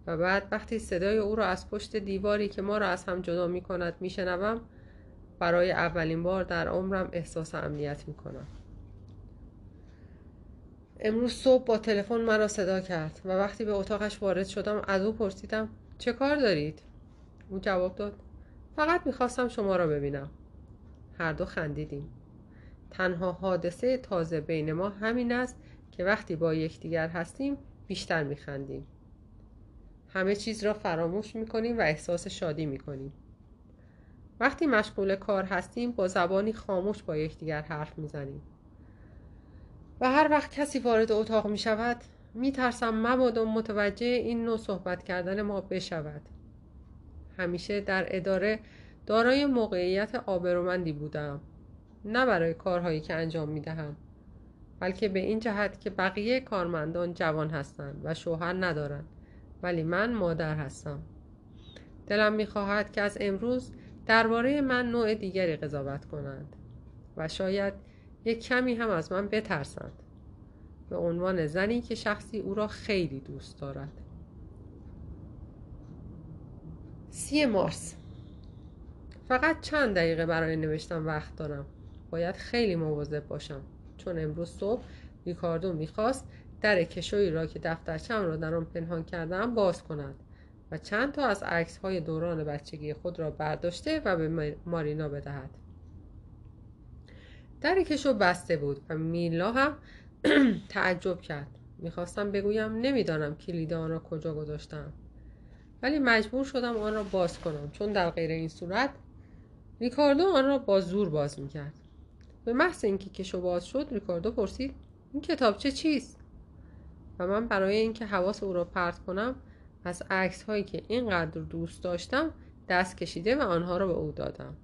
A: و بعد وقتی صدای او را از پشت دیواری که ما را از هم جدا می کند می شنوم برای اولین بار در عمرم احساس امنیت می کنم امروز صبح با تلفن مرا صدا کرد و وقتی به اتاقش وارد شدم از او پرسیدم چه کار دارید؟ او جواب داد فقط می‌خواستم شما را ببینم. هر دو خندیدیم. تنها حادثه تازه بین ما همین است که وقتی با یکدیگر هستیم بیشتر میخندیم. همه چیز را فراموش می‌کنیم و احساس شادی می‌کنیم. وقتی مشغول کار هستیم با زبانی خاموش با یکدیگر حرف می‌زنیم. و هر وقت کسی وارد اتاق می شود می ترسم مبادا متوجه این نوع صحبت کردن ما بشود. همیشه در اداره دارای موقعیت آبرومندی بودم نه برای کارهایی که انجام می دهم بلکه به این جهت که بقیه کارمندان جوان هستند و شوهر ندارند ولی من مادر هستم. دلم می‌خواهد که از امروز درباره من نوع دیگری قضاوت کنند و شاید یک کمی هم از من بترسند. به عنوان زنی که شخصی او را خیلی دوست دارد. سی مارس. فقط چند دقیقه برای نوشتن وقت دارم. باید خیلی مواظب باشم. چون امروز صبح ریکاردو می‌خواست در کشویی را که دفترچم را در آن پنهان کردم باز کند و چند تا از عکس های دوران بچگی خود را برداشته و به مارینا بدهد. در کشو بسته بود و میلا هم تعجب کرد. می‌خواستم بگویم نمی‌دانم کلید آن را کجا گذاشتم. ولی مجبور شدم آن را باز کنم. چون در غیر این صورت ریکاردو آن را با زور باز می‌کرد. به محض اینکه کشو باز شد ریکاردو پرسید این کتابچه چیست؟ و من برای اینکه حواس او را پرت کنم از عکس هایی که اینقدر دوست داشتم دست کشیده و آنها را به او دادم.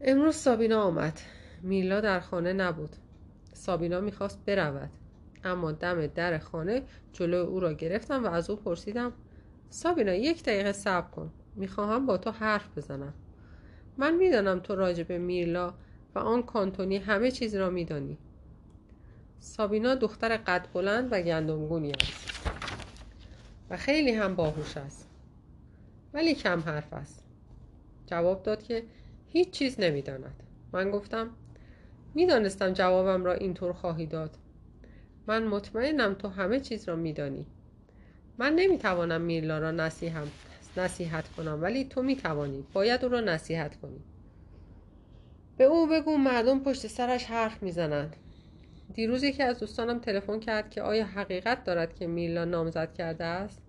A: امروز سابینا آمد. میلا در خانه نبود. سابینا می‌خواست برود. اما دم در خانه جلو او را گرفتم و از او پرسیدم سابینا یک دقیقه صبر کن. می‌خواهم با تو حرف بزنم. من می‌دانم تو راجع به میرلا و آن کانتونی همه چیز را میدانی. سابینا دختر قد بلند و گندمگونی است و خیلی هم باهوش است ولی کم حرف است. جواب داد که هیچ چیز نمی‌داند. من گفتم می‌دانستم جوابم را اینطور خواهی داد. من مطمئنم تو همه چیز را میدانی. من نمی‌توانم میرلا را نصیحت, نصیحت کنم ولی تو می‌توانی. باید او را نصیحت کنی. به او بگو مردم پشت سرش حرف می‌زنند. دیروز یکی از دوستانم تلفن کرد که آیا حقیقت دارد که میلا نامزد کرده است؟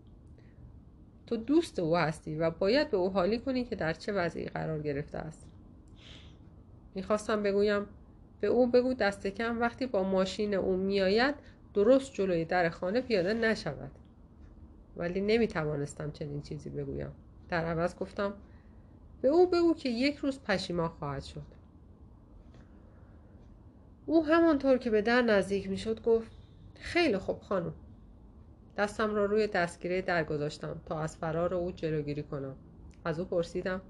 A: تو دوست او هستی و باید به او حالی کنی که در چه وضعی قرار گرفته است. می‌خواستم بگویم به او بگو دست کم وقتی با ماشین او میآید درست جلوی در خانه پیاده نشود. ولی نمی‌توانستم چنین چیزی بگویم. در عوض گفتم به او بگو که یک روز پشیمان خواهد شد. او همانطور که به در نزدیک می‌شد گفت خیلی خوب خانم. دستم را روی دستگیره در گذاشتم تا از فرار او جلوگیری کنم. از او پرسیدم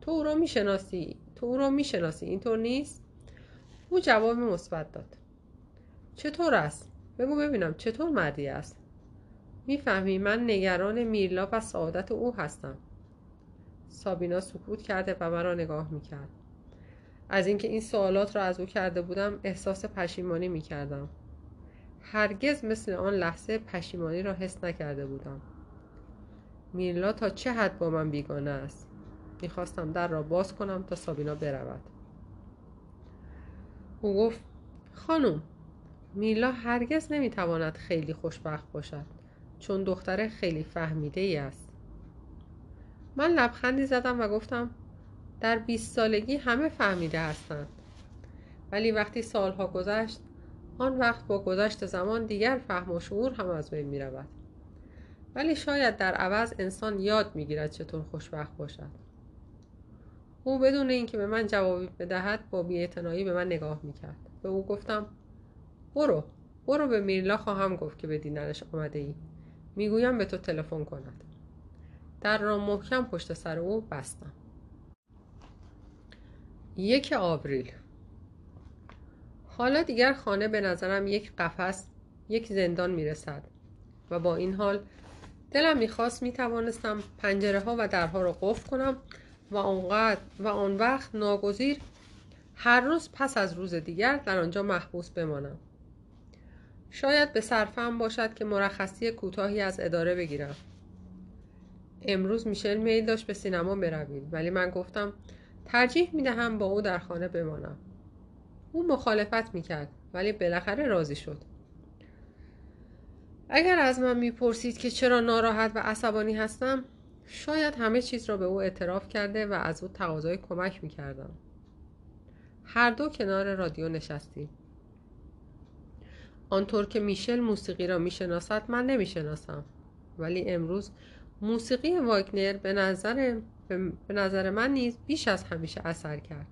A: تو او را می‌شناسی؟ تو او را می‌شناسی؟ اینطور نیست؟ او جواب مثبت داد. چطور است؟ بگو ببینم چطور مردی است؟ می‌فهمی من نگران میرلا و سعادت او هستم. سابینا سکوت کرده و مرا نگاه می‌کرد. از اینکه این سوالات را از او کرده بودم احساس پشیمانی می‌کردم. هرگز مثل آن لحظه پشیمانی را حس نکرده بودم. میرلا تا چه حد با من بیگانه است؟ می‌خواستم در را باز کنم تا سابینا برود. او گفت خانم میلا هرگز نمی‌تواند خیلی خوشبخت باشد چون دختر خیلی فهمیده ای است. من لبخندی زدم و گفتم در بیست سالگی همه فهمیده هستند. ولی وقتی سالها گذشت آن وقت با گذشت زمان دیگر فهم و شعور هم از بین می رود. ولی شاید در عوض انسان یاد می گیرد چطور خوشبخت باشد. او بدون اینکه به من جوابی بدهد با بیاعتنایی به من نگاه می کرد به او گفتم برو برو به میرلا خواهم گفت که به دیدنش آمده ای می‌گویم به تو تلفن کند. در را محکم پشت سر او بستم. یک آوریل. حالا دیگر خانه به نظرم یک قفس یک زندان می‌رسد و با این حال دلم می‌خواست می‌توانستم پنجره ها و درها را قفل کنم و آنقدر و آن وقت ناگزیر هر روز پس از روز دیگر در آنجا محبوس بمانم. شاید به صرفم باشد که مرخصی کوتاهی از اداره بگیرم. امروز میشل میل داشت به سینما برویم ولی من گفتم ترجیح می‌دهم با او در خانه بمانم. او مخالفت می‌کرد ولی بالاخره راضی شد. اگر از من می‌پرسید که چرا ناراحت و عصبانی هستم شاید همه چیز را به او اعتراف کرده و از او تقاضای کمک می‌کردم. هر دو کنار رادیو نشستیم. آنطور که میشل موسیقی را می‌شناسد من نمی‌شناسم. ولی امروز موسیقی واگنر به نظر, به نظر من نیز بیش از همیشه اثر کرد.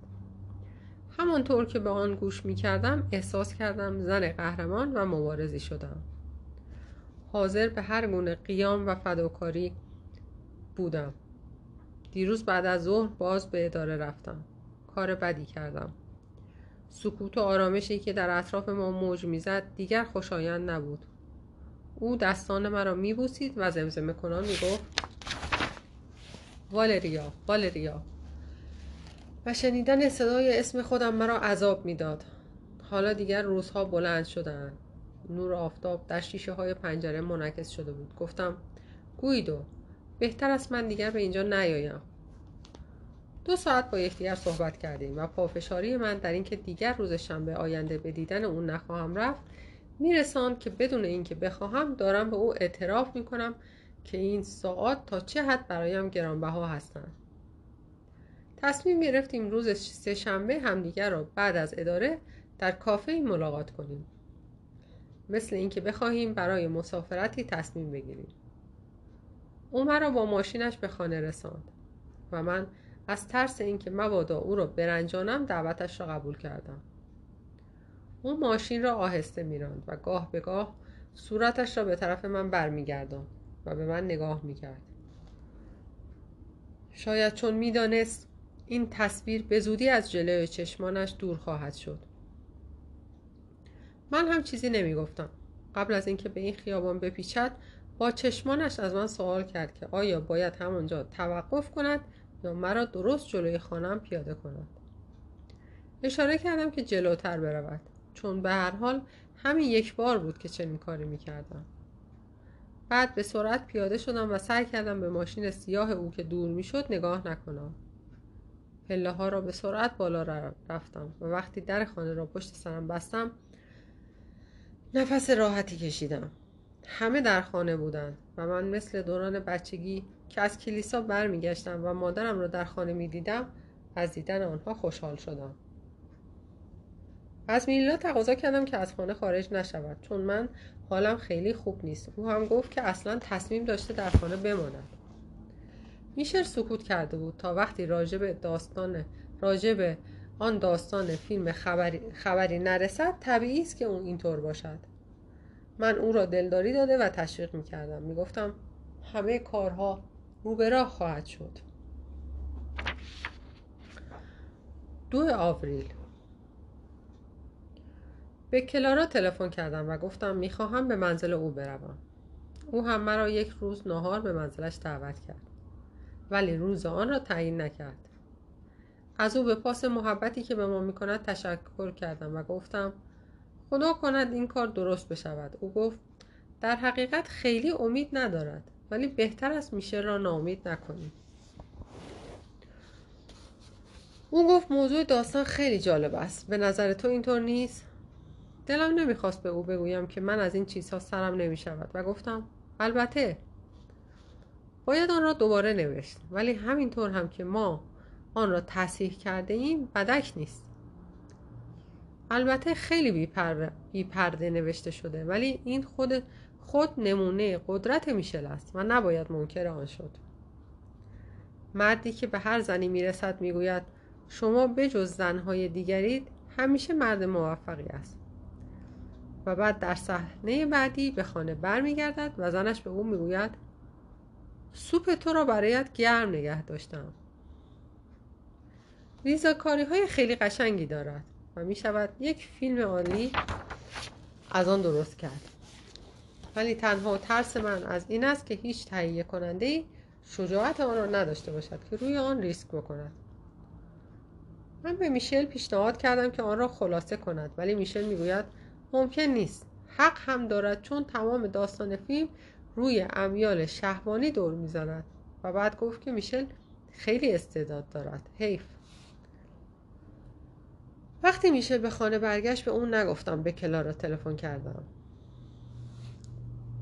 A: همانطور که به آن گوش می کردم احساس کردم زن قهرمان و مبارزی شدم. حاضر به هر گونه قیام و فداکاری بودم. دیروز بعد از ظهر باز به اداره رفتم. کار بدی کردم. سکوت و آرامشی که در اطراف ما موج می‌زد دیگر خوشایند نبود. او دستان مرا میبوسید و زمزمه کنان می‌گفت والریا والریا. و شنیدن صدای اسم خودم مرا عذاب می‌داد. حالا دیگر روزها بلند شدند نور آفتاب در شیشه های پنجره منعکس شده بود. گفتم گویدو بهتر است من دیگر به اینجا نیایم. دو ساعت با یکدیگر صحبت کردیم و پافشاری من در اینکه دیگر روز شنبه آینده به دیدن اون نخواهم رفت میرساند که بدون اینکه بخواهم دارم به او اعتراف می‌کنم که این ساعات تا چه حد برایم گرانبها هستند. تصمیم گرفتیم روز سه شنبه همدیگر را بعد از اداره در کافه ملاقات کنیم. مثل اینکه بخواهیم برای مسافرتی تصمیم بگیریم. او مرا با ماشینش به خانه رساند و من از ترس اینکه مبادا او را برنجانم دعوتش را قبول کردم. او ماشین را آهسته میراند و گاه به گاه صورتش را به طرف من برمیگرداند و به من نگاه می‌کرد. شاید چون می‌دانست این تصویر به زودی از جلوی چشمانش دور خواهد شد. من هم چیزی نمی‌گفتم. قبل از اینکه به این خیابان بپیچد با چشمانش از من سوال کرد که آیا باید همانجا توقف کند یا مرا درست جلوی خانم پیاده کند. اشاره کردم که جلوتر برود چون به هر حال همین یک بار بود که چنین کاری می‌کردم. بعد به سرعت پیاده شدم و سعی کردم به ماشین سیاه او که دور می‌شد نگاه نکنم. پله ها را به سرعت بالا رفتم و وقتی در خانه را پشت سرم بستم نفس راحتی کشیدم. همه در خانه بودند و من مثل دوران بچگی که از کلیسا برمیگشتم و مادرم را در خانه می‌دیدم از دیدن آنها خوشحال شدم. از میلا تقاضا کردم که از خانه خارج نشود چون من حالم خیلی خوب نیست. او هم گفت که اصلا تصمیم داشته در خانه بماند. میشر سکوت کرده بود تا وقتی راجب داستان راجب آن داستان فیلم خبری, خبری نرسد طبیعی است که اون اینطور باشد. من او را دلداری داده و تشویق می‌کردم. می‌گفتم همه کارها رو به راه خواهد شد. دو آوریل. به کلارا تلفن کردم و گفتم می‌خواهم به منزل او بروم. او هم مرا یک روز نهار به منزلش دعوت کرد. ولی روز آن را تعیین نکرد. از او به پاس محبتی که به ما می‌کند تشکر کردم و گفتم خدا کند این کار درست بشود. او گفت در حقیقت خیلی امید ندارد ولی بهتر است میشه را ناامید نکنیم. او گفت موضوع داستان خیلی جالب است. به نظر تو اینطور نیست؟ دلم نمی‌خواست به او بگویم که من از این چیزها سرم نمی‌شود و گفتم البته. باید آن را دوباره نوشت ولی همینطور هم که ما آن را تصحیح کرده ایم بدک نیست. البته خیلی بی پرده نوشته شده ولی این خود خود نمونه قدرت میشل است و نباید منکر آن شد. مردی که به هر زنی می‌رسد می‌گوید شما بجز زنهای دیگرید همیشه مرد موفقی است. و بعد در صحنه بعدی به خانه برمیگردد و زنش به او می‌گوید سوپ تو را برایت گرم نگه داشتم. ریزاکاری های خیلی قشنگی دارد. و می شود یک فیلم عالی از آن درست کرد. ولی تنها ترس من از این است که هیچ تهیه کننده ای شجاعت آن را نداشته باشد که روی آن ریسک بکند. من به میشل پیشنهاد کردم که آن را خلاصه کند ولی میشل می‌گوید ممکن نیست. حق هم دارد چون تمام داستان فیلم روی امیال شهبانی دور می‌زند. و بعد گفت که میشل خیلی استعداد دارد. حیف. وقتی میشل به خانه برگشت به اون نگفتم به کلارا تلفن کردم.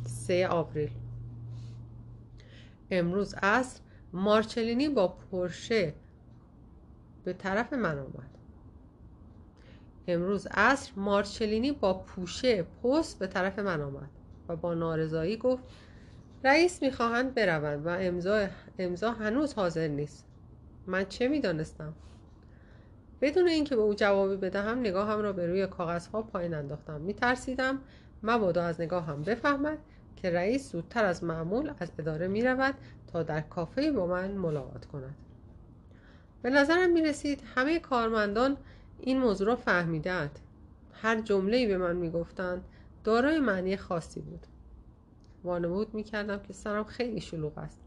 A: سه آوریل امروز عصر مارچلینی با پرشه به طرف من آمد امروز عصر مارچلینی با پوشه پست به طرف من آمد و با نارضایی گفت رئیس می‌خواهند بروند و امضا امضا هنوز حاضر نیست. من چه می‌دانستم؟ بدون اینکه به او جوابی بدهم نگاهم را به روی کاغذها پایین انداختم. میترسیدم مبادا از نگاهم بفهمد که رئیس زودتر از معمول از اداره می رود تا در کافه با من ملاقات کند. به نظرم می رسید همه کارمندان این موضوع را فهمیدند هر جمله به من می گفتند دارای معنی خاصی بود. وانمود می کردم که سرم خیلی شلوغ است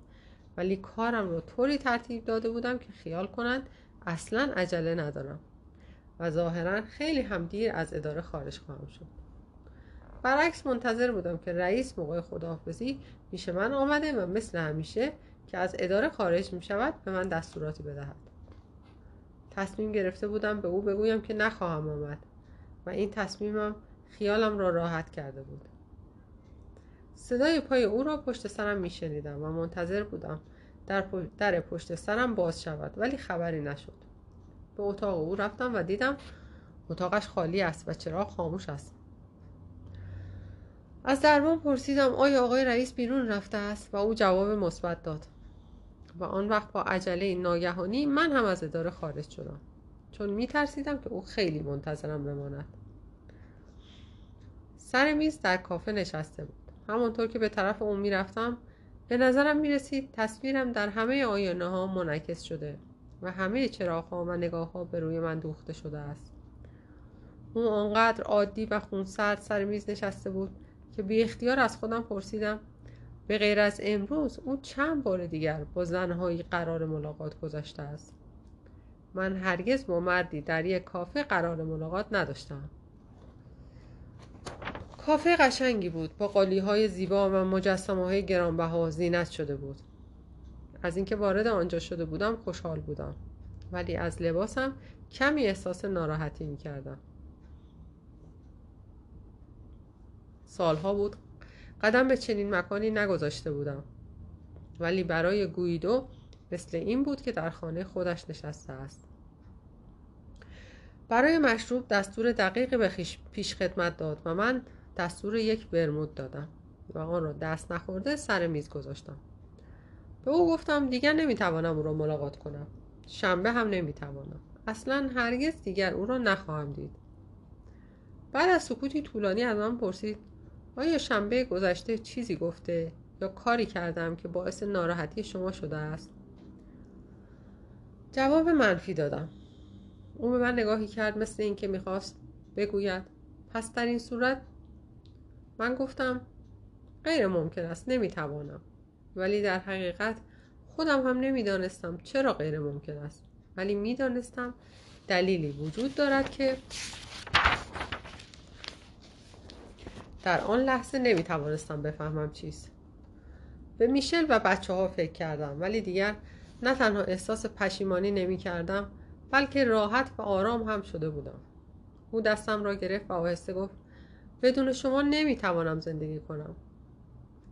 A: ولی کارم را طوری ترتیب داده بودم که خیال کنند اصلا عجله ندارم و ظاهرا خیلی هم دیر از اداره خارج خواهم شد. برعکس منتظر بودم که رئیس موقع خداحافظی پیش من آمده و مثل همیشه که از اداره خارج می شود به من دستوراتی بدهد. تصمیم گرفته بودم به او بگویم که نخواهم آمد و این تصمیمم خیالم را راحت کرده بود. صدای پای او را پشت سرم می شنیدم و منتظر بودم در, در پشت سرم باز شود ولی خبری نشد. به اتاق او رفتم و دیدم اتاقش خالی است و چراغ خاموش است. از دربان پرسیدم آیا آقای رئیس بیرون رفته است؟ و او جواب مثبت داد. و آن وقت با عجله ناگهانی من هم از اداره خارج شدم. چون می ترسیدم که او خیلی منتظرم بماند. سر میز در کافه نشسته بود. همانطور که به طرف او می رفتم به نظرم می رسید تصویرم در همه آینه ها منعکس شده و همه چراغ ها و نگاه ها به روی من دوخته شده است. او آنقدر عادی و خونسرد سر میز نشسته بود که بی اختیار از خودم پرسیدم به غیر از امروز او چند بار دیگر با زنهایی قرار ملاقات گذاشته است؟ من هرگز با مردی در یک کافه قرار ملاقات نداشتم. کافه قشنگی بود. با قالی های زیبا و مجسمه های گرانبها زینت شده بود. از اینکه وارد آنجا شده بودم خوشحال بودم. ولی از لباسم کمی احساس ناراحتی می کردم سالها بود. قدم به چنین مکانی نگذاشته بودم. ولی برای گویدو مثل این بود که در خانه خودش نشسته است. برای مشروب دستور دقیق به پیش خدمت داد و من دستور یک برمود دادم و آن را دست نخورده سر میز گذاشتم. به او گفتم دیگر نمی‌توانم او را ملاقات کنم. شنبه هم نمی‌توانم. اصلا هرگز دیگر او را نخواهم دید. بعد از سکوتی طولانی از من پرسید آیا شنبه گذشته چیزی گفته یا کاری کردم که باعث ناراحتی شما شده است؟ جواب منفی دادم. او به من نگاهی کرد مثل اینکه می‌خواست بگوید پس در این صورت من گفتم غیر ممکن است نمی‌توانم. ولی در حقیقت خودم هم نمی‌دانستم چرا غیر ممکن است. ولی می‌دانستم دلیلی وجود دارد که در آن لحظه نمی توانستم بفهمم چیست. به میشل و بچه ها فکر کردم ولی دیگر نه تنها احساس پشیمانی نمی کردم بلکه راحت و آرام هم شده بودم. او دستم را گرفت و آهسته گفت بدون شما نمی توانم زندگی کنم.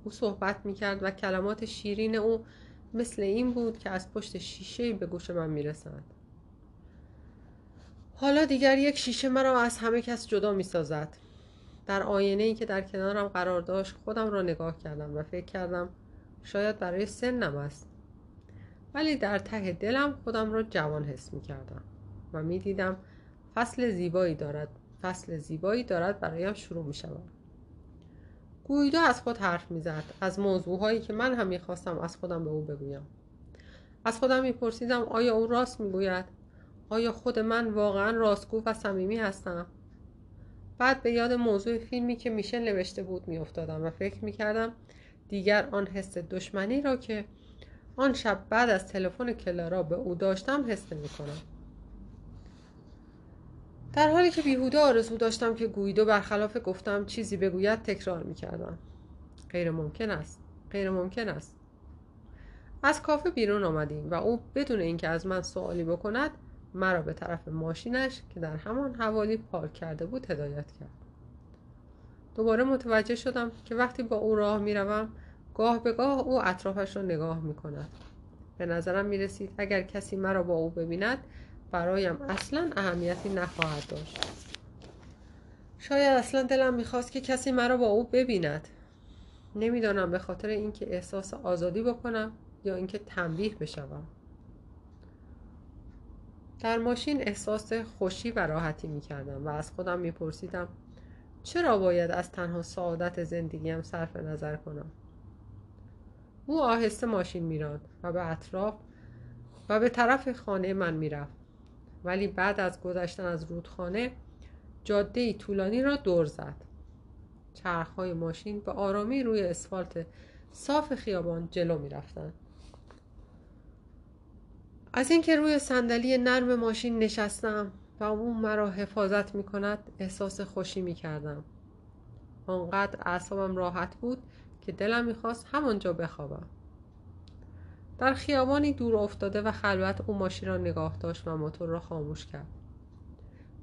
A: او صحبت می کرد و کلمات شیرین او مثل این بود که از پشت شیشه به گوش من می رسند. حالا دیگر یک شیشه مرا از همه کس جدا می سازد در آینه ای که در کنارم قرار داشت خودم را نگاه کردم و فکر کردم شاید برای سنم است. ولی در ته دلم خودم را جوان حس می کردم و می دیدم فصل زیبایی دارد. فصل زیبایی دارد برایم شروع می شود گویدو از خود حرف می‌زد. از موضوعهایی که من هم می‌خواستم از خودم به او بگویم. از خودم میپرسیدم آیا او راست می‌گوید؟ آیا خود من واقعا راستگو و صمیمی هستم؟ بعد به یاد موضوع فیلمی که میشل نوشته بود میافتادم و فکر می‌کردم دیگر آن حس دشمنی را که آن شب بعد از تلفن کلارا به او داشتم حس می‌کنم در حالی که بیهوده آرزو داشتم که گویدو برخلاف گفتم چیزی بگوید تکرار می‌کردم. غیر ممکن است. غیر ممکن است. از کافه بیرون آمدیم و او بدون اینکه از من سوالی بکند مرا به طرف ماشینش که در همان حوالی پارک کرده بود هدایت کرد. دوباره متوجه شدم که وقتی با او راه می‌روم گاه به گاه او اطرافش را نگاه می کند به نظرم می رسید اگر کسی مرا با او ببیند برایم اصلا اهمیتی نخواهد داشت. شاید اصلا دلم می‌خواست که کسی مرا با او ببیند. نمی‌دانم به خاطر اینکه احساس آزادی بکنم یا اینکه تنبیه بشوم. در ماشین احساس خوشی و راحتی می‌کردم و از خودم میپرسیدم چرا باید از تنها سعادت زندگیم صرف نظر کنم؟ او آهسته ماشین میراند و به اطراف و به طرف خانه من می‌رفت. ولی بعد از گذشتن از رودخانه جاده ای طولانی را دور زد چرخهای ماشین به آرامی روی اسفالت صاف خیابان جلو می رفتن. از اینکه روی صندلی نرم ماشین نشستم و او مرا حفاظت می کند احساس خوشی می کردم. آنقدر اعصابم راحت بود که دلم می‌خواست همانجا بخوابم. در خیابانی دور افتاده و خلوت او ماشین را نگاه داشت و موتور را خاموش کرد.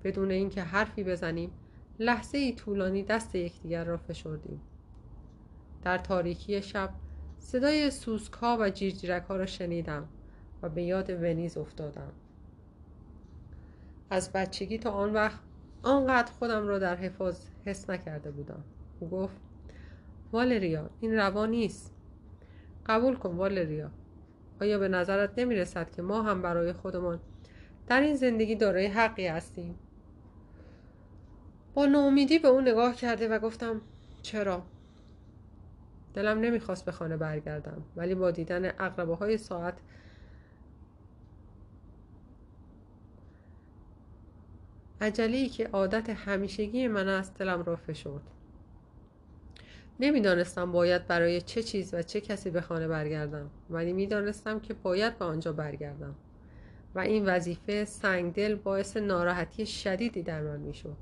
A: بدون اینکه حرفی بزنیم لحظه ای طولانی دست یکدیگر را فشردیم. در تاریکی شب صدای سوسکا و جیرجیرک ها را شنیدم و به یاد ونیز افتادم. از بچگی تا آن وقت آنقدر خودم را در حفاظ حس نکرده بودم. او گفت والریا این روا نیست. قبول کن والریا. آیا به نظرت نمی رسد که ما هم برای خودمان در این زندگی دارای حقی هستیم؟ با ناامیدی به اون نگاه کرده و گفتم چرا؟ دلم نمی‌خواست به خانه برگردم ولی با دیدن اقربه های ساعت عجلی که عادت همیشگی من است دلم را فشرد. نمی‌دانستم باید برای چه چیز و چه کسی به خانه برگردم ولی می‌دانستم که باید به آنجا برگردم. و این وظیفه سنگدل باعث ناراحتی شدیدی در من می‌شد.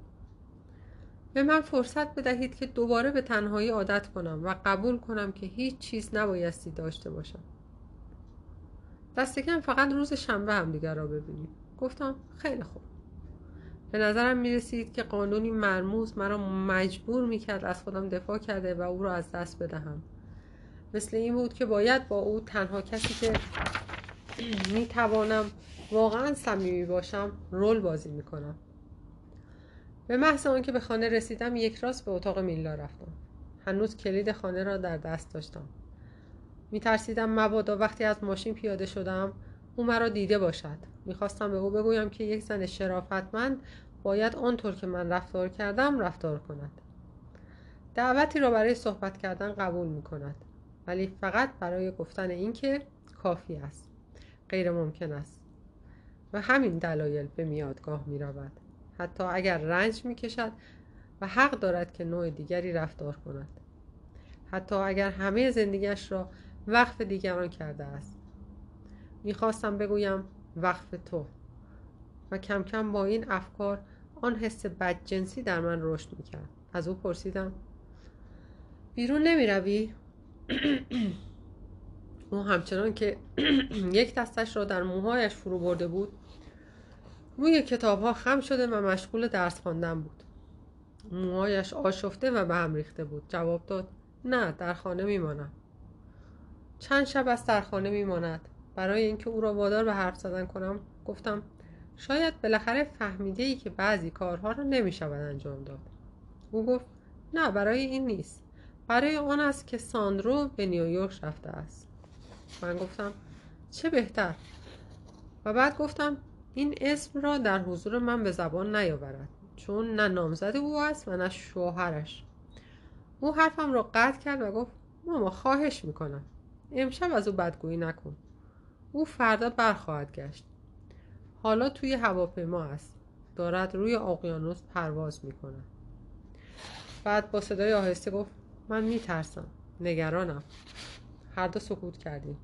A: به من فرصت بدهید که دوباره به تنهایی عادت کنم و قبول کنم که هیچ چیز نبایستی داشته باشم. دست کم فقط روز شنبه هم دیگر را ببینیم گفتم خیلی خوب. به نظرم می رسید که قانونی مرموز مرا مجبور می کرد از خودم دفاع کرده و او را از دست بدهم. مثل این بود که باید با او تنها کسی که می توانم واقعا صمیمی باشم رول بازی می کنم به محض آنکه به خانه رسیدم یک راست به اتاق میلا رفتم. هنوز کلید خانه را در دست داشتم. می ترسیدم مبادا وقتی از ماشین پیاده شدم او مرا دیده باشد. می‌خواستم به او بگویم که یک زن شرافتمند باید آنطور که من رفتار کردم رفتار کند. دعوتی را برای صحبت کردن قبول می کند ولی فقط برای گفتن اینکه کافی است غیر ممکن است و همین دلایل به میادگاه می رود حتی اگر رنج می کشد و حق دارد که نوع دیگری رفتار کند. حتی اگر همه زندگیش را وقف دیگران کرده است. می‌خواستم بگویم وقف تو. و کم کم با این افکار آن حس بدجنسی در من رشد می‌کرد. از او پرسیدم بیرون نمی روی؟ او همچنان که یک دستش را در موهایش فرو برده بود روی کتاب ها خم شده و مشغول درس خواندن بود. موهایش آشفته و به هم ریخته بود. جواب داد نه در خانه میمانم. چند شب از در خانه میماند. برای اینکه او را وادار به حرف زدن کنم گفتم شاید بالاخره فهمیده ای که بعضی کارها را نمی شود انجام داد. او گفت نه برای این نیست. برای آن است که ساندرو به نیویورک رفته است. من گفتم چه بهتر؟ و بعد گفتم این اسم را در حضور من به زبان نیاورد چون نه نامزد او است و نه شوهرش. او حرفم را قطع کرد و گفت ماما خواهش می‌کنم. امشب از او بدگویی نکن. او فردا برخواهد گشت. حالا توی هواپیما است. دارد روی اقیانوس پرواز می‌کند. بعد با صدای آهسته گفت من میترسم. نگرانم. هر دو سکوت کردیم.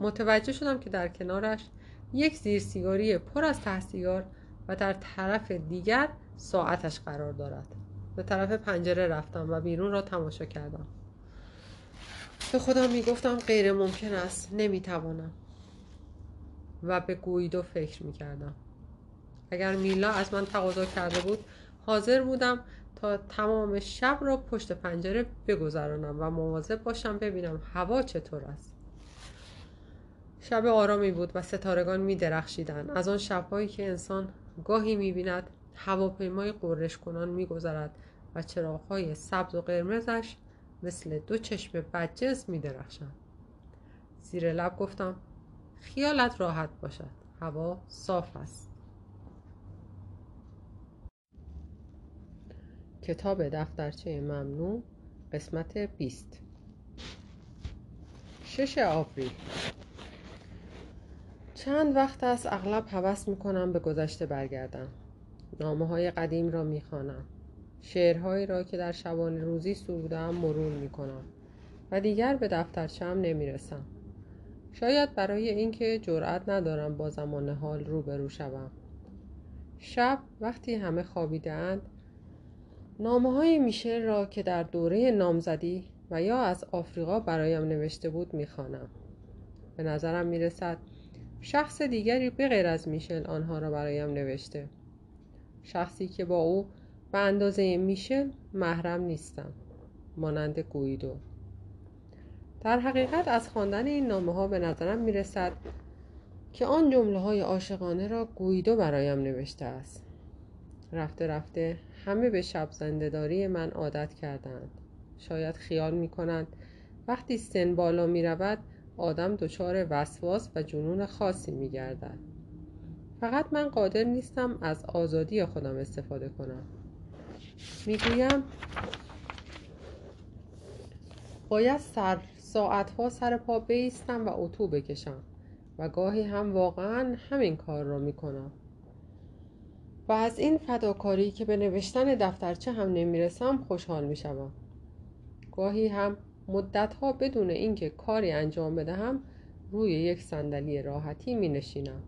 A: متوجه شدم که در کنارش یک زیر سیگاری پر از ته و در طرف دیگر ساعتش قرار دارد. به طرف پنجره رفتم و بیرون را تماشا کردم. به خودم می‌گفتم غیر ممکن است نمی‌توانم. و به گویدو فکر می‌کردم. اگر میلا از من تقاضا کرده بود حاضر بودم تا تمام شب را پشت پنجره بگذرانم و مواظب باشم ببینم هوا چطور است. شب آرامی بود و ستارگان می درخشیدن. از آن شبهایی که انسان گاهی می بیند هواپیمای قررش کنان می گذرد و چراغهای سبز و قرمزش مثل دو چشم بدجنس می درخشند. زیر لب گفتم خیالت راحت باشد. هوا صاف است. کتاب دفترچه ممنوع قسمت 20 شش آوریل. چند وقت است اغلب حوض می‌کنم به گذشته برگردم. نامه های قدیم را می‌خوانم. شعرهایی را که در شبان روزی سرودم مرور می‌کنم و دیگر به دفترچم نمی‌رسم. شاید برای اینکه جرأت ندارم با زمان حال روبرو شوم. شب وقتی همه خوابیدهاند نامه های میشل را که در دوره نامزدی و یا از آفریقا برایم نوشته بود می‌خوانم. به نظرم می‌رسد شخص دیگری به غیر از میشل آنها را برایم نوشته. شخصی که با او به اندازه میشل محرم نیستم مانند گویدو. در حقیقت از خواندن این نامه ها به نظرم می‌رسد که آن جمله های عاشقانه را گویدو برایم نوشته است. رفته رفته همه به شب زندهداری من عادت کردند. شاید خیال می کنند وقتی سن بالا می رود آدم دچار وسواس و جنون خاصی می گردد فقط من قادر نیستم از آزادی خودم استفاده کنم. می‌گویم باید سر ساعتها سر پا بیستم و اتو بکشم و گاهی هم واقعا همین کار را می‌کنم. و از این فداکاری که به نوشتن دفترچه هم نمی‌رسم خوشحال می‌شوم. گاهی هم مدتها بدون اینکه کاری انجام بدهم روی یک صندلی راحتی می نشینم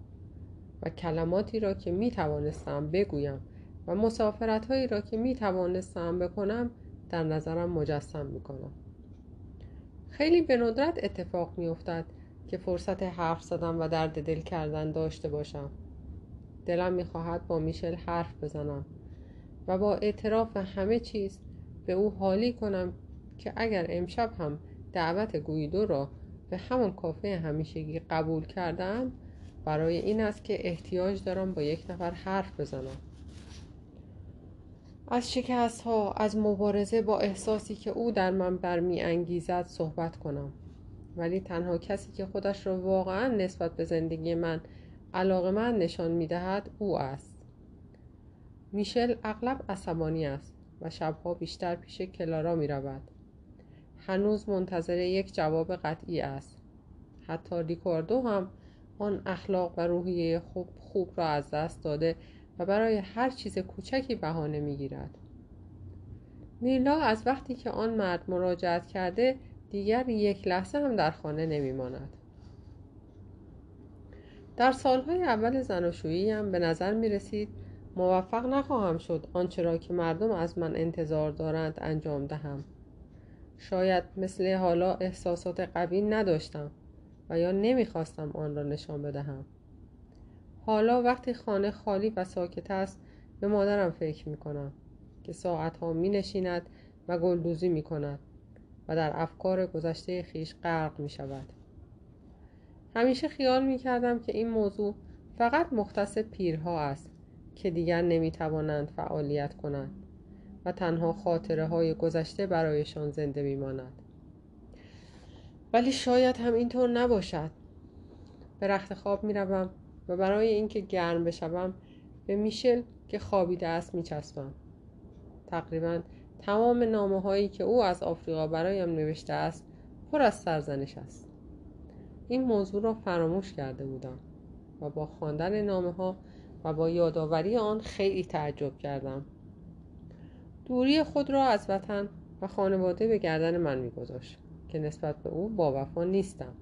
A: و کلماتی را که می توانستم بگویم و مسافرت هایی را که می توانستم بکنم در نظرم مجسم می کنم خیلی به ندرت اتفاق می افتد که فرصت حرف زدن و درد دل کردن داشته باشم. دلم می‌خواهد با میشل حرف بزنم و با اعتراف همه چیز به او حالی کنم که اگر امشب هم دعوت گویدو را به همان کافه همیشگی قبول کردم برای این است که احتیاج دارم با یک نفر حرف بزنم. از شکست ها از مبارزه با احساسی که او در من برمی انگیزد صحبت کنم. ولی تنها کسی که خودش را واقعا نسبت به زندگی من علاقه من نشان می دهد او است. میشل اغلب عصبانی است و شبها بیشتر پیش کلارا می رود هنوز منتظر یک جواب قطعی است. حتی ریکاردو هم آن اخلاق و روحیه خوب خوب را از دست داده و برای هر چیز کوچکی بهانه می‌گیرد. میلا از وقتی که آن مرد مراجعت کرده دیگر یک لحظه هم در خانه نمیماند. در سالهای اول زناشویی هم به نظر می رسید موفق نخواهم شد آنچه را که مردم از من انتظار دارند انجام دهم. شاید مثل حالا احساسات قوی نداشتم و یا نمی‌خواستم آن را نشان بدهم. حالا وقتی خانه خالی و ساکت است به مادرم فکر می کنم که ساعتها می نشیند و گلدوزی می کند و در افکار گذشته خیش غرق می شود همیشه خیال می کردم که این موضوع فقط مختص پیرها است که دیگر نمی‌توانند فعالیت کنند و تنها خاطره های گذشته برایشان زنده میماند. ولی شاید هم اینطور نباشد. به رخت خواب می‌روم و برای اینکه گرم بشوم به میشل که خوابیده است میچسبم. تقریبا تمام نامه هایی که او از آفریقا برایم نوشته است پر از سرزنش است. این موضوع را فراموش کرده بودم و با خواندن نامه ها و با یادآوری آن خیلی تعجب کردم. دوری خود را از وطن و خانواده به گردن من میگذاشت که نسبت به او با وفا نیستم.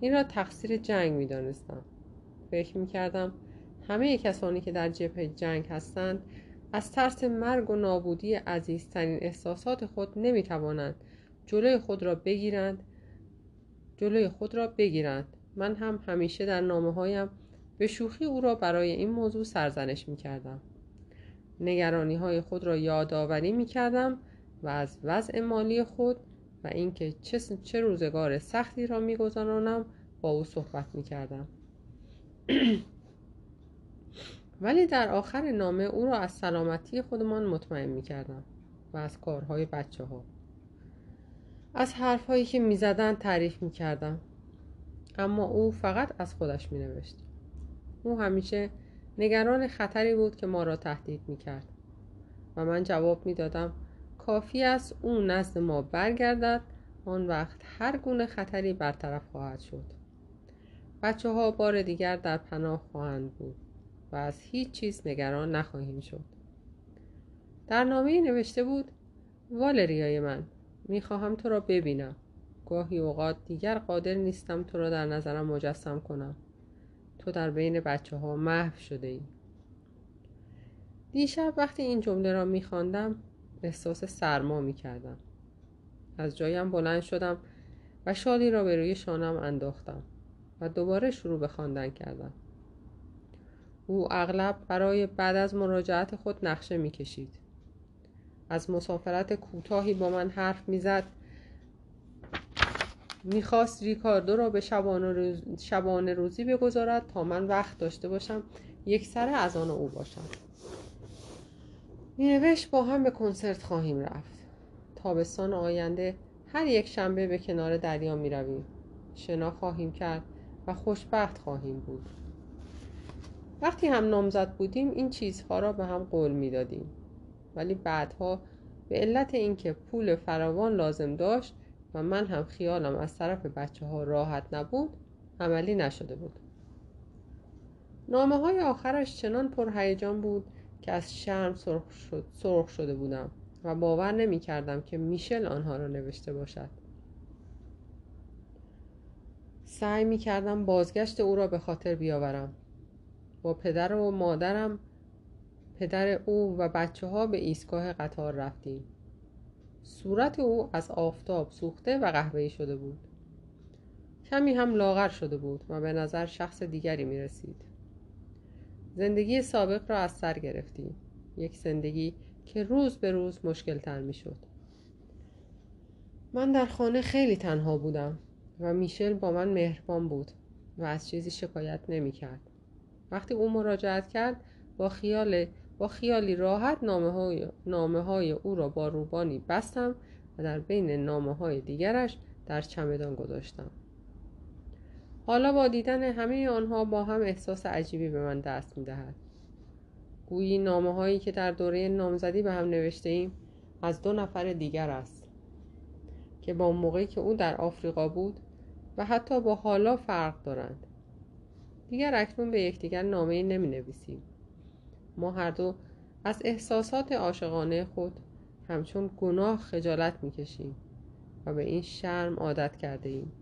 A: این را تقصیر جنگ می‌دانستم. فکر می‌کردم همه کسانی که در جبهه جنگ هستند از ترس مرگ و نابودی عزیزترین احساسات خود نمی‌توانند جلوی خود را بگیرند. جلوی خود را بگیرند. من هم همیشه در نامه هایم به شوخی او را برای این موضوع سرزنش می کردم نگرانی های خود را یادآوری می کردم و از وضع مالی خود و اینکه چه, روزگار سختی را می با او صحبت می کردم ولی در آخر نامه او را از سلامتی خودمان مطمئن می کردم و از کارهای بچه ها از حرفهایی که می زدن تعریف می کردم اما او فقط از خودش می نوشت او همیشه نگران خطری بود که ما را تهدید می کرد و من جواب می دادم کافی است او نزد ما برگردد آن وقت هر گونه خطری برطرف خواهد شد. بچه ها بار دیگر در پناه خواهند بود و از هیچ چیز نگران نخواهیم شد. در نامه نوشته بود والریای من می‌خواهم تو را ببینم. گاهی اوقات دیگر قادر نیستم تو را در نظرم مجسم کنم. تو در بین بچه ها محو شده ای دیشب وقتی این جمله را میخواندم احساس سرما می‌کردم. از جایم بلند شدم و شالی را به روی شانم انداختم. و دوباره شروع به خواندن کردم او اغلب برای بعد از مراجعت خود نقشه می‌کشید. از مسافرت کوتاهی با من حرف می‌زد. می‌خواست ریکاردو را به شبانه, روزی بگذارد تا من وقت داشته باشم یک سر از آن او باشم. مینوشت با هم به کنسرت خواهیم رفت. تابستان آینده هر یک شنبه به کنار دریا می رویم شنا خواهیم کرد. و خوشبخت خواهیم بود. وقتی هم نامزد بودیم این چیزها را به هم قول می‌دادیم. ولی بعدها به علت اینکه پول فراوان لازم داشت و من هم خیالم از طرف بچه ها راحت نبود عملی نشده بود. نامه های آخرش چنان پرهیجان بود که از شرم سرخ, شد، سرخ شده بودم و باور نمی کردم که میشل آنها را نوشته باشد. سعی می کردم بازگشت او را به خاطر بیاورم. با پدر و مادرم پدر او و بچه ها به ایستگاه قطار رفتیم. صورت او از آفتاب سوخته و قهوه‌ای شده بود. کمی هم لاغر شده بود و به نظر شخص دیگری می رسید زندگی سابق را از سر گرفتیم. یک زندگی که روز به روز مشکل تر می شد من در خانه خیلی تنها بودم. و میشل با من مهربان بود و از چیزی شکایت نمی کرد وقتی او مراجعت کرد با خیال با خیالی راحت نامه های, نامه های او را با روبانی بستم و در بین نامه های دیگرش در چمدان گذاشتم. حالا با دیدن همه آنها با هم احساس عجیبی به من دست می دهد گویی نامه هایی که در دوره نامزدی به هم نوشته ایم از دو نفر دیگر است که با موقعی که او در آفریقا بود و حتی با حالا فرق دارند. دیگر اکنون به یکدیگر نامه نمی نویسیم ما هر دو از احساسات عاشقانه خود همچون گناه خجالت می کشیم و به این شرم عادت کرده ایم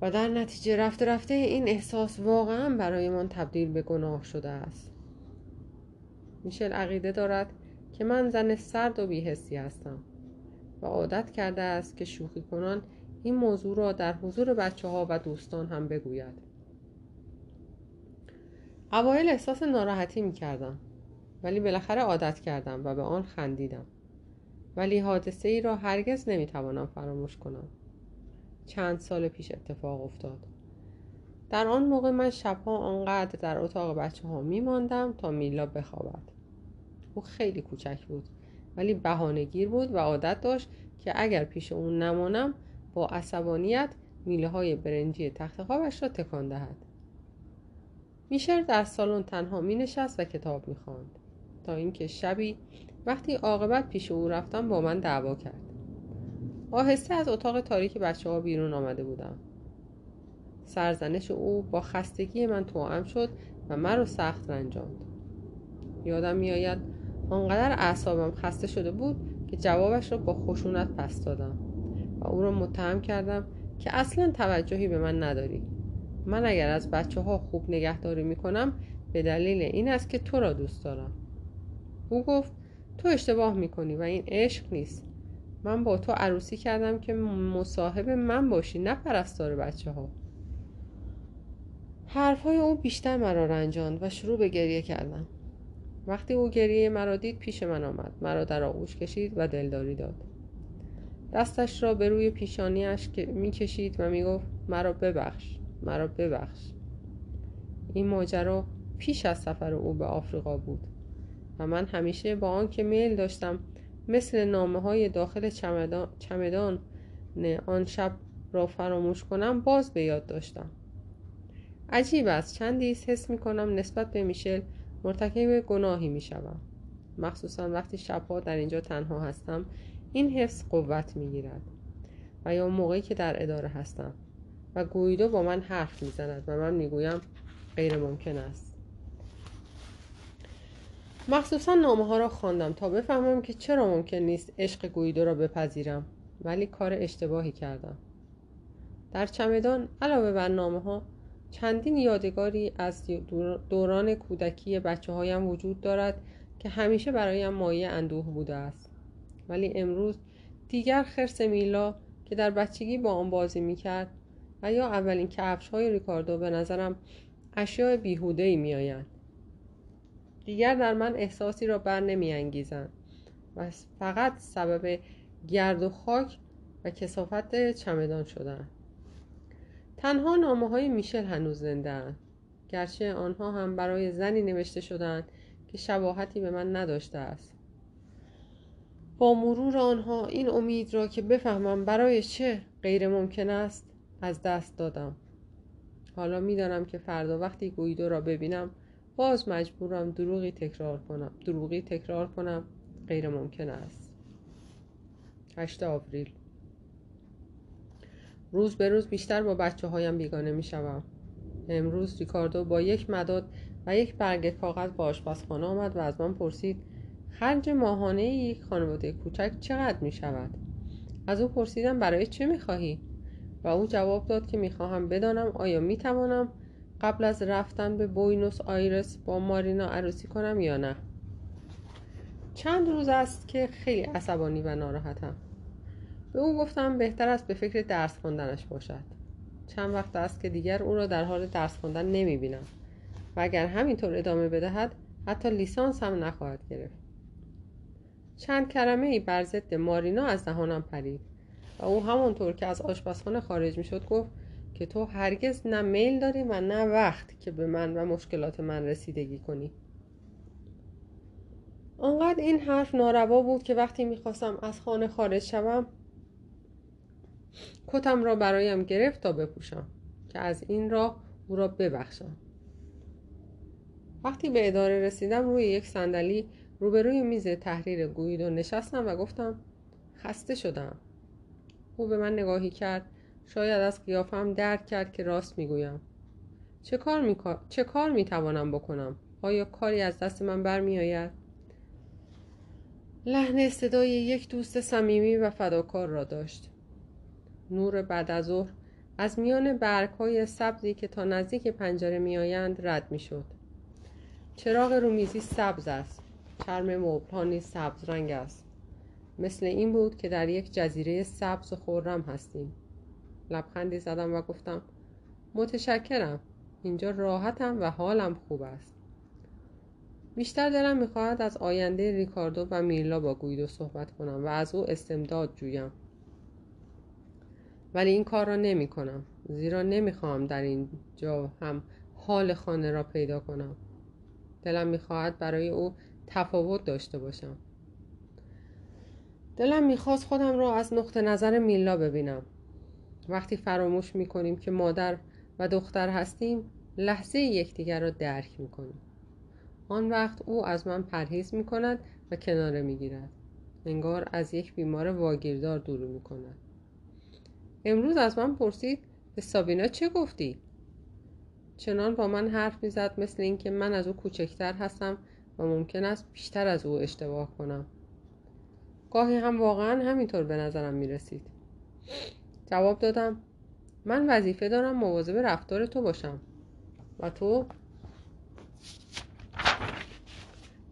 A: و در نتیجه رفته رفته این احساس واقعا برایمان تبدیل به گناه شده است. میشل عقیده دارد که من زن سرد و بیهستی هستم و عادت کرده است که شوخی کنان این موضوع را در حضور بچه ها و دوستان هم بگوید. اوایل احساس ناراحتی می کردم ولی بالاخره عادت کردم و به آن خندیدم. ولی حادثه ای را هرگز نمی توانم فراموش کنم. چند سال پیش اتفاق افتاد. در آن موقع من شبها آنقدر در اتاق بچه ها می ماندم تا میلا بخوابد. او خیلی کوچک بود ولی بهانهگیر بود و عادت داشت که اگر پیش اون نمانم با عصبانیت میله های برنجی تخت خوابش را تکان دهد. میشر در سالن تنها می نشست و کتاب می خواند تا اینکه شبی وقتی عاقبت پیش او رفتم با من دعوا کرد. آهسته از اتاق تاریک بچه ها بیرون آمده بودم. سرزنش او با خستگی من توأم شد و مرا سخت رنجاند. یادم میآید آنقدر اعصابم خسته شده بود که جوابش را با خشونت پس دادم. و او را متهم کردم که اصلا توجهی به من نداری. من اگر از بچه ها خوب نگهداری می کنم به دلیل این است که تو را دوست دارم. او گفت تو اشتباه می کنی و این عشق نیست. من با تو عروسی کردم که مصاحب من باشی نه پرستار بچه ها حرفهای او بیشتر مرا رنجاند و شروع به گریه کردم. وقتی او گریه مرا دید پیش من آمد. مرا در آغوش کشید و دلداری داد. دستش را به روی پیشانیش می کشید و می گفت مرا ببخش مرا ببخش. این ماجرا پیش از سفر او به آفریقا بود و من همیشه با آنکه میل داشتم مثل نامه های داخل چمدان, چمدان آن شب را فراموش کنم باز به یاد داشتم. عجیب است چندی حس می کنم نسبت به میشل مرتکب گناهی می شوم مخصوصا وقتی شبها در اینجا تنها هستم این حفظ قوت می گیرد و یا موقعی که در اداره هستم. و گویدو با من حرف می زند و من می گویم غیر ممکن است. مخصوصا نامه ها را خواندم تا بفهمم که چرا ممکن نیست عشق گویدو را بپذیرم ولی کار اشتباهی کردم. در چمدان علاوه بر نامه ها چندین یادگاری از دوران کودکی بچه هایم وجود دارد که همیشه برایم مایه اندوه بوده است. ولی امروز دیگر خرس میلا که در بچگی با آن بازی می‌کرد و یا اولین کفش های ریکاردو به نظرم اشیاء بیهوده ای می دیگر در من احساسی را بر نمی انگیزن و فقط سبب گرد و خاک و کسافت چمدان شدن تنها نامه های میشل هنوز زنده گرچه آنها هم برای زنی نوشته شدند که شباهتی به من نداشته است. با مرور آنها این امید را که بفهمم برای چه غیر ممکن است از دست دادم. حالا می‌دانم که فردا وقتی گویدو را ببینم باز مجبورم دروغی تکرار کنم. دروغی تکرار کنم. غیر ممکن است. 8 آوریل. روز به روز بیشتر با بچه هایم بیگانه می شوم. امروز ریکاردو با یک مداد و یک برگ کاغذ با آشپزخانه آمد و از من پرسید خرج ماهانه یک خانواده کوچک چقدر می شود؟ از او پرسیدم برای چه می خواهی؟ و او جواب داد که می خواهم بدانم آیا می توانم قبل از رفتن به بوینوس آیرس با مارینا عروسی کنم یا نه؟ چند روز است که خیلی عصبانی و ناراحتم. به او گفتم بهتر است به فکر درس خواندنش باشد. چند وقت است که دیگر او را در حال درس خواندن نمی بینم و اگر همینطور ادامه بدهد حتی لیسانس هم نخواهد گرفت. چند کلمه ای بر ضد مارینا از دهانم پرید و او همانطور که از آشپزخانه خارج می شد گفت که تو هرگز نه میل داری و نه وقت که به من و مشکلات من رسیدگی کنی. آنقدر این حرف ناروا بود که وقتی می‌خواستم از خانه خارج شوم کتم را برایم گرفت تا بپوشم که از این راه او را ببخشم. وقتی به اداره رسیدم روی یک صندلی روبروی میز تحریر گویدو نشستم و گفتم خسته شدم. او به من نگاهی کرد. شاید از قیافم درک کرد که راست می‌گویم. چه کار می, چه کار می توانم بکنم؟ آیا کاری از دست من برمیآید؟ لحن استدای یک دوست صمیمی و فداکار را داشت. نور بعد از ظهر از میان برگ های سبزی که تا نزدیک پنجره میآیند رد می‌شد. چراغ رومیزی سبز است. چرم مبل نیز سبز رنگ است. مثل این بود که در یک جزیره سبز و خورم هستیم. لبخندی زدم و گفتم متشکرم. اینجا راحتم و حالم خوب است. بیشتر دلم می‌خواهد از آینده ریکاردو و میرلا با گویدو صحبت کنم و از او استمداد جویم. ولی این کار را نمی کنم زیرا نمی‌خواهم در اینجا هم حال خانه را پیدا کنم. دلم می‌خواهد برای او تفاوت داشته باشم. دلم می‌خواست خودم را از نقطه نظر میلا ببینم. وقتی فراموش می‌کنیم که مادر و دختر هستیم لحظه یکدیگر را درک می‌کنیم. آن وقت او از من پرهیز می‌کند و کناره می‌گیرد. انگار از یک بیمار واگیردار دور می‌کند. امروز از من پرسید به سابینا چه گفتی؟ چنان با من حرف می‌زد مثل اینکه من از او کوچکتر هستم و ممکن است بیشتر از او اشتباه کنم. گاهی هم واقعا همینطور به نظرم می رسید جواب دادم من وظیفه دارم مواظب رفتار تو باشم. و تو؟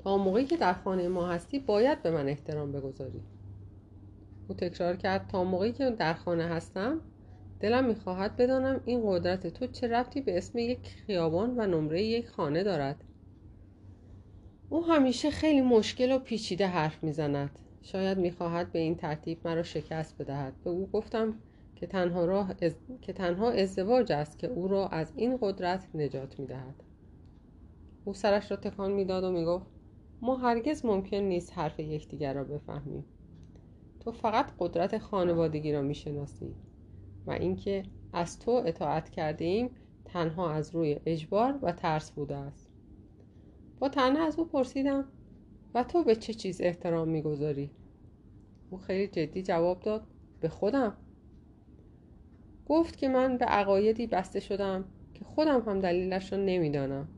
A: تا موقعی که در خانه ما هستی باید به من احترام بگذاری. او تکرار کرد تا موقعی که در خانه هستم دلم می‌خواهد بدانم این قدرت تو چه رفتی به اسم یک خیابان و نمره یک خانه دارد. او همیشه خیلی مشکل و پیچیده حرف می‌زند. شاید می‌خواهد به این ترتیب مرا شکست بدهد. به او گفتم که تنها, راه از... که تنها ازدواج است که او را از این قدرت نجات می‌دهد. او سرش را تکان می‌داد و می‌گفت ما هرگز ممکن نیست حرف یکدیگر را بفهمیم. تو فقط قدرت خانوادگی را می‌شناسی و اینکه از تو اطاعت کرده ایم تنها از روی اجبار و ترس بوده است. با تنها از او پرسیدم و تو به چه چیز احترام می‌گذاری؟ او خیلی جدی جواب داد به خودم. گفت که من به عقایدی بسته شدم که خودم هم دلیلش را نمی‌دانم.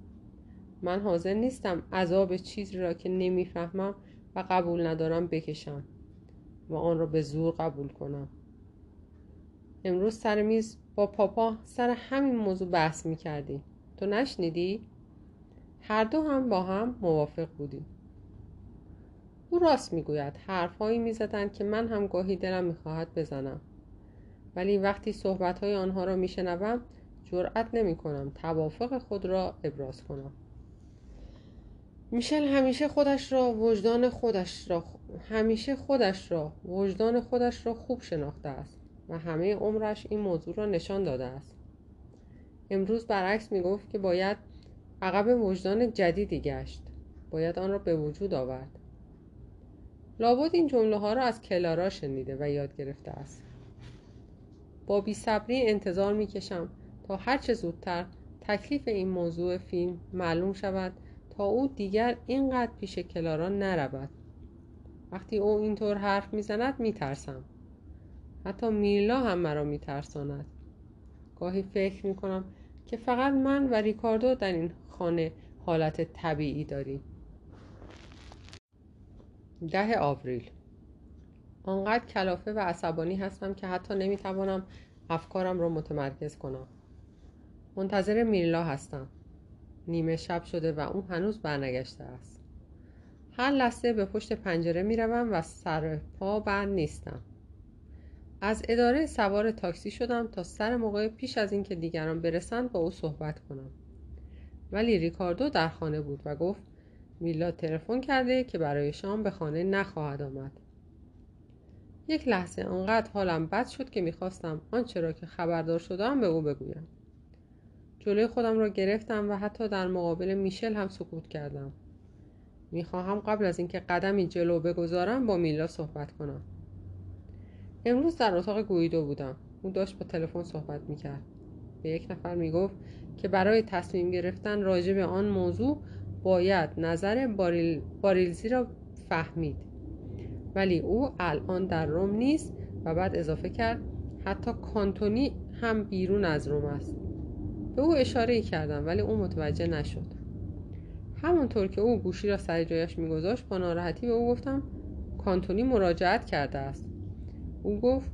A: من حاضر نیستم عذاب چیزی را که نمی‌فهمم و قبول ندارم بکشم و آن را به زور قبول کنم. امروز سر میز با پاپا سر همین موضوع بحث می‌کردی تو نشنیدی؟ هر دو هم با هم موافق بودیم. او راست می‌گوید حرفهایی می‌زدند که من هم گاهی دلم می‌خواهد بزنم. ولی وقتی صحبتهای آنها را میشنوم جرأت نمی کنم توافق خود را ابراز کنم. میشل همیشه خودش را وجدان خودش را همیشه خودش را وجدان خودش را خوب شناخته است و همه عمرش این موضوع را نشان داده است. امروز برعکس می‌گفت که باید عقب وجدان جدیدی گشت. باید آن را به وجود آورد. لابد این جمله ها را از کلارا شنیده و یاد گرفته است. با بیصبری انتظار می‌کشم تا هرچه زودتر تکلیف این موضوع فیلم معلوم شود تا او دیگر اینقدر پیش کلارا نرود. وقتی او اینطور حرف می‌زند میترسم حتی میرلا هم مرا میترساند گاهی فکر می‌کنم که فقط من و ریکاردو در این خانه حالت طبیعی داریم. ده آوریل. آنقدر کلافه و عصبانی هستم که حتی نمی‌توانم افکارم را متمرکز کنم. منتظر میرلا هستم. نیمه شب شده و اون هنوز برنگشته است. هر لحظه به پشت پنجره می‌روم و سر پا بند نیستم. از اداره سوار تاکسی شدم تا سر موقع پیش از اینکه دیگران برسند با او صحبت کنم. ولی ریکاردو در خانه بود و گفت میلا تلفن کرده که برای شام به خانه نخواهد آمد. یک لحظه آنقدر حالم بد شد که می‌خواستم آنچه را که خبردار شدم به او بگویم. جلوی خودم را گرفتم و حتی در مقابل میشل هم سکوت کردم. می‌خواهم قبل از اینکه قدمی جلو بگذارم با میلا صحبت کنم. امروز در اتاق گویدو بودم. او داشت با تلفن صحبت می‌کرد. به یک نفر می‌گفت که برای تصمیم گرفتن راجع به آن موضوع باید نظر باریل... باریلزی را فهمید. ولی او الان در روم نیست و بعد اضافه کرد حتی کانتونی هم بیرون از روم است. به او اشاره کردم ولی او متوجه نشد. همونطور که او گوشی را سر جایش میگذاشت با ناراحتی به او گفتم کانتونی مراجعت کرده است. او گفت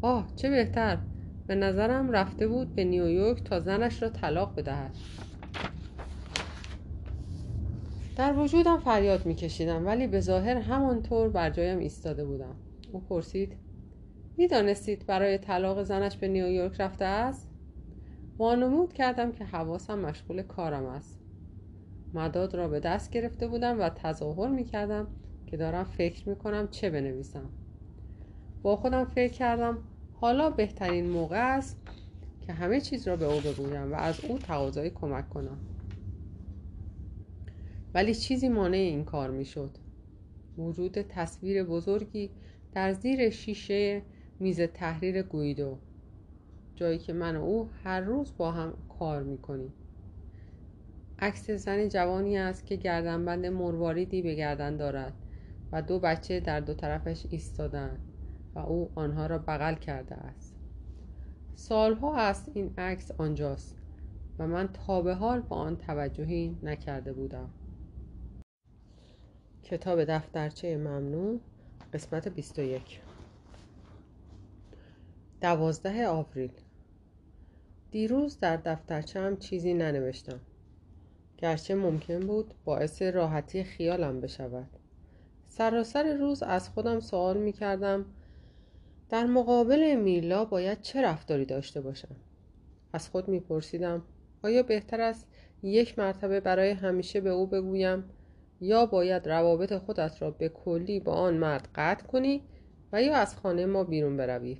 A: آه چه بهتر. به نظرم رفته بود به نیویورک تا زنش را طلاق بدهد. در وجودم فریاد میکشیدم ولی به ظاهر همانطور بر جایم ایستاده بودم. او پرسید می‌دانستید برای طلاق زنش به نیویورک رفته است؟ وانمود کردم که حواسم مشغول کارم است. مداد را به دست گرفته بودم و تظاهر می‌کردم که دارم فکر می‌کنم چه بنویسم. با خودم فکر کردم حالا بهترین موقع است که همه چیز را به او بگویم و از او تقاضای کمک کنم. ولی چیزی مانع این کار می‌شد وجود تصویر بزرگی در زیر شیشه میز تحریر گویدو جایی که من و او هر روز با هم کار می‌کنیم عکس زن جوانی است که گردنبند مرواریدی به گردن دارد و دو بچه در دو طرفش ایستادند و او آنها را بغل کرده است. سالها است این عکس آنجاست و من تا به حال با آن توجهی نکرده بودم. کتاب دفترچه ممنوع قسمت 21 دوازده آوریل. دیروز در دفترچم چیزی ننوشتم. گرچه ممکن بود باعث راحتی خیالم بشود. سراسر روز از خودم سوال می کردم در مقابل میلا باید چه رفتاری داشته باشم؟ از خود می پرسیدم آیا بهتر است یک مرتبه برای همیشه به او بگویم یا باید روابط خودت را به کلی با آن مرد قطع کنی و یا از خانه ما بیرون بروی؟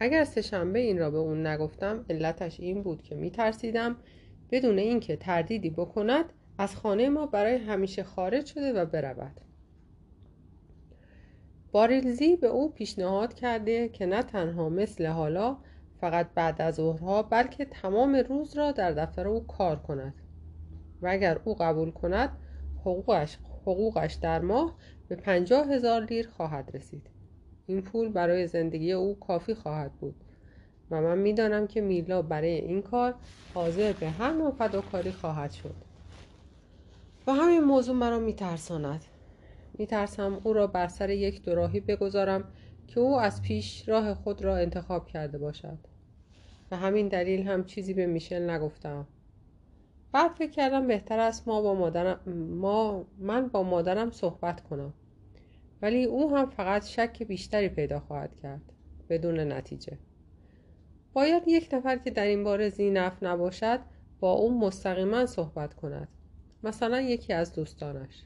A: اگر سهشنبه این را به اون نگفتم علتش این بود که میترسیدم بدون اینکه تردیدی بکند از خانه ما برای همیشه خارج شده و برود. باریلزی به او پیشنهاد کرده که نه تنها مثل حالا فقط بعد از ظهرها بلکه تمام روز را در دفتر او کار کند. و اگر او قبول کند حقوقش, حقوقش در ماه به پنجاه هزار لیر خواهد رسید. این پول برای زندگی او کافی خواهد بود. و من می‌دانم که میلا برای این کار حاضر به هر نوع فداکاری خواهد شد. و همین موضوع مرا میترساند. میترسم او را بر سر یک دوراهی بگذارم که او از پیش راه خود را انتخاب کرده باشد. و همین دلیل هم چیزی به میشل نگفتم. بعد فکر کردم بهتر است ما با مادرم ما من با مادرم صحبت کنم. ولی او هم فقط شک بیشتری پیدا خواهد کرد بدون نتیجه. باید یک نفر که در این باره زینف نباشد با او مستقیما صحبت کند. مثلا یکی از دوستانش.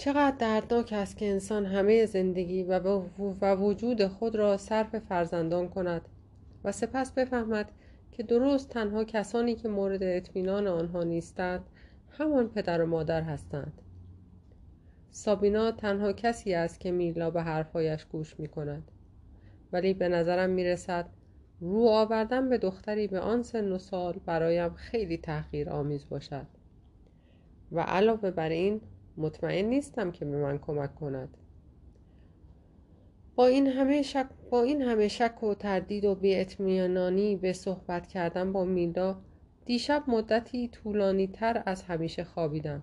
A: چقدر دردناک است که انسان همه زندگی و وجود خود را صرف فرزندان کند و سپس بفهمد که درست تنها کسانی که مورد اطمینان آنها نیستند همان پدر و مادر هستند. سابینا تنها کسی است که میلا به حرفهایش گوش می کند ولی به نظرم می رسد رو آوردن به دختری به آن سن و سال برایم خیلی تحقیر آمیز باشد. و علاوه بر این مطمئن نیستم که به من کمک کند. با این همه شک, با این همه شک و تردید و بیاطمینانی به صحبت کردن با میلا دیشب مدتی طولانی تر از همیشه خوابیدم.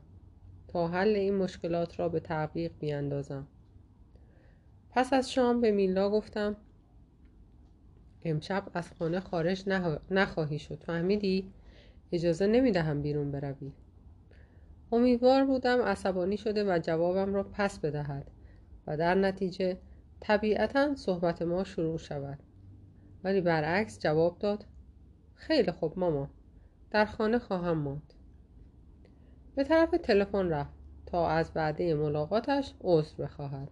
A: تا حل این مشکلات را به تعقیق بیاندازم. پس از شام به میلا گفتم امشب از خانه خارج نخواهی شد. فهمیدی؟ اجازه نمی‌دهم بیرون بروی. امیدوار بودم عصبانی شده و جوابم را پس بدهد و در نتیجه طبیعتا صحبت ما شروع شود. ولی برعکس جواب داد خیلی خوب ماما در خانه خواهم ماند. به طرف تلفن رفت تا از وعده ملاقاتش عذر بخواهد.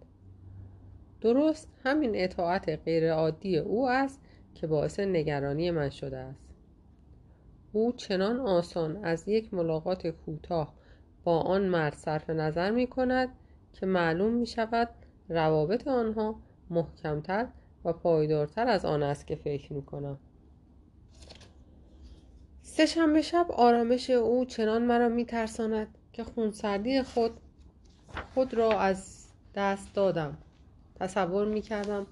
A: درست همین اطاعت غیرعادی او است که باعث نگرانی من شده است. او چنان آسان از یک ملاقات کوتاه با آن مرد صرف نظر می کند که معلوم می شود روابط آنها محکمتر و پایدارتر از آن است که فکر می کنم سه شب آرامش او چنان مرا می ترساند که خونسردی خود خود را از دست دادم. تصور می کردم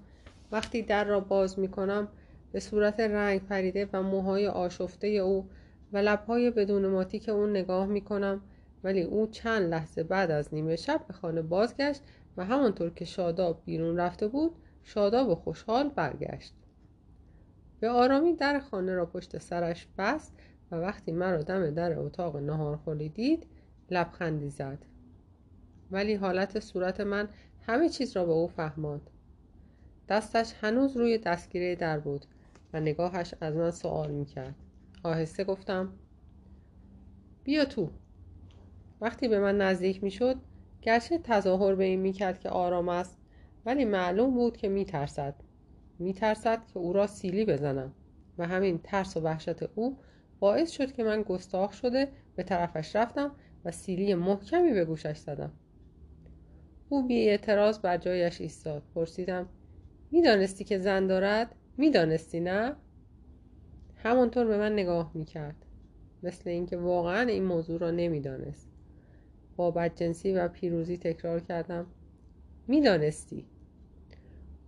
A: وقتی در را باز می کنم به صورت رنگ پریده و موهای آشفته او و لبهای بدون ماتی که اون نگاه می کنم ولی او چند لحظه بعد از نیمه شب به خانه بازگشت و همانطور که شاداب بیرون رفته بود شاداب و خوشحال برگشت. به آرامی در خانه را پشت سرش بست و وقتی مرا دم در اتاق نهارخوری دید لبخندی زد. ولی حالت صورت من همه چیز را به او فهماند. دستش هنوز روی دستگیره در بود و نگاهش از من سوال می‌کرد. آهسته گفتم بیا تو. وقتی به من نزدیک می‌شد گرچه تظاهر به این می‌کرد که آرام است ولی معلوم بود که میترسد. میترسد که او را سیلی بزنم و همین ترس و وحشت او باعث شد که من گستاخ شده به طرفش رفتم و سیلی محکمی به گوشش زدم. او بی اعتراض بر جایش ایستاد. پرسیدم می‌دانستی که زن دارد؟ می‌دانستی نه؟ همانطور به من نگاه می‌کرد مثل اینکه واقعا این موضوع را نمی‌دانست. با بدجنسی و پیروزی تکرار کردم. می‌دانستی.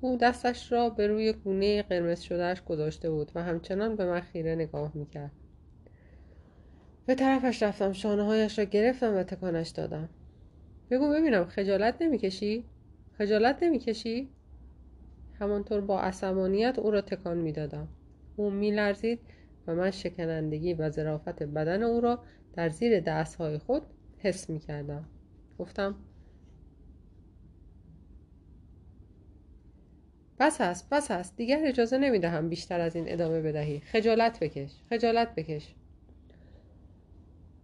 A: او دستش را به روی گونه قرمز شدهش گذاشته بود و همچنان به من خیره نگاه می‌کرد. به طرفش رفتم شانه هایش را گرفتم و تکانش دادم. بگو ببینم خجالت نمی‌کشی؟ خجالت نمی‌کشی؟ همانطور با عصبانیت او را تکان می‌دادم. او میلرزید و من شکنندگی و ظرافت بدن او را در زیر دستهای خود حس می‌کردم. گفتم بس هست بس هست دیگر اجازه نمی‌دهم بیشتر از این ادامه بدهی. خجالت بکش خجالت بکش.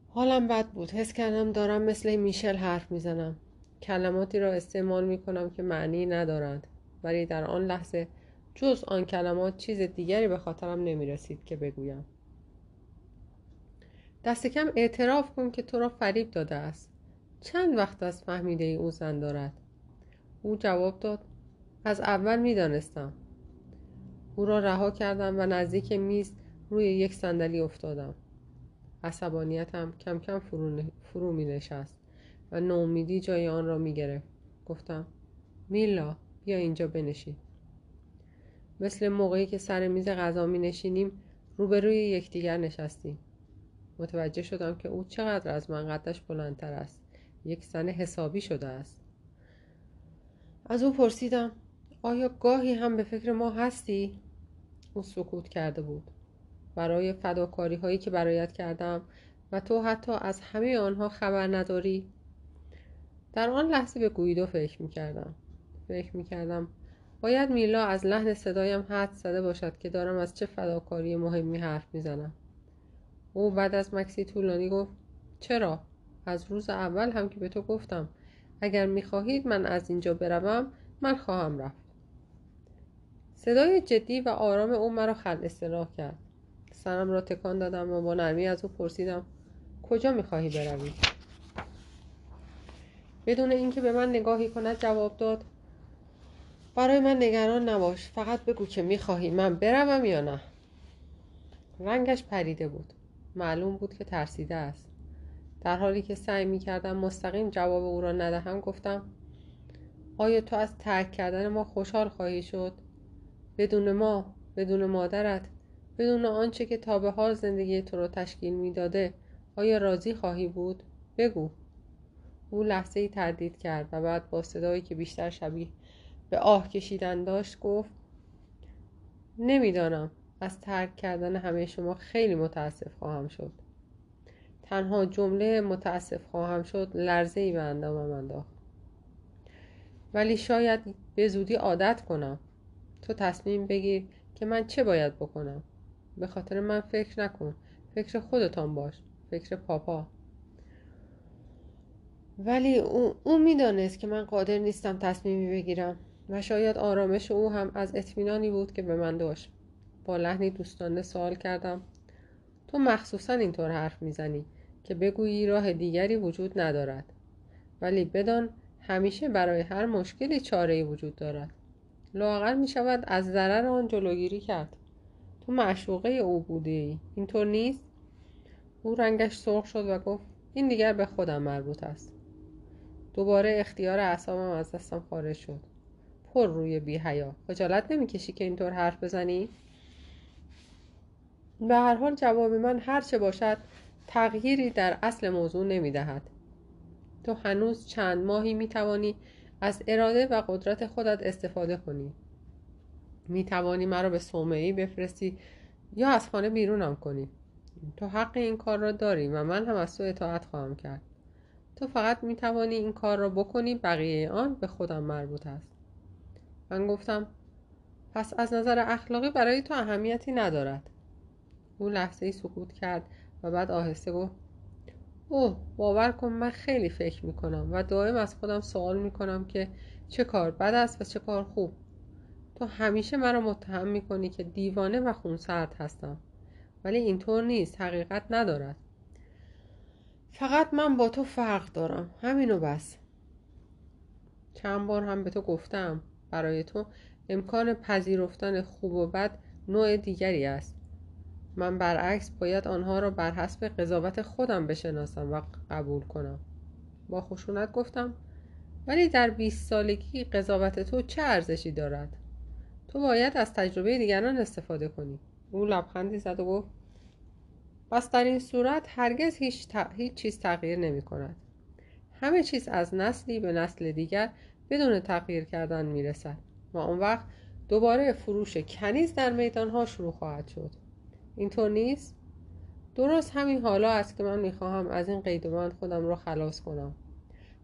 A: حالم بد بود. حس کردم دارم مثل میشل حرف می‌زنم. کلماتی را استعمال می‌کنم که معنی ندارند. ولی در آن لحظه جز آن کلمات چیز دیگری به خاطرم نمی‌رسید که بگویم. دست کم اعتراف کن که تو را فریب داده است. چند وقت از فهمیده ای او زن دارد؟ او جواب داد از اول می‌دانستم او را رها کردم و نزدیک میز روی یک صندلی افتادم. عصبانیتم کم کم فرو, فرو می نشست و نومیدی جای آن را می گرفت. گفتم میلا بیا اینجا بنشین. مثل موقعی که سر میز غذا می نشینیم روبروی یکدیگر نشستیم. متوجه شدم که او چقدر از من قدش بلندتر است. یک زن حسابی شده است. از او پرسیدم آیا گاهی هم به فکر ما هستی؟ او سکوت کرده بود. برای فداکاری هایی که برایت کردم و تو حتی از همه آنها خبر نداری؟ در آن لحظه به گویدو فکر می کردم فکر می کردم باید میلا از لحن صدایم حد زده باشد که دارم از چه فداکاری مهمی حرف می‌زنم. او بعد از مکسی طولانی گفت چرا؟ از روز اول هم که به تو گفتم. اگر می‌خواهید من از اینجا بروم من خواهم رفت. صدای جدی و آرام او مرا خل اصلاح کرد. سرم را تکان دادم و با نرمی از او پرسیدم کجا می‌خواهی بروی؟ بدون اینکه به من نگاهی کند جواب داد برای من نگران نباش فقط بگو که می‌خواهی من بروم یا نه. رنگش پریده بود. معلوم بود که ترسیده است. در حالی که سعی می‌کردم مستقیم جواب او را ندهم گفتم آیا تو از ترک کردن ما خوشحال خواهی شد؟ بدون ما بدون مادرت بدون آنچه که تا به حال زندگی تو را تشکیل می‌داده آیا راضی خواهی بود؟ بگو. او لحظه ای تردید کرد و بعد با صدایی که بیشتر شبیه به آه کشیدن داشت گفت نمی‌دانم. از ترک کردن همه شما خیلی متاسف خواهم شد. تنها جمله متاسف خواهم شد لرزه ای به اندامم انداخت. ولی شاید به زودی عادت کنم. تو تصمیم بگیر که من چه باید بکنم. به خاطر من فکر نکن. فکر خودتان باش. فکر پاپا. ولی او, او می‌دانست که من قادر نیستم تصمیمی بگیرم و شاید آرامش او هم از اطمینانی بود که به من داشت. با لحنی دوستانه سوال کردم. تو مخصوصا اینطور حرف می‌زنی که بگویی راه دیگری وجود ندارد. ولی بدان همیشه برای هر مشکلی چاره وجود دارد. لاغر می شود از ضرر آن جلوگیری کرد. تو معشوقه او بودی. اینطور نیست؟ او رنگش سرخ شد و گفت این دیگر به خودم مربوط است. دوباره اختیار اعصابم از دستم خارج شد. پر روی بی حیا خجالت نمی‌کشی که اینطور حرف بزنی؟ به هر حال جواب من هر چه باشد تغییری در اصل موضوع نمی‌دهد. تو هنوز چند ماهی می‌توانی از اراده و قدرت خودت استفاده کنی. می‌توانی مرا به صومعی بفرستی یا از خانه بیرونم کنی. تو حق این کار را داری و من هم از تو اطاعت خواهم کرد. تو فقط می‌توانی این کار را بکنی بقیه آن به خودم مربوط است. من گفتم پس از نظر اخلاقی برای تو اهمیتی ندارد. او لحظه ای سکوت کرد و بعد آهسته گفت اوه باور کن من خیلی فکر می‌کنم و دائم از خودم سوال می‌کنم که چه کار بد است و چه کار خوب. تو همیشه مرا متهم می‌کنی که دیوانه و خونسرد هستم ولی اینطور نیست حقیقت ندارد. فقط من با تو فرق دارم همینو بس. چند بار هم به تو گفتم برای تو امکان پذیرفتن خوب و بد نوع دیگری است. من برعکس باید آنها را بر حسب قضاوت خودم بشناسم و قبول کنم. با خشونت گفتم ولی در 20 سالگی قضاوت تو چه ارزشی دارد؟ تو باید از تجربه دیگران استفاده کنی. او لبخندی زد و گفت پس در این صورت هرگز هیچ, هیچ چیز تغییر نمی کند. همه چیز از نسلی به نسل دیگر بدون تغییر کردن می رسد و اون وقت دوباره فروش کنیز در میدان ها شروع خواهد شد. اینطور نیست؟ درست همین حالا است که من می‌خواهم از این قید خودم را خلاص کنم.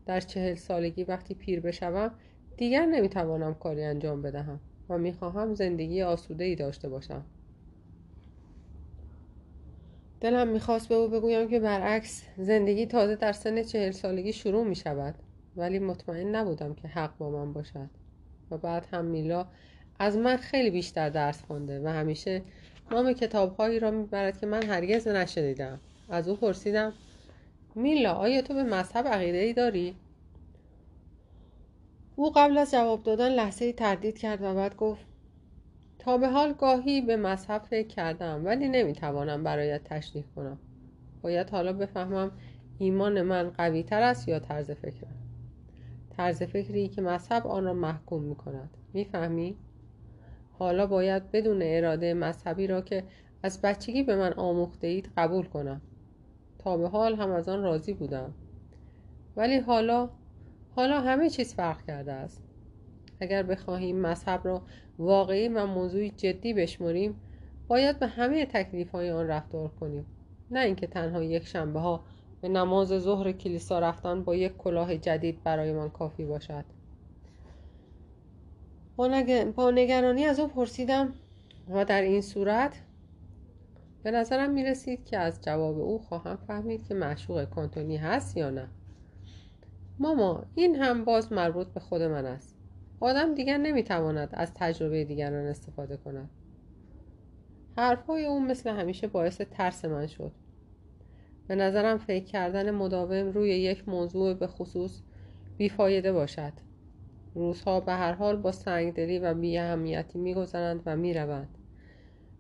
A: در چهل سالگی وقتی پیر بشوم دیگر نمی‌توانم کاری انجام بدهم و می‌خواهم زندگی آسوده ای داشته باشم. دلم می‌خواست به او بگویم که برعکس زندگی تازه در سن چهل سالگی شروع می‌شود ولی مطمئن نبودم که حق با من باشد. و بعد هم میلا از من خیلی بیشتر درس خونده و همیشه نام کتابهایی را می‌برد که من هرگز نشنیدم از او پرسیدم میلا آیا تو به مذهب عقیده ای داری؟ او قبل از جواب دادن لحظه تردید کرد و بعد گفت تا به حال گاهی به مذهب فکر کردم ولی نمی‌توانم برایت تشریح کنم باید حالا بفهمم ایمان من قوی تر است یا طرز فکرم طرز فکری که مذهب آن را محکوم می کند می‌فهمی؟ حالا باید بدون اراده مذهبی را که از بچگی به من آموخته اید قبول کنم. تا به حال هم از آن راضی بودم. ولی حالا حالا همه چیز فرق کرده است. اگر بخواهیم مذهب را واقعی و موضوعی جدی بشمریم باید به همه تکلیف های آن رفتار کنیم. نه اینکه تنها یک شنبه ها به نماز ظهر کلیسا رفتن با یک کلاه جدید برای من کافی باشد. با, نگرانی از او پرسیدم و در این صورت به نظرم می رسید که از جواب او خواهم فهمید که معشوق کانتونی هست یا نه. ماما این هم باز مربوط به خود من است. آدم دیگر نمی‌تواند از تجربه دیگران استفاده کند. حرفهای او مثل همیشه باعث ترس من شد. به نظرم فکر کردن مداوم روی یک موضوع به خصوص بیفایده باشد. روزها به هر حال با سنگدلی و بی اهمیتی میگذرند و می‌روند.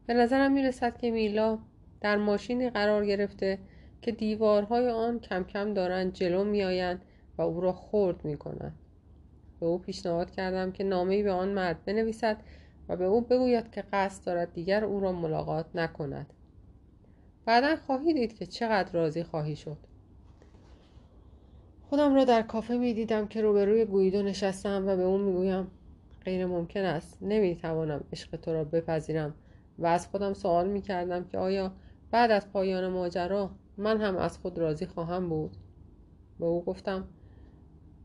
A: به نظرم می‌رسد که میلا در ماشینی قرار گرفته که دیوارهای آن کم کم دارند جلو میآیند و او را خرد می‌کنند. به او پیشنهاد کردم که نامهای به آن مرد بنویسد و به او بگوید که قصد دارد دیگر او را ملاقات نکند. بعدا خواهی دید که چقدر راضی خواهی شد. خودم را در کافه می دیدم که روبروی گویدو نشستم و به اون می‌گویم غیر ممکن است. نمی توانم عشق تو را بپذیرم. و از خودم سوال می کردم که آیا بعد از پایان ماجرا من هم از خود راضی خواهم بود؟ به او گفتم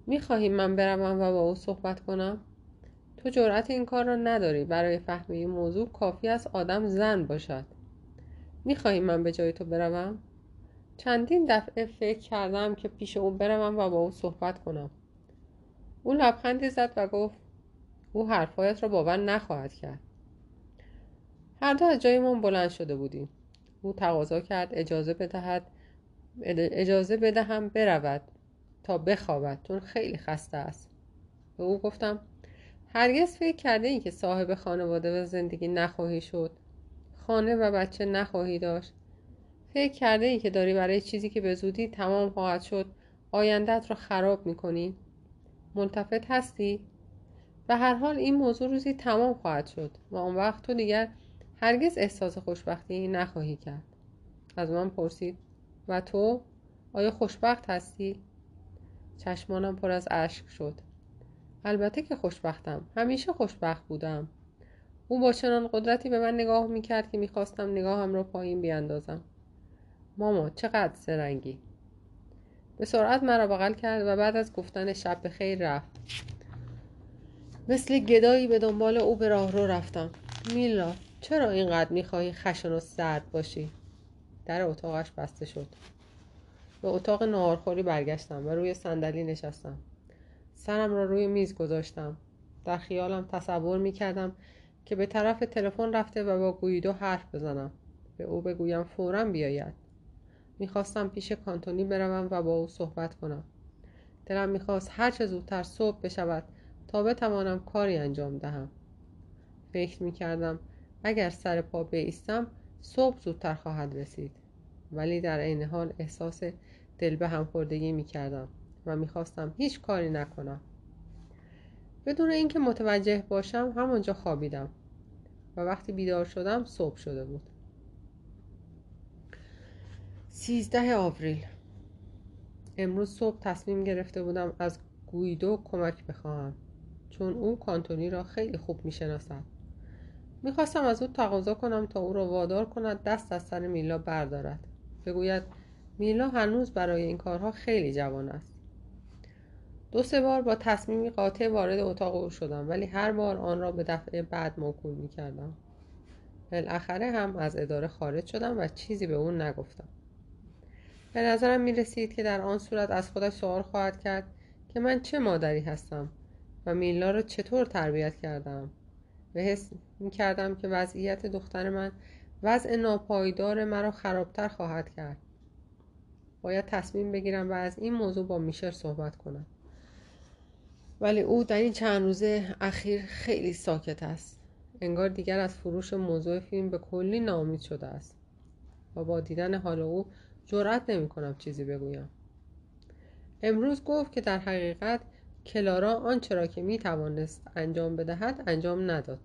A: می من بروم و با او صحبت کنم؟ تو جرأت این کار را نداری. برای فهم موضوع کافی است آدم زن باشد. می من به جای تو بروم؟ چندین دفعه فکر کردم که پیش او بروم و با او صحبت کنم. او لبخندی زد و گفت او حرفایت را باور نخواهد کرد. هر دو از جایمان بلند شده بودیم. او تقاضا کرد اجازه بدهد اجازه بدهم برود تا بخوابد چون خیلی خسته است. به او گفتم هرگز فکر کرده ای که صاحب خانواده و زندگی نخواهی شد. خانه و بچه نخواهی داشت. فکر کرده ای که داری برای چیزی که به زودی تمام خواهد شد آیندت را خراب می‌کنی؟ ملتفت هستی؟ به هر حال این موضوع روزی تمام خواهد شد و اون وقت تو دیگر هرگز احساس خوشبختی نخواهی کرد. از من پرسید و تو؟ آیا خوشبخت هستی؟ چشمانم پر از اشک شد. البته که خوشبختم همیشه خوشبخت بودم. او با چنان قدرتی به من نگاه می‌کرد که می‌خواستم نگاهم را پایین بیاندازم. ماما چقدر سرنگی. به سرعت مرا بغل کرد و بعد از گفتن شب به خیر رفت. مثل گدایی به دنبال او به راه رو رفتم. میلا چرا اینقدر می‌خواهی خشن و سرد باشی؟ در اتاقش بسته شد. به اتاق نهارخوری برگشتم و روی صندلی نشستم. سرم را روی میز گذاشتم. در خیالم تصور می کردم که به طرف تلفن رفته و با گویدو حرف بزنم. به او بگویم فورا بیاید. می‌خواستم پیش کانتونی بروم و با او صحبت کنم. دلم می‌خواست هرچه زودتر صبح بشود تا بتوانم کاری انجام دهم. فکر می‌کردم اگر سر پا بیستم صبح زودتر خواهد رسید. ولی در عین حال احساس دل به هم خوردگی می‌کردم و می‌خواستم هیچ کاری نکنم. بدون اینکه متوجه باشم همانجا خوابیدم و وقتی بیدار شدم صبح شده بود. سیزده آوریل. امروز صبح تصمیم گرفته بودم از گویدو کمک بخواهم چون او کانتونی را خیلی خوب می‌شناسد. می‌خواستم از او تقاضا کنم تا او را وادار کند دست از سر میلا بردارد. بگوید میلا هنوز برای این کارها خیلی جوان است. دو سه بار با تصمیمی قاطع وارد اتاق او شدم ولی هر بار آن را به دفعه بعد موکول می کردم بالاخره هم از اداره خارج شدم و چیزی به او نگفتم. به نظرم می رسید که در آن صورت از خودش سوال خواهد کرد که من چه مادری هستم و میلا را چطور تربیت کردم. و حس می کردم که وضعیت دختر من وضع ناپایدار مرا خرابتر خواهد کرد. باید تصمیم بگیرم و از این موضوع با میشل صحبت کنم. ولی او در این چند روزه اخیر خیلی ساکت است. انگار دیگر از فروش موضوع فیلم به کلی ناامید شده است و با دیدن حال او جرأت نمی کنم چیزی بگویم. امروز گفت که در حقیقت کلارا آنچه را که می توانست انجام بدهد انجام نداد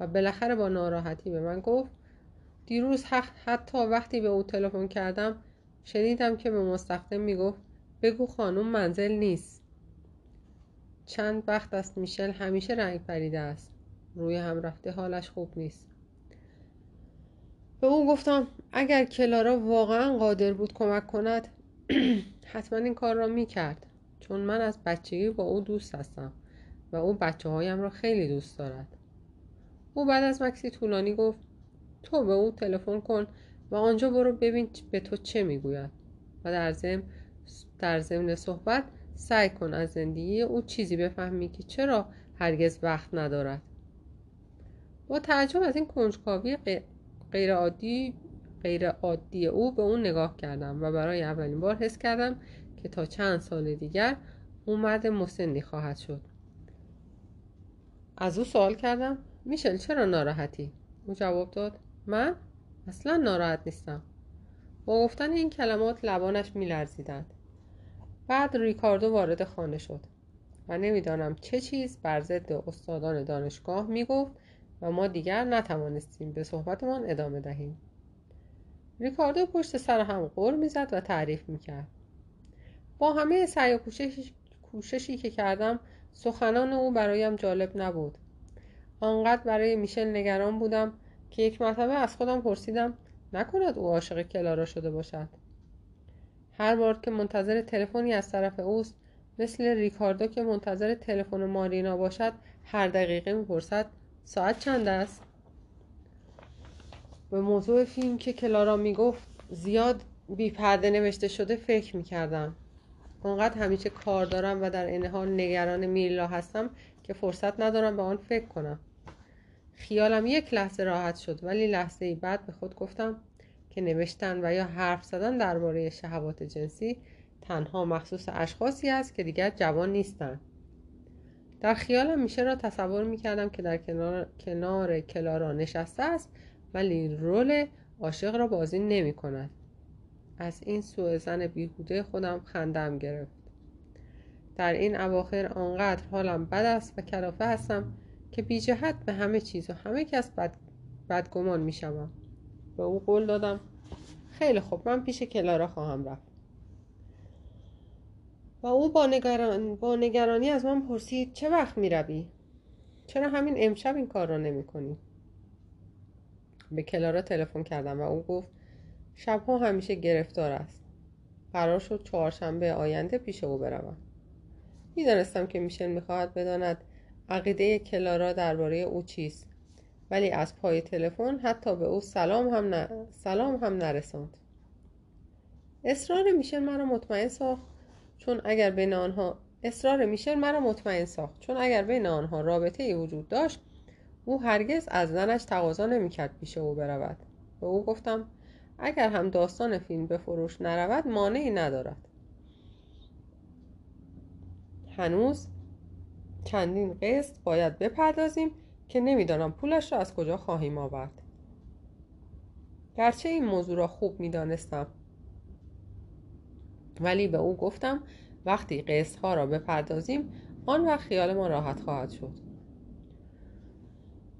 A: و بالاخره با ناراحتی به من گفت دیروز حتی وقتی به او تلفن کردم شنیدم که به مستخدم می‌گفت بگو خانم منزل نیست. چند وقت است میشل همیشه رنگ پریده است. روی هم رفته حالش خوب نیست. به او گفتم اگر کلارا واقعا قادر بود کمک کند حتما این کار را می‌کرد چون من از بچگی با او دوست هستم و او بچه هایم را خیلی دوست دارد. او بعد از مکسی طولانی گفت تو به او تلفن کن و آنجا برو ببین به تو چه می‌گوید. و در ضمن در ضمن صحبت سعی کن از زندگی او چیزی بفهمی که چرا هرگز وقت ندارد. با تعجب از این کنجکاوی غیر عادی غیر عادی او به اون نگاه کردم و برای اولین بار حس کردم که تا چند سال دیگر او مرد مسنی خواهد شد. از او سوال کردم میشل چرا ناراحتی؟ او جواب داد من اصلا ناراحت نیستم. با گفتن این کلمات لبانش میلرزیدند. بعد ریکاردو وارد خانه شد و نمی‌دانم چه چیز بر ضد استادان دانشگاه می‌گفت و ما دیگر نتوانستیم به صحبتمان ادامه دهیم. ریکاردو پشت سر هم قر می‌زد و تعریف می‌کرد. با همه سعی و کوششی که کردم سخنان او برایم جالب نبود. آنقدر برای میشل نگران بودم که یک مرتبه از خودم پرسیدم نکند او عاشق کلارا شده باشد؟ هر بار که منتظر تلفنی از طرف اوست مثل ریکاردو که منتظر تلفن مارینا باشد هر دقیقه می‌پرسد ساعت چند است؟ به موضوع فیلم که کلارا می‌گفت زیاد بی پرده نوشته شده فکر می‌کردم. اونقدر همیشه کار دارم و در این حال نگران میلا هستم که فرصت ندارم به آن فکر کنم. خیالم یک لحظه راحت شد ولی لحظه ای بعد به خود گفتم که نوشتن و یا حرف زدن درباره شهوات جنسی تنها مخصوص اشخاصی است که دیگر جوان نیستند در خیالم میشه را تصور می‌کردم که در کنار, کنار کلارا نشسته است ولی رول عاشق را بازی نمی کند از این سوء زن بیهوده خودم خندم گرفت. در این اواخر آنقدر حالم بد است و کلافه هستم که بی جهت به همه چیز و همه کس بد بدگمان می شوم. به او قول دادم خیلی خوب من پیش کلارا خواهم رفت. و او با, نگران... با نگرانی از من پرسید چه وقت می روی؟ چرا همین امشب این کار را نمی کنی؟ به کلارا تلفن کردم و او گفت شبها همیشه گرفتار است. قرار شد چهارشنبه آینده پیش او بروم. می‌دانستم که میشل می‌خواهد بداند عقیده کلارا درباره او چیست. ولی از پای تلفن حتی به او سلام هم, ن... سلام هم نرساند. اصرار میشل مرا مطمئن ساخت. چون اگر بین آنها اصرار میشل مرا مطمئن ساخت. چون اگر بین آنها رابطه ای وجود داشت او هرگز از زنش تقاضا نمی‌کرد پیش او برود. به او گفتم اگر هم داستان فیلم به فروش نرود مانعی ندارد. هنوز چندین قسط باید بپردازیم که نمی‌دانم پولش را از کجا خواهیم آورد. گرچه این موضوع را خوب می‌دانستم ولی به او گفتم وقتی قسط ها را بپردازیم آن وقت خیال ما راحت خواهد شد.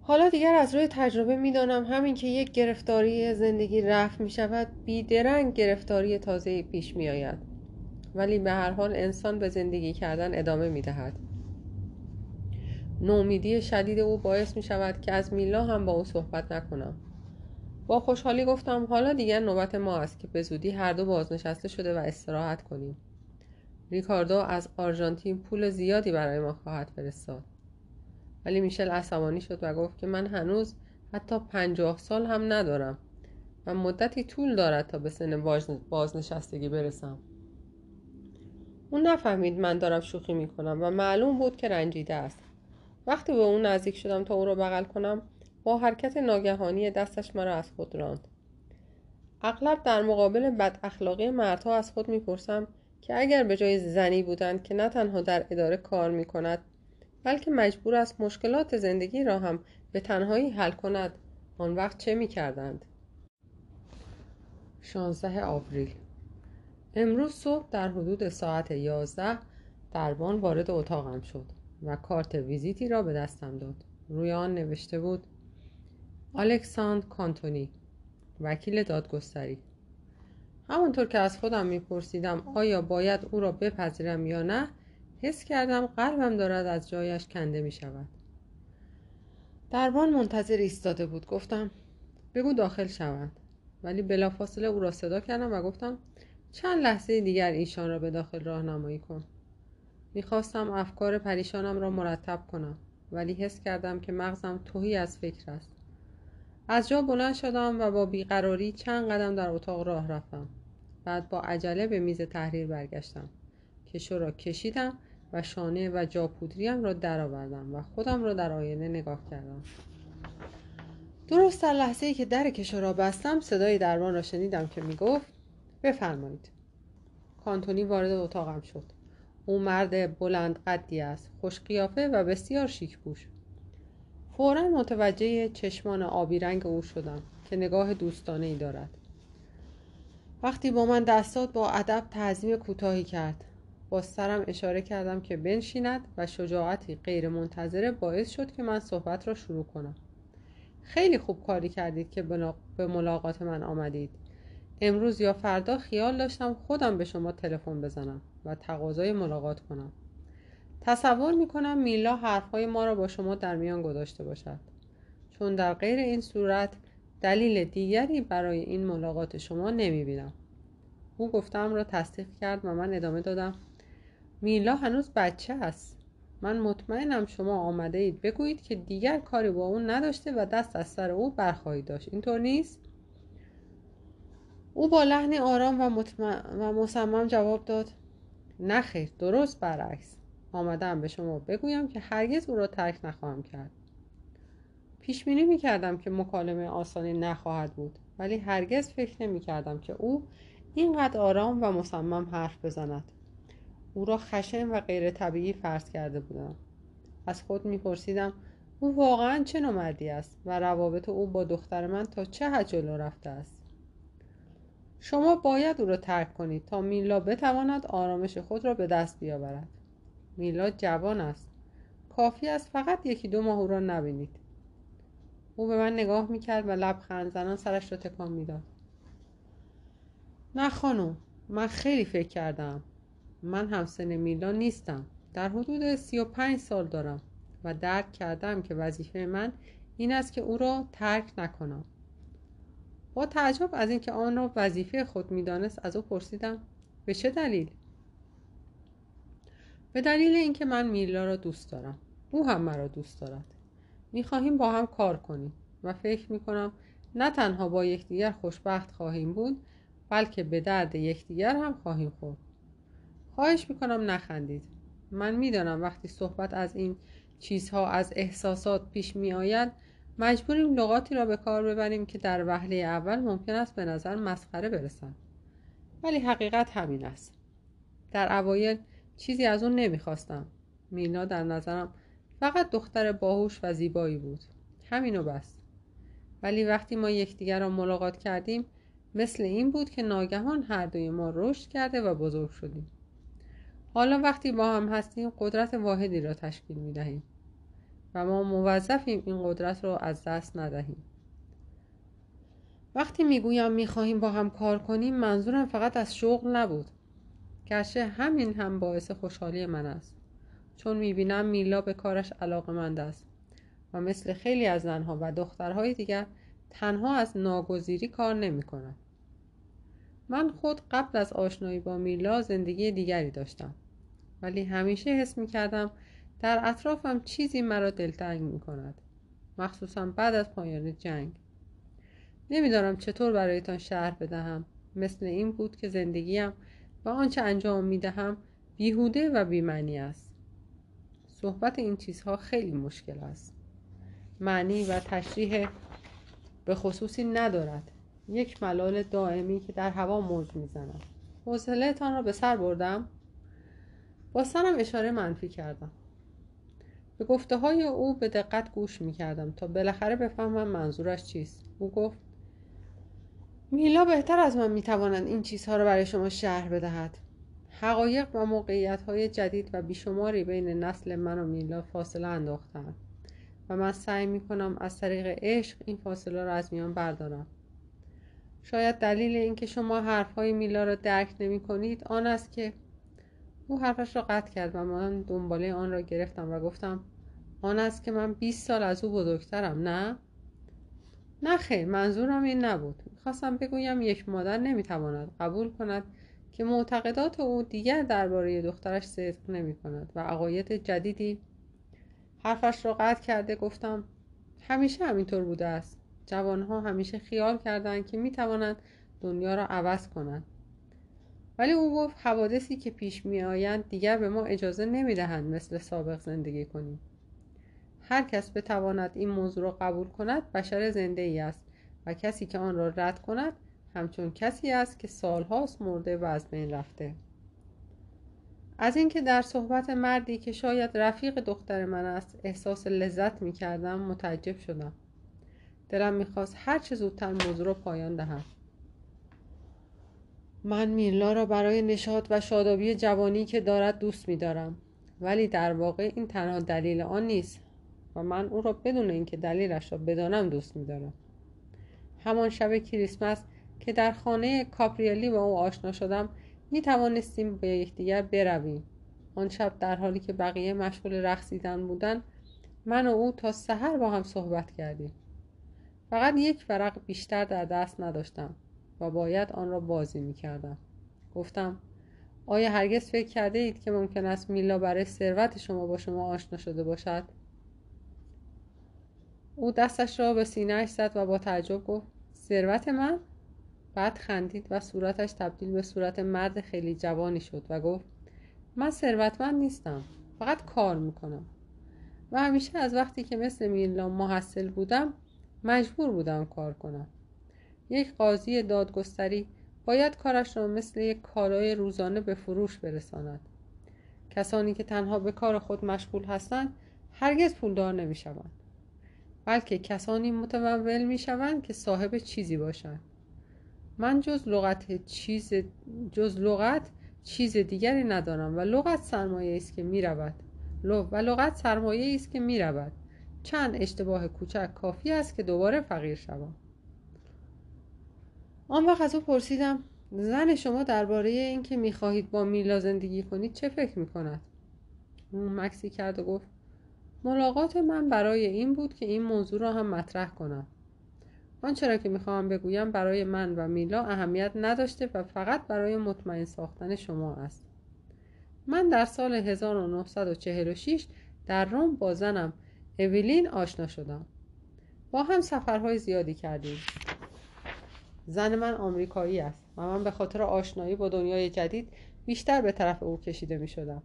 A: حالا دیگر از روی تجربه می‌دانم همین که یک گرفتاری زندگی رفت می شود بیدرنگ گرفتاری تازه پیش می آید ولی به هر حال انسان به زندگی کردن ادامه می دهد نومیدی شدید او باعث می شود که از میلا هم با او صحبت نکنم. با خوشحالی گفتم حالا دیگر نوبت ما است که به زودی هر دو بازنشسته شده و استراحت کنیم. ریکاردو از آرژانتین پول زیادی برای ما خواهد فرستاد. ولی میشل عصبانی شد و گفت که من هنوز حتی پنجاه سال هم ندارم و مدتی طول دارد تا به سن بازنشستگی برسم. اون نفهمید من دارم شوخی می‌کنم و معلوم بود که رنجیده است. وقتی به اون نزدیک شدم تا او را بغل کنم با حرکت ناگهانی دستش مرا از خود راند. اغلب در مقابل بد اخلاقی مردها از خود می‌پرسم که اگر به جای زنی بودند که نه تنها در اداره کار می کند بلکه مجبور است مشکلات زندگی را هم به تنهایی حل کند آن وقت چه می کردند؟ 16 آوریل. امروز صبح در حدود ساعت 11 دربان وارد اتاقم شد و کارت ویزیتی را به دستم داد. روی آن نوشته بود الکساندر کانتونی وکیل دادگستری. همانطور که از خودم میپرسیدم آیا باید او را بپذیرم یا نه حس کردم قلبم دارد از جایش کنده می شود دربان منتظر ایستاده بود. گفتم بگو داخل شوند. ولی بلافاصله او را صدا کردم و گفتم چند لحظه دیگر ایشان را به داخل راهنمایی کن. می‌خواستم افکار پریشانم را مرتب کنم ولی حس کردم که مغزم توهی از فکر است. از جا بلند شدم و با بیقراری چند قدم در اتاق راه رفتم. بعد با عجله به میز تحریر برگشتم کشو را کشیدم و شانه و جاپودریم را درآوردم و خودم را در آینه نگاه کردم. درست در لحظه ای که در کشو را بستم صدای دربان را شنیدم که می‌گفت بفرمایید. کانتونی وارد اتاقم شد. او مرد بلند قدی است خوش قیافه و بسیار شیک پوش. فورا متوجه چشمان آبی رنگ او شدم که نگاه دوستانه ای دارد. وقتی با من دستات با ادب تعظیم کوتاهی کرد با سرم اشاره کردم که بنشیند و شجاعتی غیر منتظره باعث شد که من صحبت را شروع کنم. خیلی خوب کاری کردید که به ملاقات من آمدید. امروز یا فردا خیال داشتم خودم به شما تلفن بزنم و تقاضای ملاقات کنم. تصور می‌کنم میلا حرفهای ما را با شما در میان گذاشته باشد. چون در غیر این صورت دلیل دیگری برای این ملاقات شما نمی‌بینم. او گفتم را تصدیق کرد و من ادامه دادم. میلا هنوز بچه است. من مطمئنم شما آمده اید بگویید که دیگر کاری با اون نداشته و دست از سر او برخواهید داشت. اینطور نیست؟ او با لحنی آرام و, و مصمم جواب داد. نخیر درست برعکس. آمدم به شما. بگویم که هرگز او را ترک نخواهم کرد. پیش بینی می کردم که مکالمه آسانی نخواهد بود ولی هرگز فکر نمی کردم که او اینقدر آرام و مصمم حرف بزند. او را خشن و غیر طبیعی فرض کرده بودم. از خود میپرسیدم او واقعا چه نومردی است و روابط او با دختر من تا چه حد جلو رفته است؟ شما باید او را ترک کنید تا میلا بتواند آرامش خود را به دست بیاورد. میلا جوان است. کافی است فقط یکی دو ماه او را نبینید. او به من نگاه می‌کرد و لبخند زنان سرش را تکان می‌داد. نه خانم من خیلی فکر کردم. من همسن میلا نیستم. در حدود سی و پنج سال دارم و درک کردم که وظیفه من این است که او را ترک نکنم. با تعجب از اینکه آن را وظیفه خود می‌دانست از او پرسیدم به چه دلیل؟ به دلیل اینکه من میلا را دوست دارم. او هم مرا دوست دارد. می‌خواهیم با هم کار کنیم و فکر می‌کنم نه تنها با یکدیگر خوشبخت خواهیم بود بلکه به درد یکدیگر هم خواهیم خورد. خواهش می‌کنم نخندید. من می‌دانم وقتی صحبت از این چیزها از احساسات پیش می آید مجبوریم لغاتی را به کار ببریم که در وهله اول ممکن است به نظر مسخره برسند. ولی حقیقت همین است. در اوایل چیزی از اون نمی‌خواستم. مینا در نظرم فقط دختر باهوش و زیبایی بود. همینو بس. ولی وقتی ما یکدیگر را ملاقات کردیم مثل این بود که ناگهان هر دوی ما رشد کرده و بزرگ شدیم. حالا وقتی با هم هستیم قدرت واحدی را تشکیل می دهیم و ما موظفیم این قدرت را از دست ندهیم. وقتی می‌گویم می‌خواهیم با هم کار کنیم منظورم فقط از شغل نبود. گرچه همین هم باعث خوشحالی من است. چون می‌بینم میلا به کارش علاقمند است و مثل خیلی از زنها و دخترهای دیگر تنها از ناگزیری کار نمی کند. من خود قبل از آشنایی با میلا زندگی دیگری داشتم. ولی همیشه حس می کردم در اطرافم چیزی مرا دلتنگ می کند مخصوصا بعد از پایان جنگ. نمی‌دانم چطور برایتان شهر بدهم. مثل این بود که زندگیم و آنچه انجام می دهم بیهوده و بیمعنی است. صحبت این چیزها خیلی مشکل است. معنی و تشریح به خصوصی ندارد. یک ملال دائمی که در هوا موج می‌زند. حوصلهتان را به سر بردم. با سرم اشاره منفی کردم. به گفته های او به دقت گوش می کردم تا بالاخره بفهمم منظورش چیست. او گفت میلا بهتر از من می‌تواند این چیزها را برای شما شهر بدهد. حقایق و موقعیت های جدید و بیشماری بین نسل من و میلا فاصله انداختند و من سعی می کنم از طریق عشق این فاصله را از میان بردارم. شاید دلیل اینکه شما حرفهای میلا را درک نمی کنید آن است که او حرفش را قطع کرد و من دنباله آن را گرفتم و گفتم آن است که من 20 سال از او بزرگترم نه؟ نه خیر منظورم این نبود. می‌خواستم بگویم یک مادر نمی‌تواند قبول کند که معتقدات او دیگر درباره دخترش صدق نمی کند و عقاید جدیدی حرفش را قطع کرده گفتم همیشه همینطور بوده است. جوانها همیشه خیال کردند که می توانند دنیا را عوض کنند. ولی او گفت حوادثی که پیش می آیند دیگر به ما اجازه نمی دهند مثل سابق زندگی کنیم. هر کس بتواند این موضوع را قبول کند بشر زنده ای است. و کسی که آن را رد کند همچون کسی است که سالهاست مرده و از بین رفته. از اینکه در صحبت مردی که شاید رفیق دختر من است احساس لذت می کردم متعجب شدم. دلم می‌خواست هر چه زودتر موضوع را پایان دهم. من میرلا را برای نشاط و شادابی جوانی که دارد دوست میدارم. ولی در واقع این تنها دلیل آن نیست و من او را بدون اینکه دلیلش را بدانم دوست میدارم. همان شب کریسمس که در خانه کاپریالی با او آشنا شدم می توانستیم به یکدیگر برویم. آن شب در حالی که بقیه مشغول رقصیدن بودند من و او تا سحر با هم صحبت کردیم. فقط یک ورق بیشتر در دست نداشتم و باید آن را بازی می کردم گفتم آیا هرگز فکر کرده اید که ممکن است میلا برای ثروت شما با شما آشنا شده باشد؟ او دستش را به سینهش زد و با تعجب گفت ثروت من؟ بعد خندید و صورتش تبدیل به صورت مرد خیلی جوانی شد و گفت من ثروتمند نیستم فقط کار می‌کنم. و همیشه از وقتی که مثل میلا محصل بودم مجبور بودم کار کنم. یک قاضی دادگستری باید کارش را مثل یک کارای روزانه به فروش برساند. کسانی که تنها به کار خود مشغول هستند هرگز پولدار نمی شوند بلکه کسانی متمول می شوند که صاحب چیزی باشند. من جز لغت چیز جز لغت چیز دیگری ندارم و لغت سرمایه است که می رود و لغت سرمایه است که می رود چند اشتباه کوچک کافی است که دوباره فقیر شوم. آن وقت از او پرسیدم زن شما درباره اینکه می‌خواهید با میلا زندگی کنید چه فکر می‌کند؟ اون مکسی کرد و گفت ملاقات من برای این بود که این موضوع را هم مطرح کنم. آنچه را که می‌خواهم بگویم برای من و میلا اهمیت نداشته و فقط برای مطمئن ساختن شما است. من در سال 1946 در روم با زنم اویلین آشنا شدم. با هم سفرهای زیادی کردیم. زن من آمریکایی است و من به خاطر آشنایی با دنیای جدید بیشتر به طرف او کشیده می شدم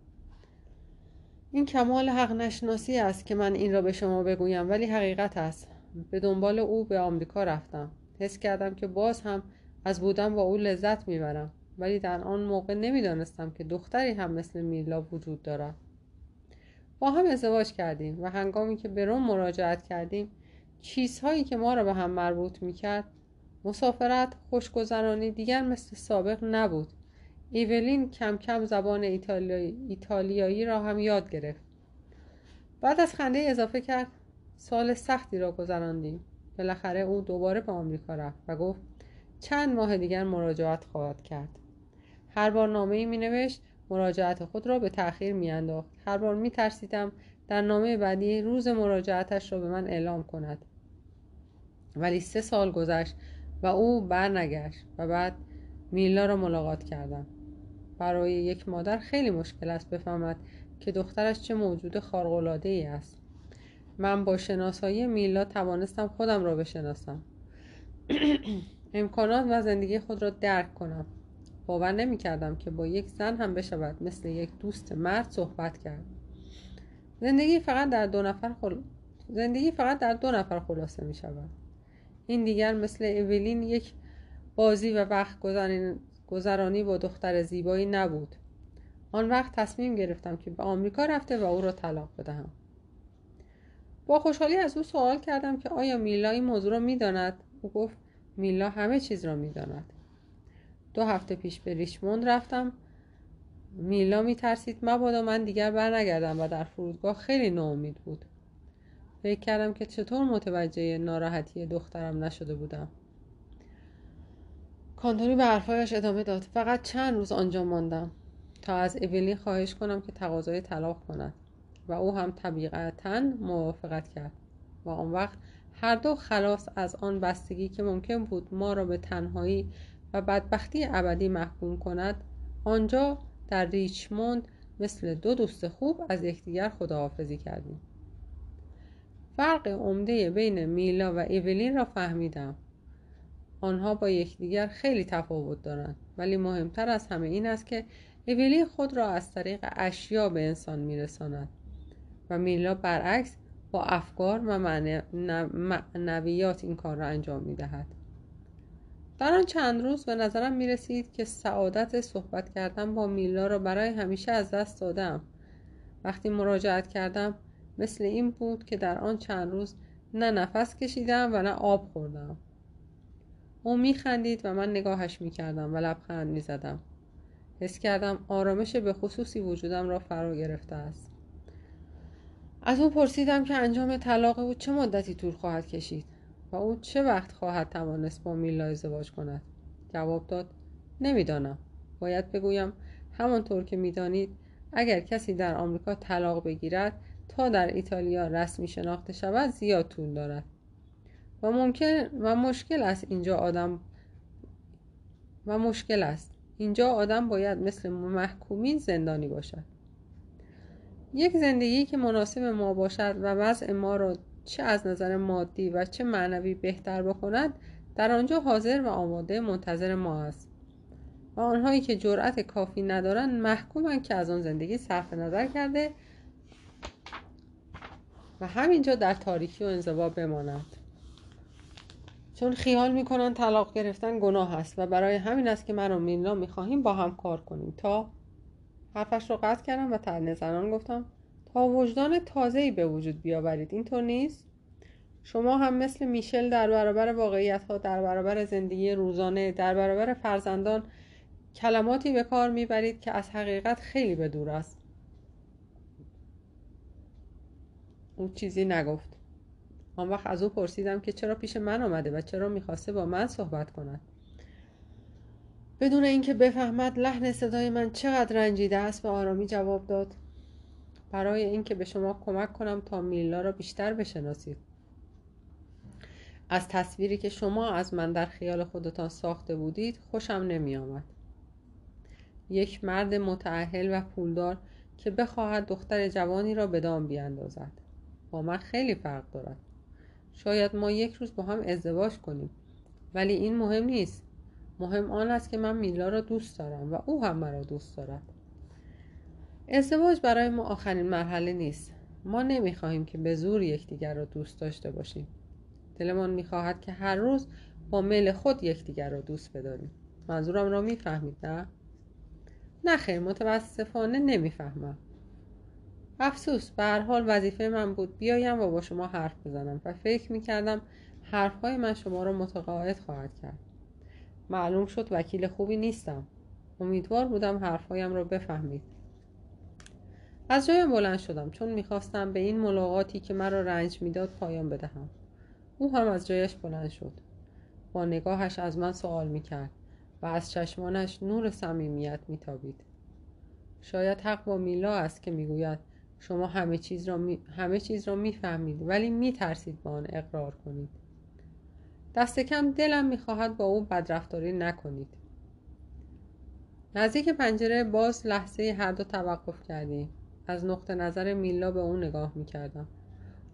A: این کمال حق نشناسی است که من این را به شما بگویم ولی حقیقت است. به دنبال او به آمریکا رفتم. حس کردم که باز هم از بودن با او لذت می‌برم. ولی در آن موقع نمی‌دانستم که دختری هم مثل میلا وجود دارد. با هم ازدواج کردیم و هنگامی که به روم مراجعت کردیم چیزهایی که ما را به هم مربوط می‌کرد مسافرت خوشگذرانی دیگر مثل سابق نبود. ایولین کم کم زبان ایتالیایی, ایتالیایی را هم یاد گرفت. بعد از خنده اضافه کرد سال سختی را گذراندیم. بالاخره او دوباره به آمریکا رفت و گفت چند ماه دیگر مراجعت خواهد کرد. هر بار نامه ای می نوشت مراجعت خود را به تأخیر می انداخت هر بار می ترسیدم در نامه بعدی روز مراجعتش را به من اعلام کند. ولی سه سال گذشت و او برنگشت و بعد میلا را ملاقات کردم. برای یک مادر خیلی مشکل است بفهمد که دخترش چه موجود خارق‌العاده ای است. من با شناسایی میلا توانستم خودم را بشناسم. امکانات و زندگی خود را درک کنم. باور نمی کردم که با یک زن هم بشود مثل یک دوست مرد صحبت کرد. زندگی فقط در دو نفر خل... زندگی فقط در دو نفر خلاصه می شود این دیگر مثل اولین یک بازی و وقت گذرانی با دختر زیبایی نبود. آن وقت تصمیم گرفتم که به آمریکا رفته و او را طلاق بدهم. با خوشحالی از او سوال کردم که آیا میلا این موضوع را می‌داند؟ او گفت میلا همه چیز را می‌داند. دو هفته پیش به ریچموند رفتم. میلا میترسید مبادا من دیگر برنگردم و در فرودگاه خیلی ناامید بود. فکر کردم که چطور متوجه ناراحتی دخترم نشده بودم. کانتونی به حرفهایش ادامه داد. فقط چند روز آنجا ماندم تا از اولین خواهش کنم که تقاضای طلاق کند. و او هم طبیعتا موافقت کرد. و آن وقت هر دو خلاص از آن بستگی که ممکن بود ما را به تنهایی و بدبختی ابدی محکوم کند آنجا در ریچموند مثل دو دوست خوب از یکدیگر خداحافظی کردیم. فرق عمده بین میلا و ایولین را فهمیدم. آنها با یکدیگر خیلی تفاوت دارند. ولی مهمتر از همه این است که ایولین خود را از طریق اشیا به انسان میرساند و میلا برعکس با افکار و معنویات این کار را انجام می‌دهد. در آن چند روز به نظرم می رسید که سعادت صحبت کردن با میلا را برای همیشه از دست دادم. وقتی مراجعت کردم مثل این بود که در آن چند روز نه نفس کشیدم و نه آب خوردم. او می خندید و من نگاهش می کردم و لبخند می زدم حس کردم آرامش به خصوصی وجودم را فرا گرفته است. از او پرسیدم که انجام طلاق او چه مدتی طول خواهد کشید و او چه وقت خواهد توانست با میلا ازدواج کند؟ جواب داد نمی‌دانم. باید بگویم همانطور که می‌دانید اگر کسی در آمریکا طلاق بگیرد تا در ایتالیا رسمی شناخته شود زیاد طول دارد. و ممکن و مشکل است اینجا آدم و مشکل است. اینجا آدم باید مثل محکومین زندانی باشد. یک زندگی که مناسب ما باشد و وضع ما را چه از نظر مادی و چه معنوی بهتر بکند در آنجا حاضر و آماده منتظر ما است. و آنهایی که جرأت کافی ندارند محکومند که از آن زندگی صرف نظر کرده و همینجا در تاریکی و انزوا بمانند. چون خیال می‌کنن طلاق گرفتن گناه است و برای همین است که من و میلا می‌خواهیم با هم کار کنیم. تا حرفش رو قطع کردم و تنه زنان گفتم تا وجدان تازه‌ای به وجود بیاورید. اینطور نیست؟ شما هم مثل میشل در برابر واقعیت ها در برابر زندگی روزانه در برابر فرزندان کلماتی به کار می‌برید که از حقیقت خیلی به دور است. او چیزی نگفت. آن وقت از او پرسیدم که چرا پیش من آمده و چرا می‌خواسته با من صحبت کند. بدون اینکه بفهمد لحن صدای من چقدر رنجیده است به آرامی جواب داد. برای اینکه به شما کمک کنم تا میلا را بیشتر بشناسید. از تصویری که شما از من در خیال خودتان ساخته بودید خوشم نمی آمد. یک مرد متعهل و پولدار که بخواهد دختر جوانی را به دام بیاندازد. با من خیلی فرق دارد. شاید ما یک روز با هم ازدواج کنیم. ولی این مهم نیست. مهم آن است که من میلا را دوست دارم و او هم مرا دوست دارد. ازدواج برای ما آخرین مرحله نیست. ما نمی‌خواهیم که به زور یکدیگر را دوست داشته باشیم. دلمان می‌خواهد که هر روز با میل خود یکدیگر را دوست بداریم. منظورم را می‌فهمید نه؟ نه خیر متاسفانه نمی‌فهمم. افسوس به هر حال وظیفه من بود. بیایم و با شما حرف بزنم و فکر می‌کردم حرفهای من شما را متقاعد خواهد کرد. معلوم شد وکیل خوبی نیستم. امیدوار بودم حرفهایم را بفهمید. از جایم بلند شدم چون می‌خواستم به این ملاقاتی که مرا رنج می‌داد پایان بدهم. او هم از جایش بلند شد. با نگاهش از من سوال می‌کرد و از چشمانش نور صمیمیت میتابید. شاید حق با میلا است که می‌گوید شما همه چیز را می... همه چیز را می‌فهمید ولی میترسید با آن اقرار کنید. دست کم دلم می‌خواهد با او بدرفتاری نکنید. نزدیک پنجره باز لحظه هر دو توقف کردیم. از نقطه نظر میلا به او نگاه می‌کردم.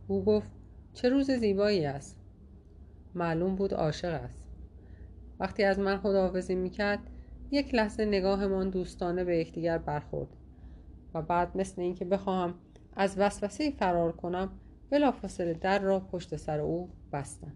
A: او گفت چه روز زیبایی است. معلوم بود عاشق است. وقتی از من خداحافظی می‌کرد یک لحظه نگاهمان دوستانه به یکدیگر برخورد. و بعد مثل اینکه بخواهم از وسوسه فرار کنم بلافاصله در را پشت سر او بستم.